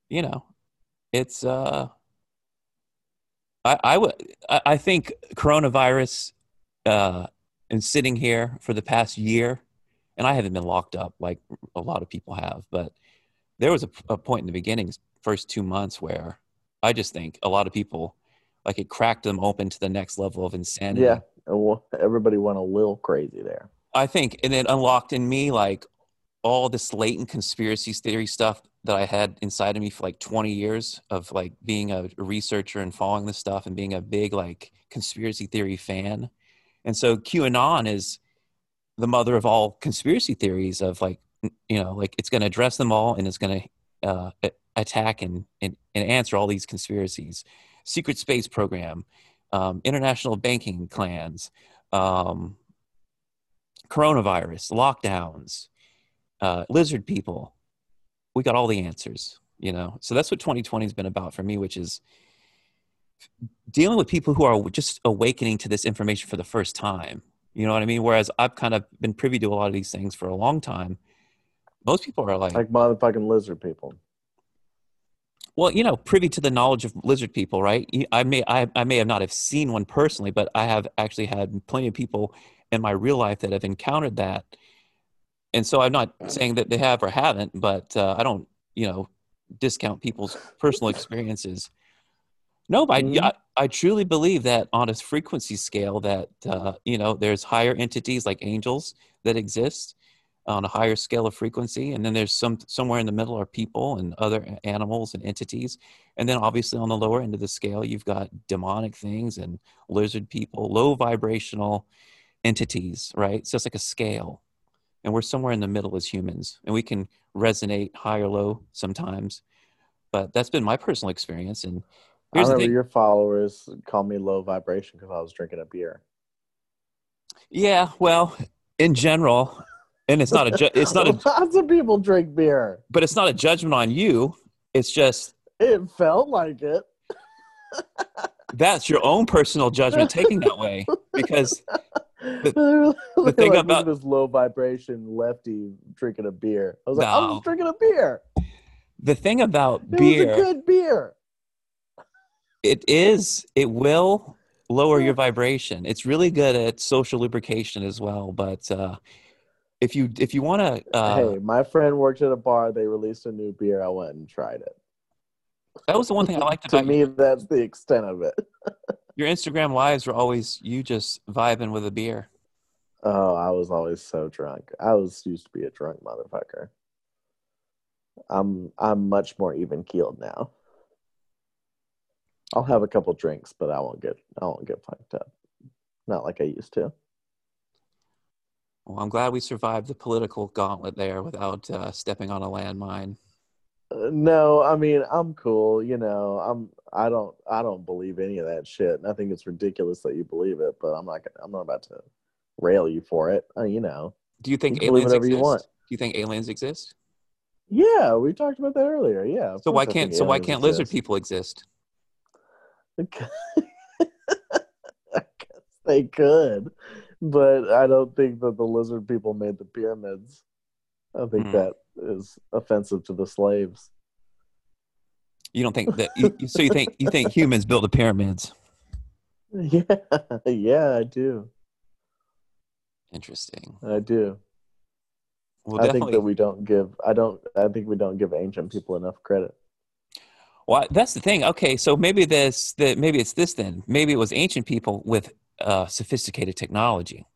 [SPEAKER 1] you know, it's. Uh, I, I would. I think coronavirus, uh, and sitting here for the past year, and I haven't been locked up like a lot of people have, but there was a, a point in the beginning, first two months, where I just think a lot of people, like it cracked them open to the next level of insanity.
[SPEAKER 2] Yeah, Well everybody went a little crazy there.
[SPEAKER 1] I think, and it unlocked in me like all this latent conspiracy theory stuff that I had inside of me for like 20 years of like being a researcher and following this stuff and being a big like conspiracy theory fan. And so QAnon is the mother of all conspiracy theories of like you know like it's going to address them all and it's going to uh, attack and, and, and answer all these conspiracies. Secret space program um, international banking clans um, coronavirus lockdowns uh, lizard people. We got all the answers you know? So that's what 2020 has been about for me which is dealing with people who are just awakening to this information for the first time. You know what i mean? Whereas i've kind of been privy to a lot of these things for a long time. Most people are like
[SPEAKER 2] like motherfucking lizard people.
[SPEAKER 1] Well, you know, privy to the knowledge of lizard people, right? I may I, I may have not have seen one personally, but I have actually had plenty of people in my real life that have encountered that. And so I'm not saying that they have or haven't, but uh, I don't, you know, discount people's personal experiences. No, but mm-hmm. I, I truly believe that on a frequency scale that uh, you know there's higher entities like angels that exist on a higher scale of frequency and then there's some somewhere in the middle are people and other animals and entities and then obviously on the lower end of the scale you've got demonic things and lizard people low vibrational entities right so it's like a scale and we're somewhere in the middle as humans and we can resonate high or low sometimes but that's been my personal experience and
[SPEAKER 2] I remember your followers called me low vibration because I was drinking a beer.
[SPEAKER 1] Yeah, well, in general, and it's not a ju- it's not a
[SPEAKER 2] lots of people drink beer,
[SPEAKER 1] but it's not a judgment on you. It's just
[SPEAKER 2] it felt like it.
[SPEAKER 1] that's your own personal judgment taking that way because the, the thing
[SPEAKER 2] like,
[SPEAKER 1] about
[SPEAKER 2] this low vibration lefty drinking a beer. I was like. I'm just drinking a beer.
[SPEAKER 1] The thing about
[SPEAKER 2] it
[SPEAKER 1] beer,
[SPEAKER 2] was a good beer.
[SPEAKER 1] It is. It will lower your vibration. It's really good at social lubrication as well. But uh, if you if you want to, uh,
[SPEAKER 2] hey, my friend worked at a bar. They released a new beer. I went and tried it.
[SPEAKER 1] That was the one thing I liked
[SPEAKER 2] to
[SPEAKER 1] about
[SPEAKER 2] me.
[SPEAKER 1] You.
[SPEAKER 2] That's the extent of it.
[SPEAKER 1] your Instagram lives were always you just vibing with a beer.
[SPEAKER 2] Oh, I was always so drunk. I was used to be a drunk motherfucker. I'm I'm much more even keeled now. I'll have a couple drinks, but I won't get I won't get fucked up. Not like I used to.
[SPEAKER 1] Well, I'm glad we survived the political gauntlet there without uh, stepping on a landmine.
[SPEAKER 2] Uh, no, I mean I'm cool. You know, I'm I don't I don't believe any of that shit. And I think it's ridiculous that you believe it, but I'm not I'm not about to rail you for it. Uh, you know.
[SPEAKER 1] Do you think
[SPEAKER 2] you
[SPEAKER 1] aliens
[SPEAKER 2] exist?
[SPEAKER 1] You
[SPEAKER 2] want. Do
[SPEAKER 1] you think aliens exist?
[SPEAKER 2] Yeah, we talked about that earlier. Yeah.
[SPEAKER 1] So why can't so why can't exist. lizard people exist?
[SPEAKER 2] I guess they could, but I don't think that the lizard people made the pyramids. I think mm. that is offensive to the slaves.
[SPEAKER 1] You don't think that? You, so you think you think humans built the pyramids?
[SPEAKER 2] Yeah, yeah, I do.
[SPEAKER 1] Interesting.
[SPEAKER 2] I do. Well, I think that we don't give. I don't. I think we don't give ancient people enough credit.
[SPEAKER 1] Well, that's the thing. Okay, so maybe this, the, maybe it's this then. Maybe it was ancient people with uh, sophisticated technology.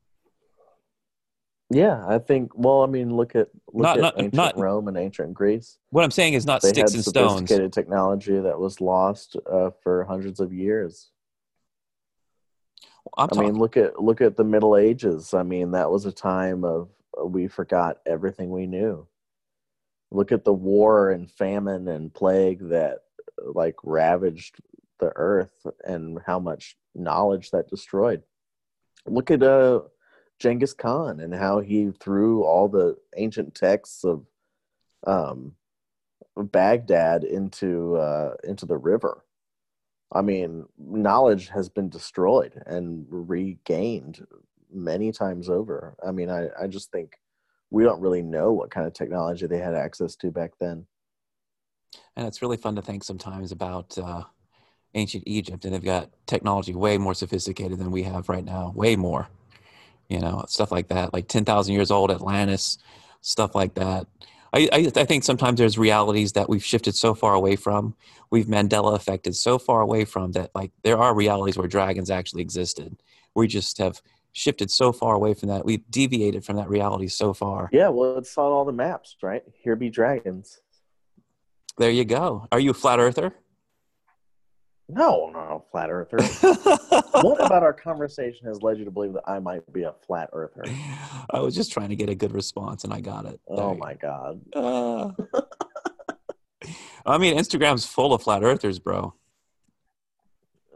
[SPEAKER 2] Yeah, I think. Well, I mean, look at look not, at not, ancient not, Rome and ancient Greece.
[SPEAKER 1] What I'm saying is not
[SPEAKER 2] they
[SPEAKER 1] sticks
[SPEAKER 2] had
[SPEAKER 1] and stones. Sophisticated
[SPEAKER 2] technology that was lost uh, for hundreds of years. Well, I mean, look at look at the Middle Ages. I mean, that was a time of uh, we forgot everything we knew. Look at the war and famine and plague that like ravaged the earth and how much knowledge that destroyed. Look at uh, Genghis Khan and how he threw all the ancient texts of um, Baghdad into uh, into the river. I mean, knowledge has been destroyed and regained many times over. I mean, I, I just think we don't really know what kind of technology they had access to back then
[SPEAKER 1] and it's really fun to think sometimes about uh, ancient Egypt, and they've got technology way more sophisticated than we have right now, way more. You know, stuff like that, like ten thousand years old Atlantis, stuff like that. I, I, I think sometimes there's realities that we've shifted so far away from, we've Mandela affected so far away from that. Like there are realities where dragons actually existed. We just have shifted so far away from that. We've deviated from that reality so far.
[SPEAKER 2] Yeah, well, it's on all the maps, right? Here be dragons.
[SPEAKER 1] There you go. Are you a flat earther?
[SPEAKER 2] No, no, flat earther. what about our conversation has led you to believe that I might be a flat earther?
[SPEAKER 1] I was just trying to get a good response and I got it.
[SPEAKER 2] Oh my god.
[SPEAKER 1] Uh, I mean, Instagram's full of flat earthers, bro.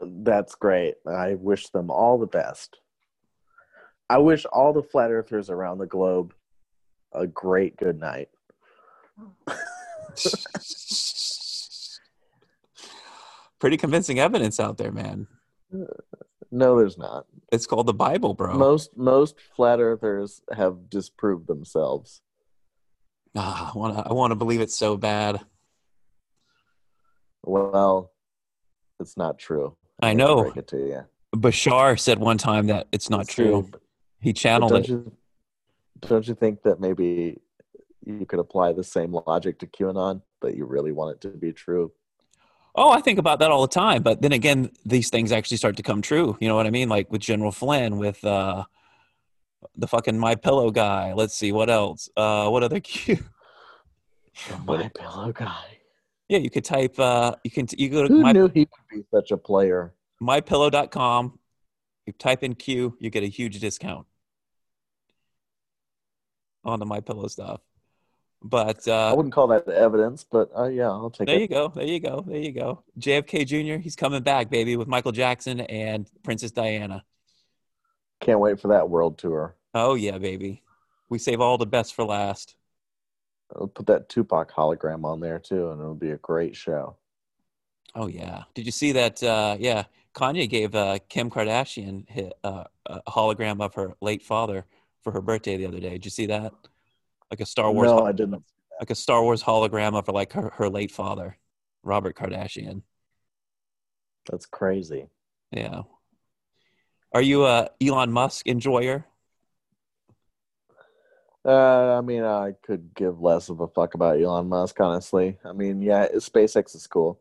[SPEAKER 2] That's great. I wish them all the best. I wish all the flat earthers around the globe a great good night.
[SPEAKER 1] Pretty convincing evidence out there, man.
[SPEAKER 2] No, there's not.
[SPEAKER 1] It's called the Bible, bro.
[SPEAKER 2] Most most flat earthers have disproved themselves.
[SPEAKER 1] Ah, I want to I want to believe it so bad.
[SPEAKER 2] Well, it's not true.
[SPEAKER 1] I
[SPEAKER 2] to
[SPEAKER 1] know.
[SPEAKER 2] break it to you.
[SPEAKER 1] Bashar said one time that it's not
[SPEAKER 2] See,
[SPEAKER 1] true.
[SPEAKER 2] but-
[SPEAKER 1] He channeled
[SPEAKER 2] don't
[SPEAKER 1] it.
[SPEAKER 2] you don't you think that maybe you could apply the same logic to QAnon, but you really want it to be true?
[SPEAKER 1] Oh, I think about that all the time. But then again, these things actually start to come true. You know what I mean? Like with General Flynn, with uh, the fucking My Pillow guy. Let's see what else. Uh, what other Q?
[SPEAKER 2] My pillow guy.
[SPEAKER 1] Yeah, you could type. Uh, you can you go to
[SPEAKER 2] Who
[SPEAKER 1] my,
[SPEAKER 2] knew he would be such a player?
[SPEAKER 1] mypillow.com. You type in Q, you get a huge discount on the My Pillow stuff. But
[SPEAKER 2] I
[SPEAKER 1] uh,
[SPEAKER 2] wouldn't call that the evidence, but uh, yeah, I'll take
[SPEAKER 1] there
[SPEAKER 2] it.
[SPEAKER 1] There you go. There you go. There you go. JFK Jr. He's coming back, baby, with Michael Jackson and Princess Diana.
[SPEAKER 2] Can't wait for that world tour.
[SPEAKER 1] Oh yeah, baby. We save all the best for last.
[SPEAKER 2] I'll put that Tupac hologram on there too, and it'll be a great show.
[SPEAKER 1] Oh yeah. Did you see that? Uh, yeah, Kanye gave uh, Kim Kardashian hi- uh, a hologram of her late father for her birthday the other day. Did you see that? Like a Star Wars,
[SPEAKER 2] no,
[SPEAKER 1] hol-
[SPEAKER 2] I didn't.
[SPEAKER 1] like a Star Wars hologram of her, like her, her late father, Robert Kardashian.
[SPEAKER 2] That's crazy.
[SPEAKER 1] Yeah. Are you a Elon Musk enjoyer?
[SPEAKER 2] Uh, I mean, I could give less of a fuck about Elon Musk, honestly. I mean, yeah, SpaceX is cool.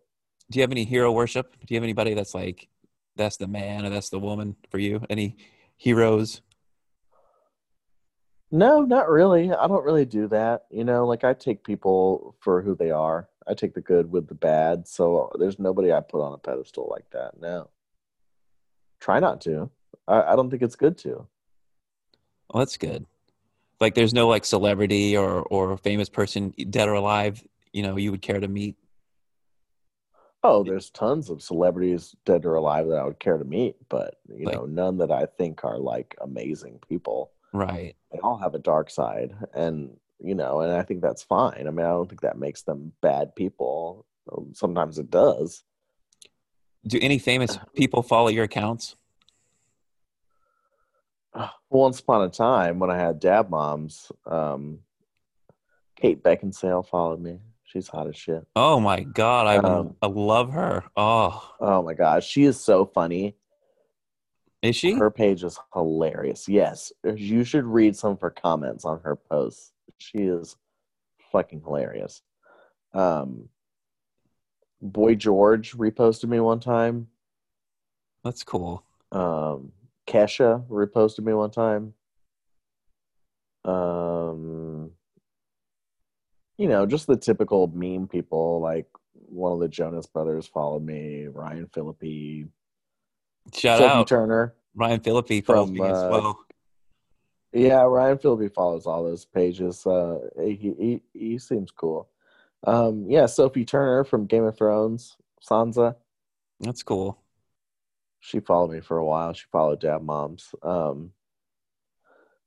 [SPEAKER 1] Do you have any hero worship? Do you have anybody that's like, that's the man or that's the woman for you? Any heroes?
[SPEAKER 2] No, not really. I don't really do that. You know, like I take people for who they are. I take the good with the bad. So there's nobody I put on a pedestal like that. No. Try not to. I, I don't think it's good to.
[SPEAKER 1] Well, that's good. Like, there's no like celebrity or or famous person, dead or alive, you know, you would care to meet.
[SPEAKER 2] Oh, there's tons of celebrities dead or alive that I would care to meet, but you
[SPEAKER 1] Like-
[SPEAKER 2] know, none that I think are like amazing people.
[SPEAKER 1] Right.
[SPEAKER 2] They all have a dark side, and you know, and I think that's fine. I mean, I don't think that makes them bad people. Sometimes it does.
[SPEAKER 1] Do any famous people follow your accounts?
[SPEAKER 2] Once upon a time, when I had dab moms, um, Kate Beckinsale followed me. She's hot as shit.
[SPEAKER 1] Oh my god, I
[SPEAKER 2] Um,
[SPEAKER 1] I love her. Oh,
[SPEAKER 2] Oh my god she is so funny.
[SPEAKER 1] Is she?
[SPEAKER 2] Her page is hilarious. Yes, you should read some of her comments on her posts. She is fucking hilarious. Um, Boy George reposted me one time.
[SPEAKER 1] That's cool.
[SPEAKER 2] Um, Kesha reposted me one time. Um, you know, just the typical meme people. Like one of the Jonas Brothers followed me. Ryan Phillippe,
[SPEAKER 1] Shout
[SPEAKER 2] Sophie
[SPEAKER 1] out
[SPEAKER 2] Turner.
[SPEAKER 1] Ryan Phillippe follows
[SPEAKER 2] From,
[SPEAKER 1] me as
[SPEAKER 2] uh,
[SPEAKER 1] well.
[SPEAKER 2] Yeah, Ryan Phillippe follows all those pages. Uh, he he he seems cool. Um, yeah, Sophie Turner from Game of Thrones, Sansa.
[SPEAKER 1] That's cool.
[SPEAKER 2] She followed me for a while. She followed Dab Moms. Um,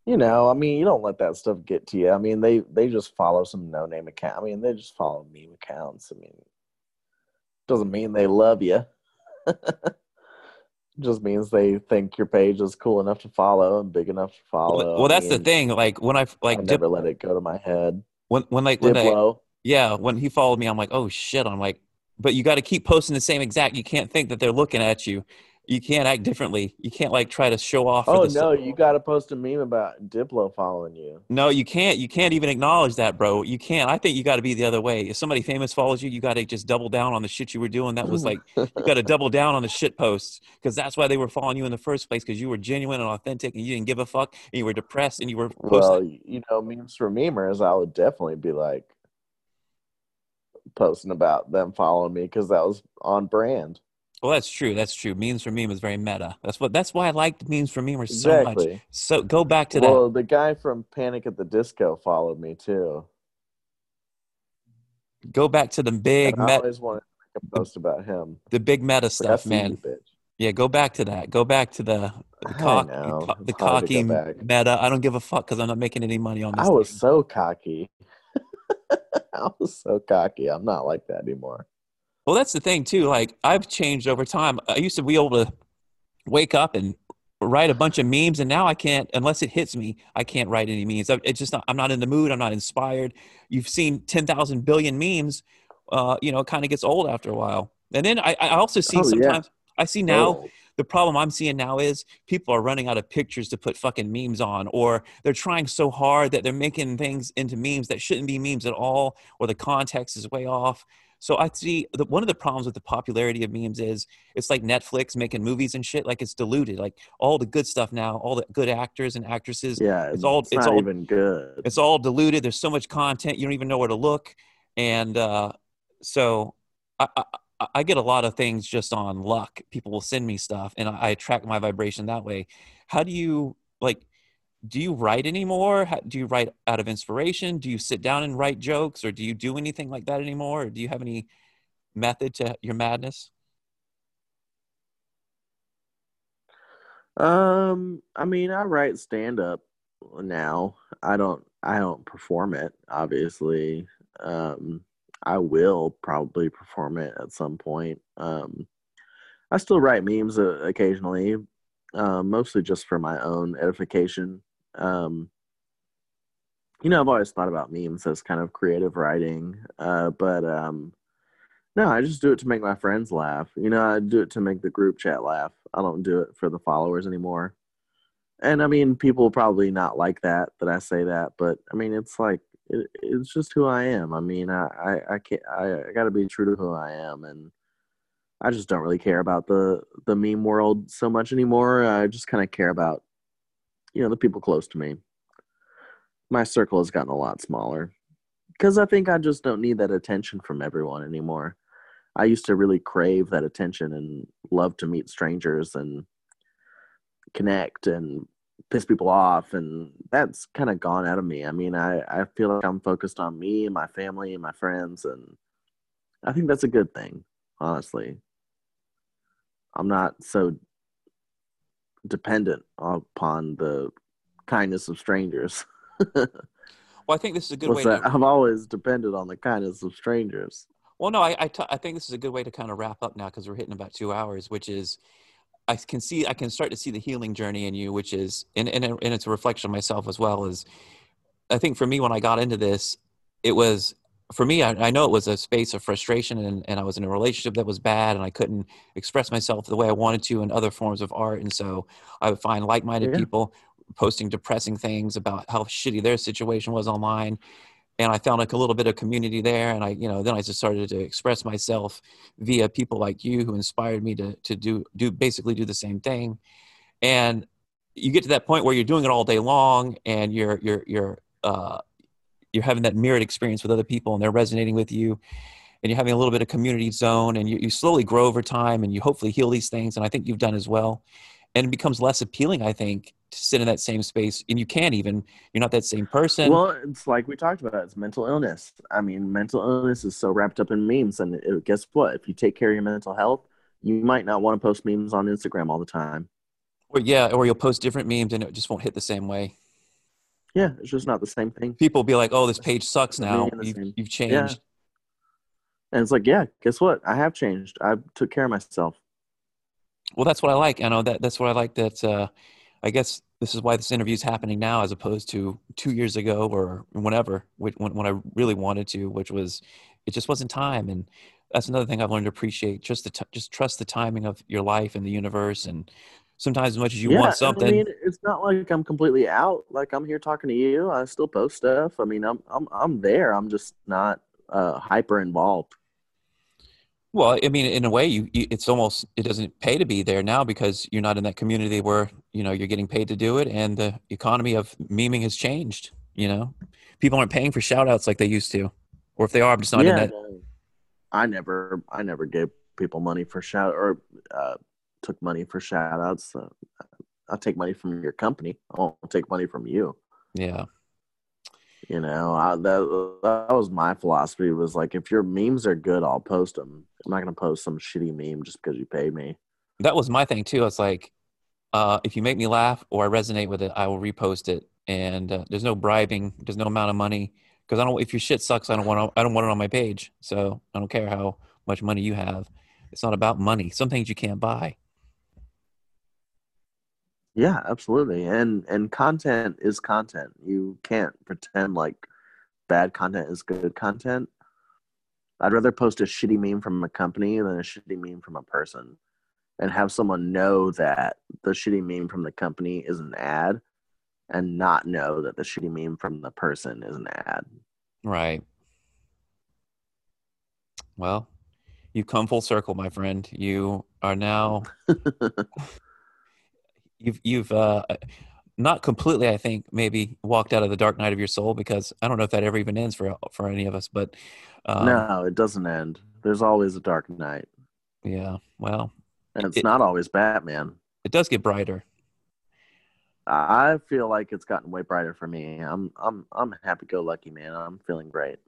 [SPEAKER 2] you know, I mean, you don't let that stuff get to you. I mean, they they just follow some no name account. I mean, they just follow meme accounts. I mean, doesn't mean they love you. just means they think your page is cool enough to follow and big enough to follow.
[SPEAKER 1] Well, well,
[SPEAKER 2] I
[SPEAKER 1] that's the thing. Like when I
[SPEAKER 2] I
[SPEAKER 1] like Dip,
[SPEAKER 2] never let it go to my head.
[SPEAKER 1] when when like when
[SPEAKER 2] Diplo.
[SPEAKER 1] yeah when he followed me, I'm like oh shit. I'm like, but you got to keep posting the same exact. You can't think that they're looking at you. You can't act differently. You can't like try to show off.
[SPEAKER 2] Oh no, you got to post a meme about Diplo following you.
[SPEAKER 1] No, you can't. You can't even acknowledge that, bro. You can't. I think you got to be the other way. If somebody famous follows you, you got to just double down on the shit you were doing. That was like you got to double down on the shit posts because that's why they were following you in the first place because you were genuine and authentic and you didn't give a fuck and you were depressed and you were posting.
[SPEAKER 2] Well, you know, memes for memers, I would definitely be like posting about them following me because that was on brand.
[SPEAKER 1] Well, that's true. That's true. Memes for meme is very meta. That's what. That's why I liked memes for memers so much.
[SPEAKER 2] Exactly.
[SPEAKER 1] So go back to that.
[SPEAKER 2] Well, the guy from Panic at the Disco followed me too.
[SPEAKER 1] Go back to the big
[SPEAKER 2] And I always wanted to make a post about him.
[SPEAKER 1] the big meta stuff, man. Yeah, go back to that. Go back to the the, cock, the
[SPEAKER 2] to
[SPEAKER 1] cocky meta. I don't give a fuck because I'm not making any money on this.
[SPEAKER 2] I was
[SPEAKER 1] thing.
[SPEAKER 2] so cocky. I was so cocky. I'm not like that anymore.
[SPEAKER 1] Well, that's the thing too. Like I've changed over time. I used to be able to wake up and write a bunch of memes, and now I can't unless it hits me. I can't write any memes. It's just not. I'm not in the mood. I'm not inspired. You've seen ten thousand billion memes. uh, you know, it kind of gets old after a while. And then I, I also see oh, sometimes yeah. I see now oh. the problem I'm seeing now is people are running out of pictures to put fucking memes on, or they're trying so hard that they're making things into memes that shouldn't be memes at all, or the context is way off. So I see the, one of the problems with the popularity of memes is it's like Netflix making movies and shit. Like it's diluted. Like all the good stuff now, all the good actors and actresses.
[SPEAKER 2] Yeah, it's, all. It's, it's all even good.
[SPEAKER 1] It's all diluted. There's so much content you don't even know where to look, and uh, so I, I, I get a lot of things just on luck. People will send me stuff, and I, I track my vibration that way. How do you like? Do you write anymore? Do you write out of inspiration? Do you sit down and write jokes, or do you do anything like that anymore? Or do you have any method to your madness?
[SPEAKER 2] Um, I mean, I write stand up now. I don't. I don't perform it. Obviously, um, I will probably perform it at some point. Um, I still write memes uh, occasionally, uh, mostly just for my own edification. Um, you know, I've always thought about memes as kind of creative writing, uh, but um, no, I just do it to make my friends laugh. You know, I do it to make the group chat laugh. I don't do it for the followers anymore. And I mean, people probably not like that that I say that, but I mean, it's like it, it's just who I am. I mean, I I, I can't I, I got to be true to who I am, and I just don't really care about the the meme world so much anymore. I just kind of care about you know the people close to me. My circle has gotten a lot smaller. Because i think i just don't need that attention from everyone anymore. I used to really crave that attention and love to meet strangers and connect and piss people off and that's kind of gone out of me. I mean i i feel like i'm focused on me and my family and my friends and i think that's a good thing honestly. I'm not so dependent upon the kindness of strangers.
[SPEAKER 1] well, I think this is a good What's way.
[SPEAKER 2] To... I've always depended on the kindness of strangers.
[SPEAKER 1] Well, no, I I, t- I think this is a good way to kind of wrap up now because we're hitting about two hours, which is I can see I can start to see the healing journey in you, which is and and, and it's a reflection of myself as well. Is I think for me when I got into this, it was for me, I, I, know it was a space of frustration and, and I was in a relationship that was bad and I couldn't express myself the way I wanted to in other forms of art. And so I would find like minded yeah. people posting depressing things about how shitty their situation was online. And I found like a little bit of community there. And I, you know, then I just started to express myself via people like you who inspired me to, to do, do basically do the same thing. And you get to that point where you're doing it all day long and you're, you're, you're, uh, you're having that mirrored experience with other people and they're resonating with you and you're having a little bit of community zone and you, you slowly grow over time and you hopefully heal these things and i think you've done as well. And it becomes less appealing i think to sit in that same space and you can't even you're not that same person.
[SPEAKER 2] Well it's like we talked about it's mental illness. I mean mental illness is so wrapped up in memes and it, guess what? If you take care of your mental health you might not want to post memes on instagram all the time.
[SPEAKER 1] Or yeah or you'll post different memes and it just won't hit the same way
[SPEAKER 2] yeah, it's just not the same thing.
[SPEAKER 1] People be like, "Oh, this page sucks now. You've, you've, changed." Yeah.
[SPEAKER 2] And it's like, yeah, guess what? I have changed. I took care of myself.
[SPEAKER 1] Well, that's what I like. I know that that's what I like. That uh, I guess this is why this interview is happening now, as opposed to two years ago or whenever, when, when I really wanted to, which was it just wasn't time. And that's another thing I've learned to appreciate. Just the t- just trust the timing of your life and the universe, and sometimes as much as you yeah, want something. I mean,
[SPEAKER 2] it's not like I'm completely out. Like I'm here talking to you. I still post stuff. I mean, I'm I'm I'm there. I'm just not uh, hyper involved.
[SPEAKER 1] Well, I mean, in a way, you, you, it's almost it doesn't pay to be there now because you're not in that community where you know you're getting paid to do it, and the economy of memeing has changed. You know, people aren't paying for shout outs like they used to, or if they are, I'm just not yeah, in that.
[SPEAKER 2] I never, I never gave people money for shout or uh, took money for shout outs. Uh, I'll take money from your company. I won't take money from you.
[SPEAKER 1] Yeah.
[SPEAKER 2] You know, I, that that was my philosophy. Was like, if your memes are good, I'll post them. I'm not gonna post some shitty meme just because you paid me.
[SPEAKER 1] That was my thing too. It's like, uh, if you make me laugh or I resonate with it, I will repost it. And uh, there's no bribing. There's no amount of money because I don't. If your shit sucks, I don't want. I don't want it on my page. So I don't care how much money you have. It's not about money. Some things you can't buy.
[SPEAKER 2] Yeah, absolutely. And and content is content. You can't pretend like bad content is good content. I'd rather post a shitty meme from a company than a shitty meme from a person and have someone know that the shitty meme from the company is an ad and not know that the shitty meme from the person is an ad.
[SPEAKER 1] Right. Well, you've come full circle, my friend. You are now you've you've uh not completely i think maybe walked out of the dark night of your soul because i don't know if that ever even ends for for any of us but
[SPEAKER 2] um, no it doesn't end. There's always a dark night.
[SPEAKER 1] Yeah well
[SPEAKER 2] and it's it, not always batman.
[SPEAKER 1] It does get brighter.
[SPEAKER 2] I feel like it's gotten way brighter for me. I'm i'm i'm happy go lucky man. I'm feeling great.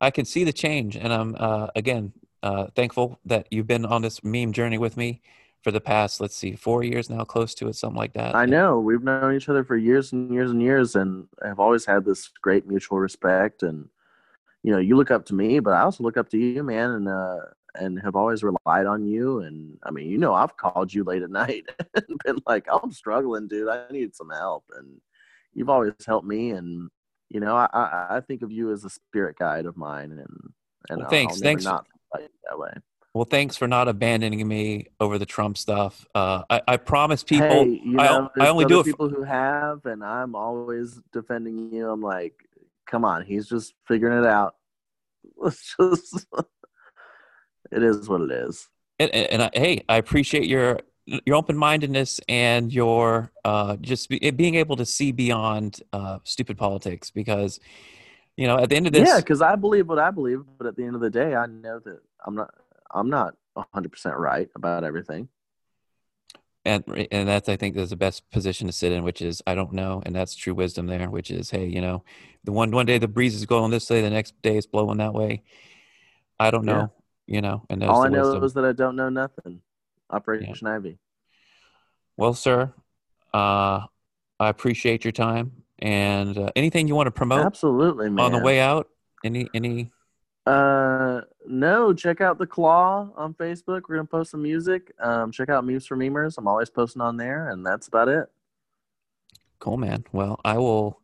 [SPEAKER 1] I can see the change and i'm uh again uh thankful that you've been on this meme journey with me for the past let's see four years now close to it something like that
[SPEAKER 2] i know we've known each other for years and years and years and have always had this great mutual respect and you know you look up to me but i also look up to you man and uh and have always relied on you and i mean you know i've called you late at night and been like i'm struggling dude. I need some help and you've always helped me and you know i i, I think of you as a spirit guide of mine and and
[SPEAKER 1] well, thanks. thanks
[SPEAKER 2] not that way
[SPEAKER 1] well, thanks for not abandoning me over the Trump stuff. Uh, I, I promise people. Hey, you know, I, I only do it.
[SPEAKER 2] People for, who have, and I'm always defending you. I'm like, come on, he's just figuring it out. Let's just. it is what it is.
[SPEAKER 1] And, and I, hey, I appreciate your your open mindedness and your uh, just be, being able to see beyond uh, stupid politics because you know at the end of this
[SPEAKER 2] yeah because i believe what i believe but at the end of the day i know that i'm not I'm not 100% right about everything.
[SPEAKER 1] And and that's I think is the best position to sit in, which is I don't know, and that's true wisdom there, which is hey, you know, the one one day the breeze is going this way, the next day it's blowing that way. I don't know, yeah. you know, and
[SPEAKER 2] all I know wisdom. is that I don't know nothing. Operation yeah. Ivy.
[SPEAKER 1] Well, sir, uh, I appreciate your time and uh, anything you want to promote.
[SPEAKER 2] Absolutely, man.
[SPEAKER 1] On the way out, any any
[SPEAKER 2] uh, no, check out the Claw on Facebook. We're gonna post some music. Um, check out Memes for Memers. I'm always posting on there, and that's about it.
[SPEAKER 1] Cool, man. Well, I will,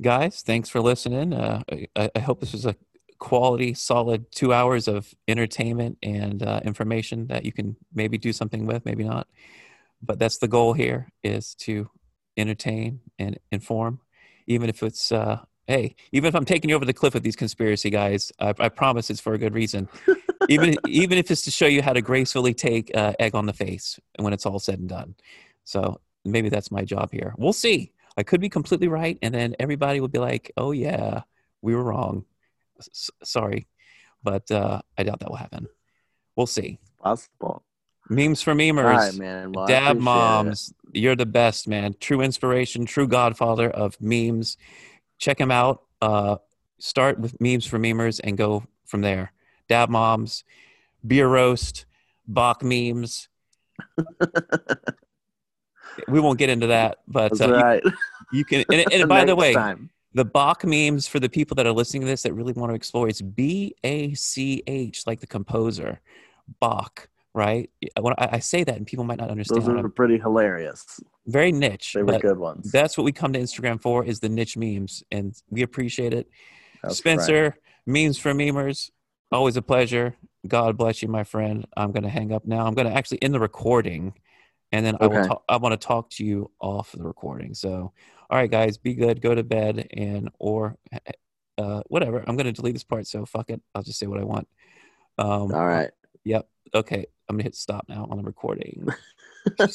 [SPEAKER 1] guys. Thanks for listening. Uh, I, I hope this was a quality, solid two hours of entertainment and uh, information that you can maybe do something with, maybe not. But that's the goal here: is to entertain and inform, even if it's uh, hey, even if I'm taking you over the cliff with these conspiracy guys, I, I promise it's for a good reason. even even if it's to show you how to gracefully take uh, egg on the face when it's all said and done. So maybe that's my job here. We'll see. I could be completely right, and then everybody will be like, "Oh yeah, we were wrong." S- sorry, but uh, I doubt that will happen. We'll see.
[SPEAKER 2] Possible.
[SPEAKER 1] Memes for memers. man. Well, Dab moms, it. you're the best, man. True inspiration, true godfather of memes check him out. Uh, start with memes for memers and go from there. Dab moms, beer roast, Bach memes. we won't get into that, but
[SPEAKER 2] uh, right.
[SPEAKER 1] you, you, can. And, and by the way, time. the Bach memes for the people that are listening to this that really want to explore, it's B A C H, like the composer, Bach right? When I, say that, and people might not understand.
[SPEAKER 2] Those are pretty hilarious.
[SPEAKER 1] Very niche.
[SPEAKER 2] They were good ones.
[SPEAKER 1] That's what we come to Instagram for: is the niche memes, and we appreciate it. That's Spencer, right. memes for memers, always a pleasure. God bless you, my friend. I'm going to hang up now. I'm going to actually end the recording, and then okay. I will. Ta- I want to talk to you off the recording. So, all right, guys, be good. Go to bed, and or uh, whatever. I'm going to delete this part. So fuck it. I'll just say what I want.
[SPEAKER 2] Um, all right.
[SPEAKER 1] Yep. Okay. I'm gonna hit stop now on the recording.